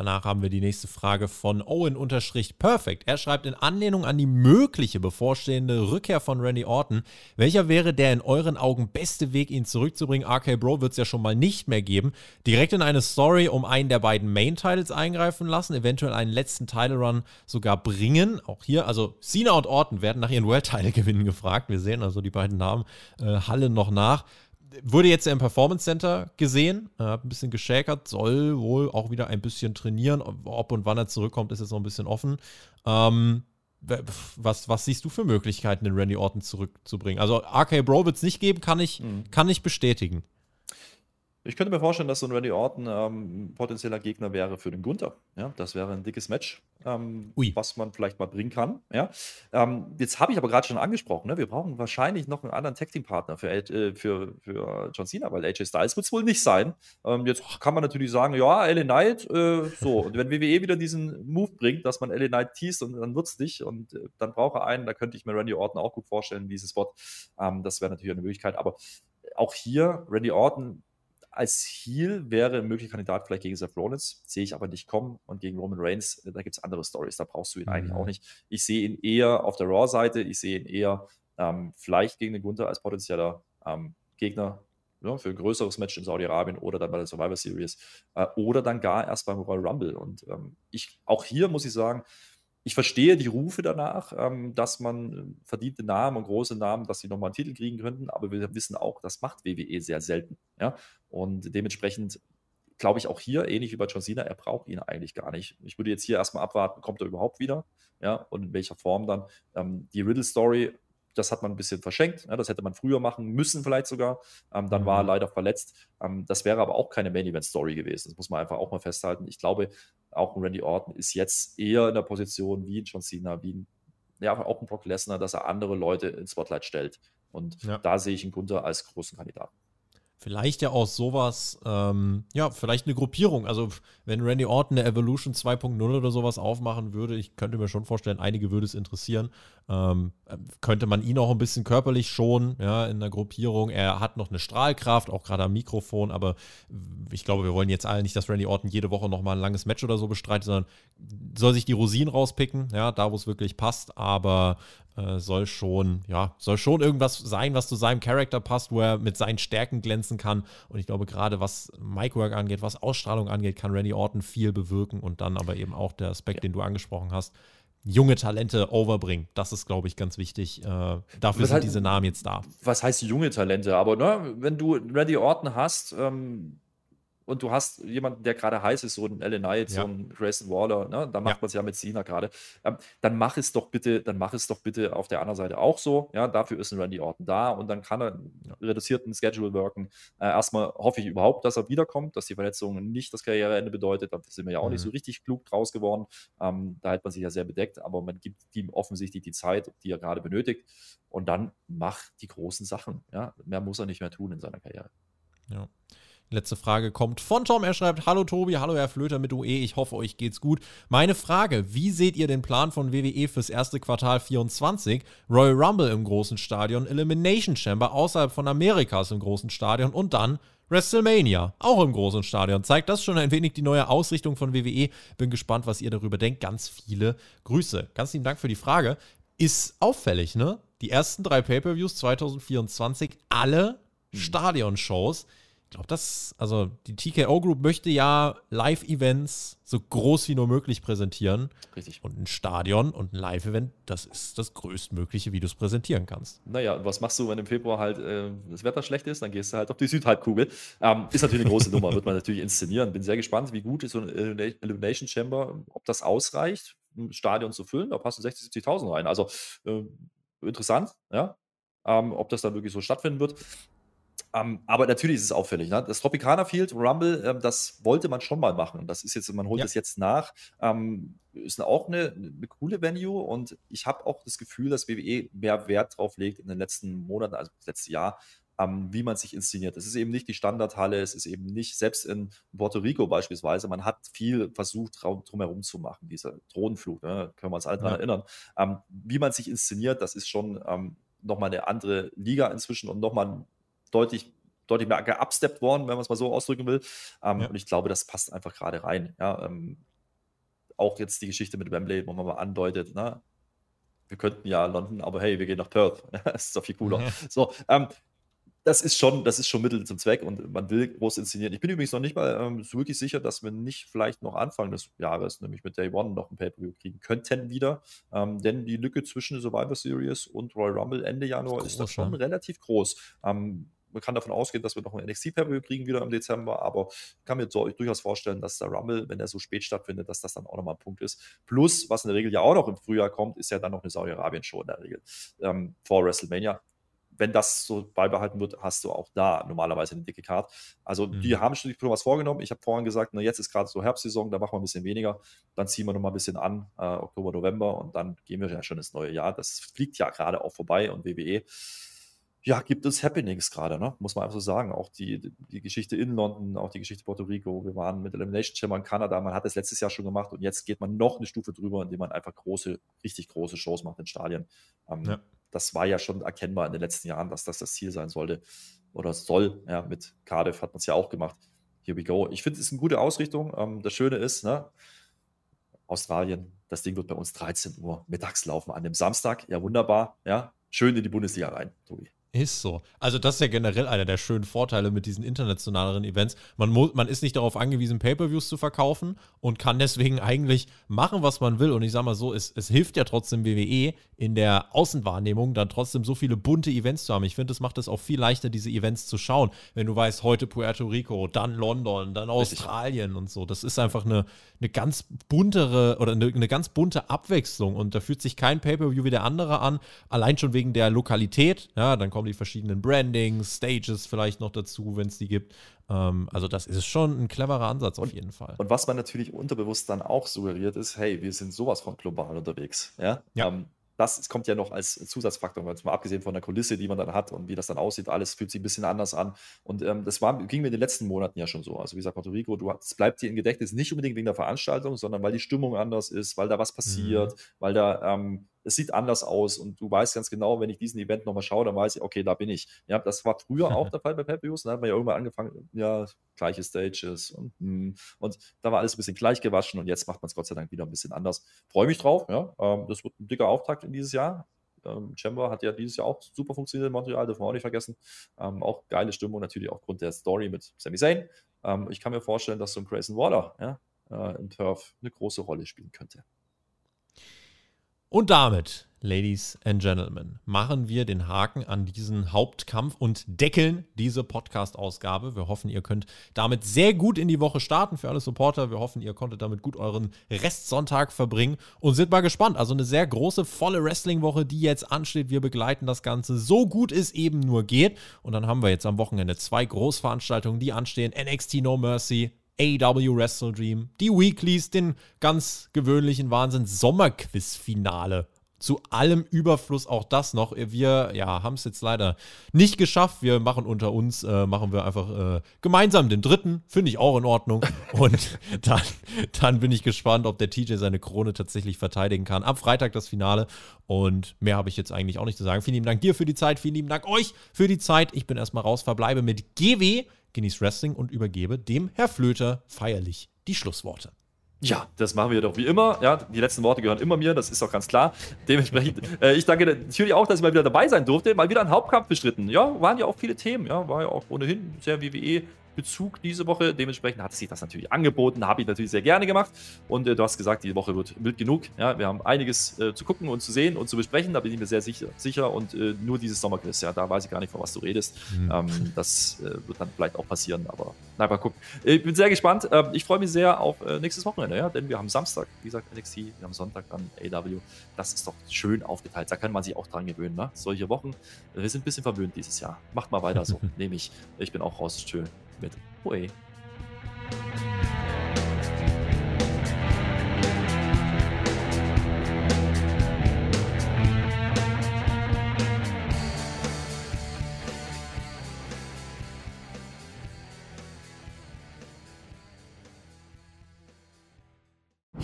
Danach haben wir die nächste Frage von Owen-Perfect. Er schreibt in Anlehnung an die mögliche bevorstehende Rückkehr von Randy Orton. Welcher wäre der in euren Augen beste Weg, ihn zurückzubringen? RK Bro wird es ja schon mal nicht mehr geben. Direkt in eine Story um einen der beiden Main-Titles eingreifen lassen, eventuell einen letzten Title-Run sogar bringen. Auch hier, also Cena und Orton werden nach ihren World-Title-Gewinnen gefragt. Wir sehen also die beiden Namen äh, hallen noch nach wurde jetzt im Performance Center gesehen, hat ein bisschen geschäkert, soll wohl auch wieder ein bisschen trainieren. Ob und wann er zurückkommt, ist jetzt noch ein bisschen offen. Ähm, was, was siehst du für Möglichkeiten, den Randy Orton zurückzubringen? Also RK Bro wird es nicht geben, kann ich, mhm. kann ich bestätigen. Ich könnte mir vorstellen, dass so ein Randy Orton ähm, ein potenzieller Gegner wäre für den Gunther. Ja, das wäre ein dickes Match, ähm, was man vielleicht mal bringen kann. Ja, ähm, jetzt habe ich aber gerade schon angesprochen, ne? wir brauchen wahrscheinlich noch einen anderen Tag Team Partner für, äh, für, für John Cena, weil AJ Styles wird es wohl nicht sein. Ähm, jetzt kann man natürlich sagen, ja, LA Knight, äh, so. Und wenn WWE wieder diesen Move bringt, dass man LA Knight teast und dann wird es nicht und äh, dann braucht er einen, da könnte ich mir Randy Orton auch gut vorstellen, diesen Spot. Ähm, das wäre natürlich eine Möglichkeit, aber auch hier, Randy Orton als Heel wäre ein möglicher Kandidat vielleicht gegen Seth Rollins, sehe ich aber nicht kommen. Und gegen Roman Reigns, äh, da gibt es andere Stories, da brauchst du ihn mhm. eigentlich auch nicht. Ich sehe ihn eher auf der Raw-Seite, ich sehe ihn eher ähm, vielleicht gegen den Gunther als potenzieller ähm, Gegner ja, für ein größeres Match in Saudi-Arabien oder dann bei der Survivor Series äh, oder dann gar erst beim Royal Rumble. Und ähm, ich, auch hier muss ich sagen, ich verstehe die Rufe danach, ähm, dass man äh, verdiente Namen und große Namen, dass sie nochmal einen Titel kriegen könnten, aber wir wissen auch, das macht WWE sehr selten. Ja? Und dementsprechend glaube ich auch hier, ähnlich wie bei John Cena, er braucht ihn eigentlich gar nicht. Ich würde jetzt hier erstmal abwarten, kommt er überhaupt wieder? Ja, und in welcher Form dann. Ähm, die Riddle-Story das hat man ein bisschen verschenkt. Ja, das hätte man früher machen müssen, vielleicht sogar. Ähm, dann war er mhm. leider verletzt. Ähm, das wäre aber auch keine Main Event Story gewesen. Das muss man einfach auch mal festhalten. Ich glaube, auch ein Randy Orton ist jetzt eher in der Position wie ein John Cena, wie ein, ja, auch ein Brock Lesnar, dass er andere Leute ins Spotlight stellt. Und ja. da sehe ich einen Gunther als großen Kandidaten. vielleicht ja auch sowas, ähm, ja, vielleicht eine Gruppierung. Also, wenn Randy Orton eine Evolution 2.0 oder sowas aufmachen würde, ich könnte mir schon vorstellen, einige würde es interessieren. Ähm, könnte man ihn auch ein bisschen körperlich schonen, ja, in der Gruppierung. Er hat noch eine Strahlkraft, auch gerade am Mikrofon, aber ich glaube, wir wollen jetzt alle nicht, dass Randy Orton jede Woche nochmal ein langes Match oder so bestreitet, sondern soll sich die Rosinen rauspicken, ja, da wo es wirklich passt, aber äh, soll schon, ja, soll schon irgendwas sein, was zu seinem Charakter passt, wo er mit seinen Stärken glänzen kann. Und ich glaube, gerade was Micwork angeht, was Ausstrahlung angeht, kann Randy Orton viel bewirken und dann aber eben auch der Aspekt, ja. den du angesprochen hast, junge Talente overbringen. Das ist, glaube ich, ganz wichtig. Äh, dafür was sind heißt, diese Namen jetzt da. Was heißt junge Talente? Aber ne, wenn du Randy Orton hast, ähm, und du hast jemanden, der gerade heiß ist, so ein Ellen Knight, ja. so ein Grayson Waller, ne? da macht ja. man es ja mit Cena gerade, ähm, dann mach es doch bitte, dann mach es doch bitte auf der anderen Seite auch so, ja, dafür ist ein Randy Orton da und dann kann er ja. reduzierten Schedule worken. Äh, erstmal hoffe ich überhaupt, dass er wiederkommt, dass die Verletzung nicht das Karriereende bedeutet, da sind wir ja auch mhm. nicht so richtig klug draus geworden, ähm, da hält man sich ja sehr bedeckt, aber man gibt ihm offensichtlich die Zeit, die er gerade benötigt und dann macht die großen Sachen, ja, mehr muss er nicht mehr tun in seiner Karriere. Ja. Letzte Frage kommt von Tom. Er schreibt: Hallo Tobi, hallo Herr Flöter mit UE. Ich hoffe, euch geht's gut. Meine Frage: Wie seht ihr den Plan von WWE fürs erste Quartal 24? Royal Rumble im großen Stadion, Elimination Chamber außerhalb von Amerikas im großen Stadion und dann WrestleMania, auch im großen Stadion. Zeigt das schon ein wenig die neue Ausrichtung von WWE? Bin gespannt, was ihr darüber denkt. Ganz viele Grüße. Ganz lieben Dank für die Frage. Ist auffällig, ne? Die ersten drei Pay-Per-Views 2024, alle hm. Stadionshows. Ich glaube, das, also die TKO Group möchte ja Live-Events so groß wie nur möglich präsentieren. Richtig. Und ein Stadion und ein Live-Event, das ist das größtmögliche, wie du es präsentieren kannst. Naja, was machst du, wenn im Februar halt äh, das Wetter schlecht ist? Dann gehst du halt auf die Südhalbkugel. Ähm, ist natürlich eine große Nummer, wird man natürlich inszenieren. Bin sehr gespannt, wie gut ist so ein Elimination Chamber, ob das ausreicht, ein Stadion zu füllen. Da passen 60.000, 70.000 rein. Also äh, interessant, ja. Ähm, ob das dann wirklich so stattfinden wird. Ähm, aber natürlich ist es auffällig. Ne? Das Tropicana Field Rumble, ähm, das wollte man schon mal machen. Das ist jetzt, man holt es jetzt nach. Ähm, ist auch eine, eine, coole Venue und ich habe auch das Gefühl, dass WWE mehr Wert drauf legt in den letzten Monaten, also das letzte Jahr, ähm, wie man sich inszeniert. Es ist eben nicht die Standardhalle, es ist eben nicht, selbst in Puerto Rico beispielsweise, man hat viel versucht, drumherum zu machen, dieser Drohnenflug, ne? können wir uns alle daran ja. erinnern. Ähm, wie man sich inszeniert, das ist schon ähm, nochmal eine andere Liga inzwischen und nochmal ein deutlich, deutlich mehr geupsteppt worden, wenn man es mal so ausdrücken will. Ähm, ja. Und ich glaube, das passt einfach gerade rein. Ja, ähm, auch jetzt die Geschichte mit Wembley, wo man mal andeutet, ne? wir könnten ja London, aber hey, wir gehen nach Perth. das ist doch viel cooler. Ja. So, ähm, das ist schon, das ist schon Mittel zum Zweck und man will groß inszenieren. Ich bin übrigens noch nicht mal ähm, so wirklich sicher, dass wir nicht vielleicht noch Anfang des Jahres, nämlich mit Day One, noch ein Pay-Per-View kriegen könnten wieder. Ähm, denn die Lücke zwischen der Survivor Series und Royal Rumble Ende Januar ist, ist doch schon relativ groß. Ähm, man kann davon ausgehen, dass wir noch ein NXT Pay kriegen wieder im Dezember, aber ich kann mir durchaus vorstellen, dass der Rumble, wenn er so spät stattfindet, dass das dann auch nochmal ein Punkt ist. Plus, was in der Regel ja auch noch im Frühjahr kommt, ist ja dann noch eine Saudi-Arabien-Show in der Regel ähm, vor WrestleMania. Wenn das so beibehalten wird, hast du auch da normalerweise eine dicke Card. Also, mhm. die haben schon was vorgenommen. Ich habe vorhin gesagt, na, jetzt ist gerade so Herbstsaison, da machen wir ein bisschen weniger. Dann ziehen wir nochmal ein bisschen an, äh, Oktober, November, und dann gehen wir ja schon ins neue Jahr. Das fliegt ja gerade auch vorbei und WWE ja, gibt es Happenings gerade, ne? muss man einfach so sagen. Auch die, die Geschichte in London, auch die Geschichte Puerto Rico. Wir waren mit Elimination Chamber in Kanada, man hat das letztes Jahr schon gemacht und jetzt geht man noch eine Stufe drüber, indem man einfach große, richtig große Shows macht in Stadien. Ähm, ja. Das war ja schon erkennbar in den letzten Jahren, dass das das Ziel sein sollte oder soll. Ja, mit Cardiff hat man es ja auch gemacht. Here we go. Ich finde, es ist eine gute Ausrichtung. Ähm, das Schöne ist, ne? Australien, das Ding wird bei uns 13 Uhr mittags laufen an dem Samstag. Ja, wunderbar. Ja, schön in die Bundesliga rein, Tobi. Ist so. Also das ist ja generell einer der schönen Vorteile mit diesen internationaleren Events. Man, muss, man ist nicht darauf angewiesen, Pay-per-Views zu verkaufen und kann deswegen eigentlich machen, was man will. Und ich sage mal so, es, es hilft ja trotzdem WWE in der Außenwahrnehmung dann trotzdem so viele bunte Events zu haben. Ich finde, das macht es auch viel leichter, diese Events zu schauen. Wenn du weißt, heute Puerto Rico, dann London, dann Australien und so. Das ist einfach eine, eine ganz buntere oder eine, eine ganz bunte Abwechslung. Und da fühlt sich kein Pay-per-View wie der andere an. Allein schon wegen der Lokalität. Ja, dann kommt kommen die verschiedenen Brandings, Stages vielleicht noch dazu, wenn es die gibt. Ähm, also das ist schon ein cleverer Ansatz auf und, jeden Fall. Und was man natürlich unterbewusst dann auch suggeriert ist, hey, wir sind sowas von global unterwegs. Ja. ja. Ähm, das kommt ja noch als Zusatzfaktor, mal abgesehen von der Kulisse, die man dann hat und wie das dann aussieht, alles fühlt sich ein bisschen anders an. Und ähm, das war, ging mir in den letzten Monaten ja schon so. Also wie gesagt, Puerto Rico, du, es bleibt dir im Gedächtnis nicht unbedingt wegen der Veranstaltung, sondern weil die Stimmung anders ist, weil da was passiert, mhm. weil da ähm, es sieht anders aus und du weißt ganz genau, wenn ich diesen Event nochmal schaue, dann weiß ich, okay, da bin ich. Ja, das war früher auch der Fall bei Pepius. Da hat man ja irgendwann angefangen, ja, gleiche Stages und, hm, und da war alles ein bisschen gleich gewaschen und jetzt macht man es Gott sei Dank wieder ein bisschen anders. Freue mich drauf, ja. Ähm, das wird ein dicker Auftakt in dieses Jahr. Ähm, Chamber hat ja dieses Jahr auch super funktioniert in Montreal, dürfen wir auch nicht vergessen. Ähm, auch geile Stimmung, natürlich aufgrund der Story mit Sami Zayn. Ich kann mir vorstellen, dass so ein Grayson Waller ja, äh, im Turf eine große Rolle spielen könnte. Und damit, Ladies and Gentlemen, machen wir den Haken an diesen Hauptkampf und deckeln diese Podcast-Ausgabe. Wir hoffen, ihr könnt damit sehr gut in die Woche starten für alle Supporter. Wir hoffen, ihr konntet damit gut euren Restsonntag verbringen und sind mal gespannt. Also eine sehr große, volle Wrestling-Woche, die jetzt ansteht. Wir begleiten das Ganze so gut es eben nur geht. Und dann haben wir jetzt am Wochenende zwei Großveranstaltungen, die anstehen. NXT No Mercy, AW Wrestle Dream, die Weeklies, den ganz gewöhnlichen Wahnsinn Sommerquiz-Finale. Zu allem Überfluss auch das noch. Wir ja, haben es jetzt leider nicht geschafft. Wir machen unter uns, äh, machen wir einfach äh, gemeinsam den dritten. Finde ich auch in Ordnung. Und dann, dann bin ich gespannt, ob der TJ seine Krone tatsächlich verteidigen kann. Am Freitag das Finale. Und mehr habe ich jetzt eigentlich auch nicht zu sagen. Vielen lieben Dank dir für die Zeit. Vielen lieben Dank euch für die Zeit. Ich bin erstmal raus, verbleibe mit GW genieß Wrestling und übergebe dem Herr Flöter feierlich die Schlussworte. Ja, das machen wir doch wie immer. Ja, die letzten Worte gehören immer mir, das ist doch ganz klar. Dementsprechend, äh, ich danke natürlich auch, dass ich mal wieder dabei sein durfte. Mal wieder ein Hauptkampf bestritten. Ja, waren ja auch viele Themen. Ja, war ja auch ohnehin sehr WWE Bezug diese Woche. Dementsprechend hat sich das natürlich angeboten, habe ich natürlich sehr gerne gemacht. Und äh, du hast gesagt, die Woche wird wild genug. Ja, wir haben einiges äh, zu gucken und zu sehen und zu besprechen. Da bin ich mir sehr sicher. sicher. Und äh, nur dieses Sommerquiz, ja, da weiß ich gar nicht, von was du redest. Mhm. Ähm, das äh, wird dann vielleicht auch passieren, aber na, mal gucken. Ich bin sehr gespannt. Ähm, ich freue mich sehr auf äh, nächstes Wochenende, ja, denn wir haben Samstag, wie gesagt, NXT, wir haben Sonntag dann AW. Das ist doch schön aufgeteilt. Da kann man sich auch dran gewöhnen. Ne? Solche Wochen, wir sind ein bisschen verwöhnt dieses Jahr. Macht mal weiter so, nehme ich. Ich bin auch raus. Schön mit Hue.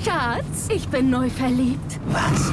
Schatz, ich bin neu verliebt. Was?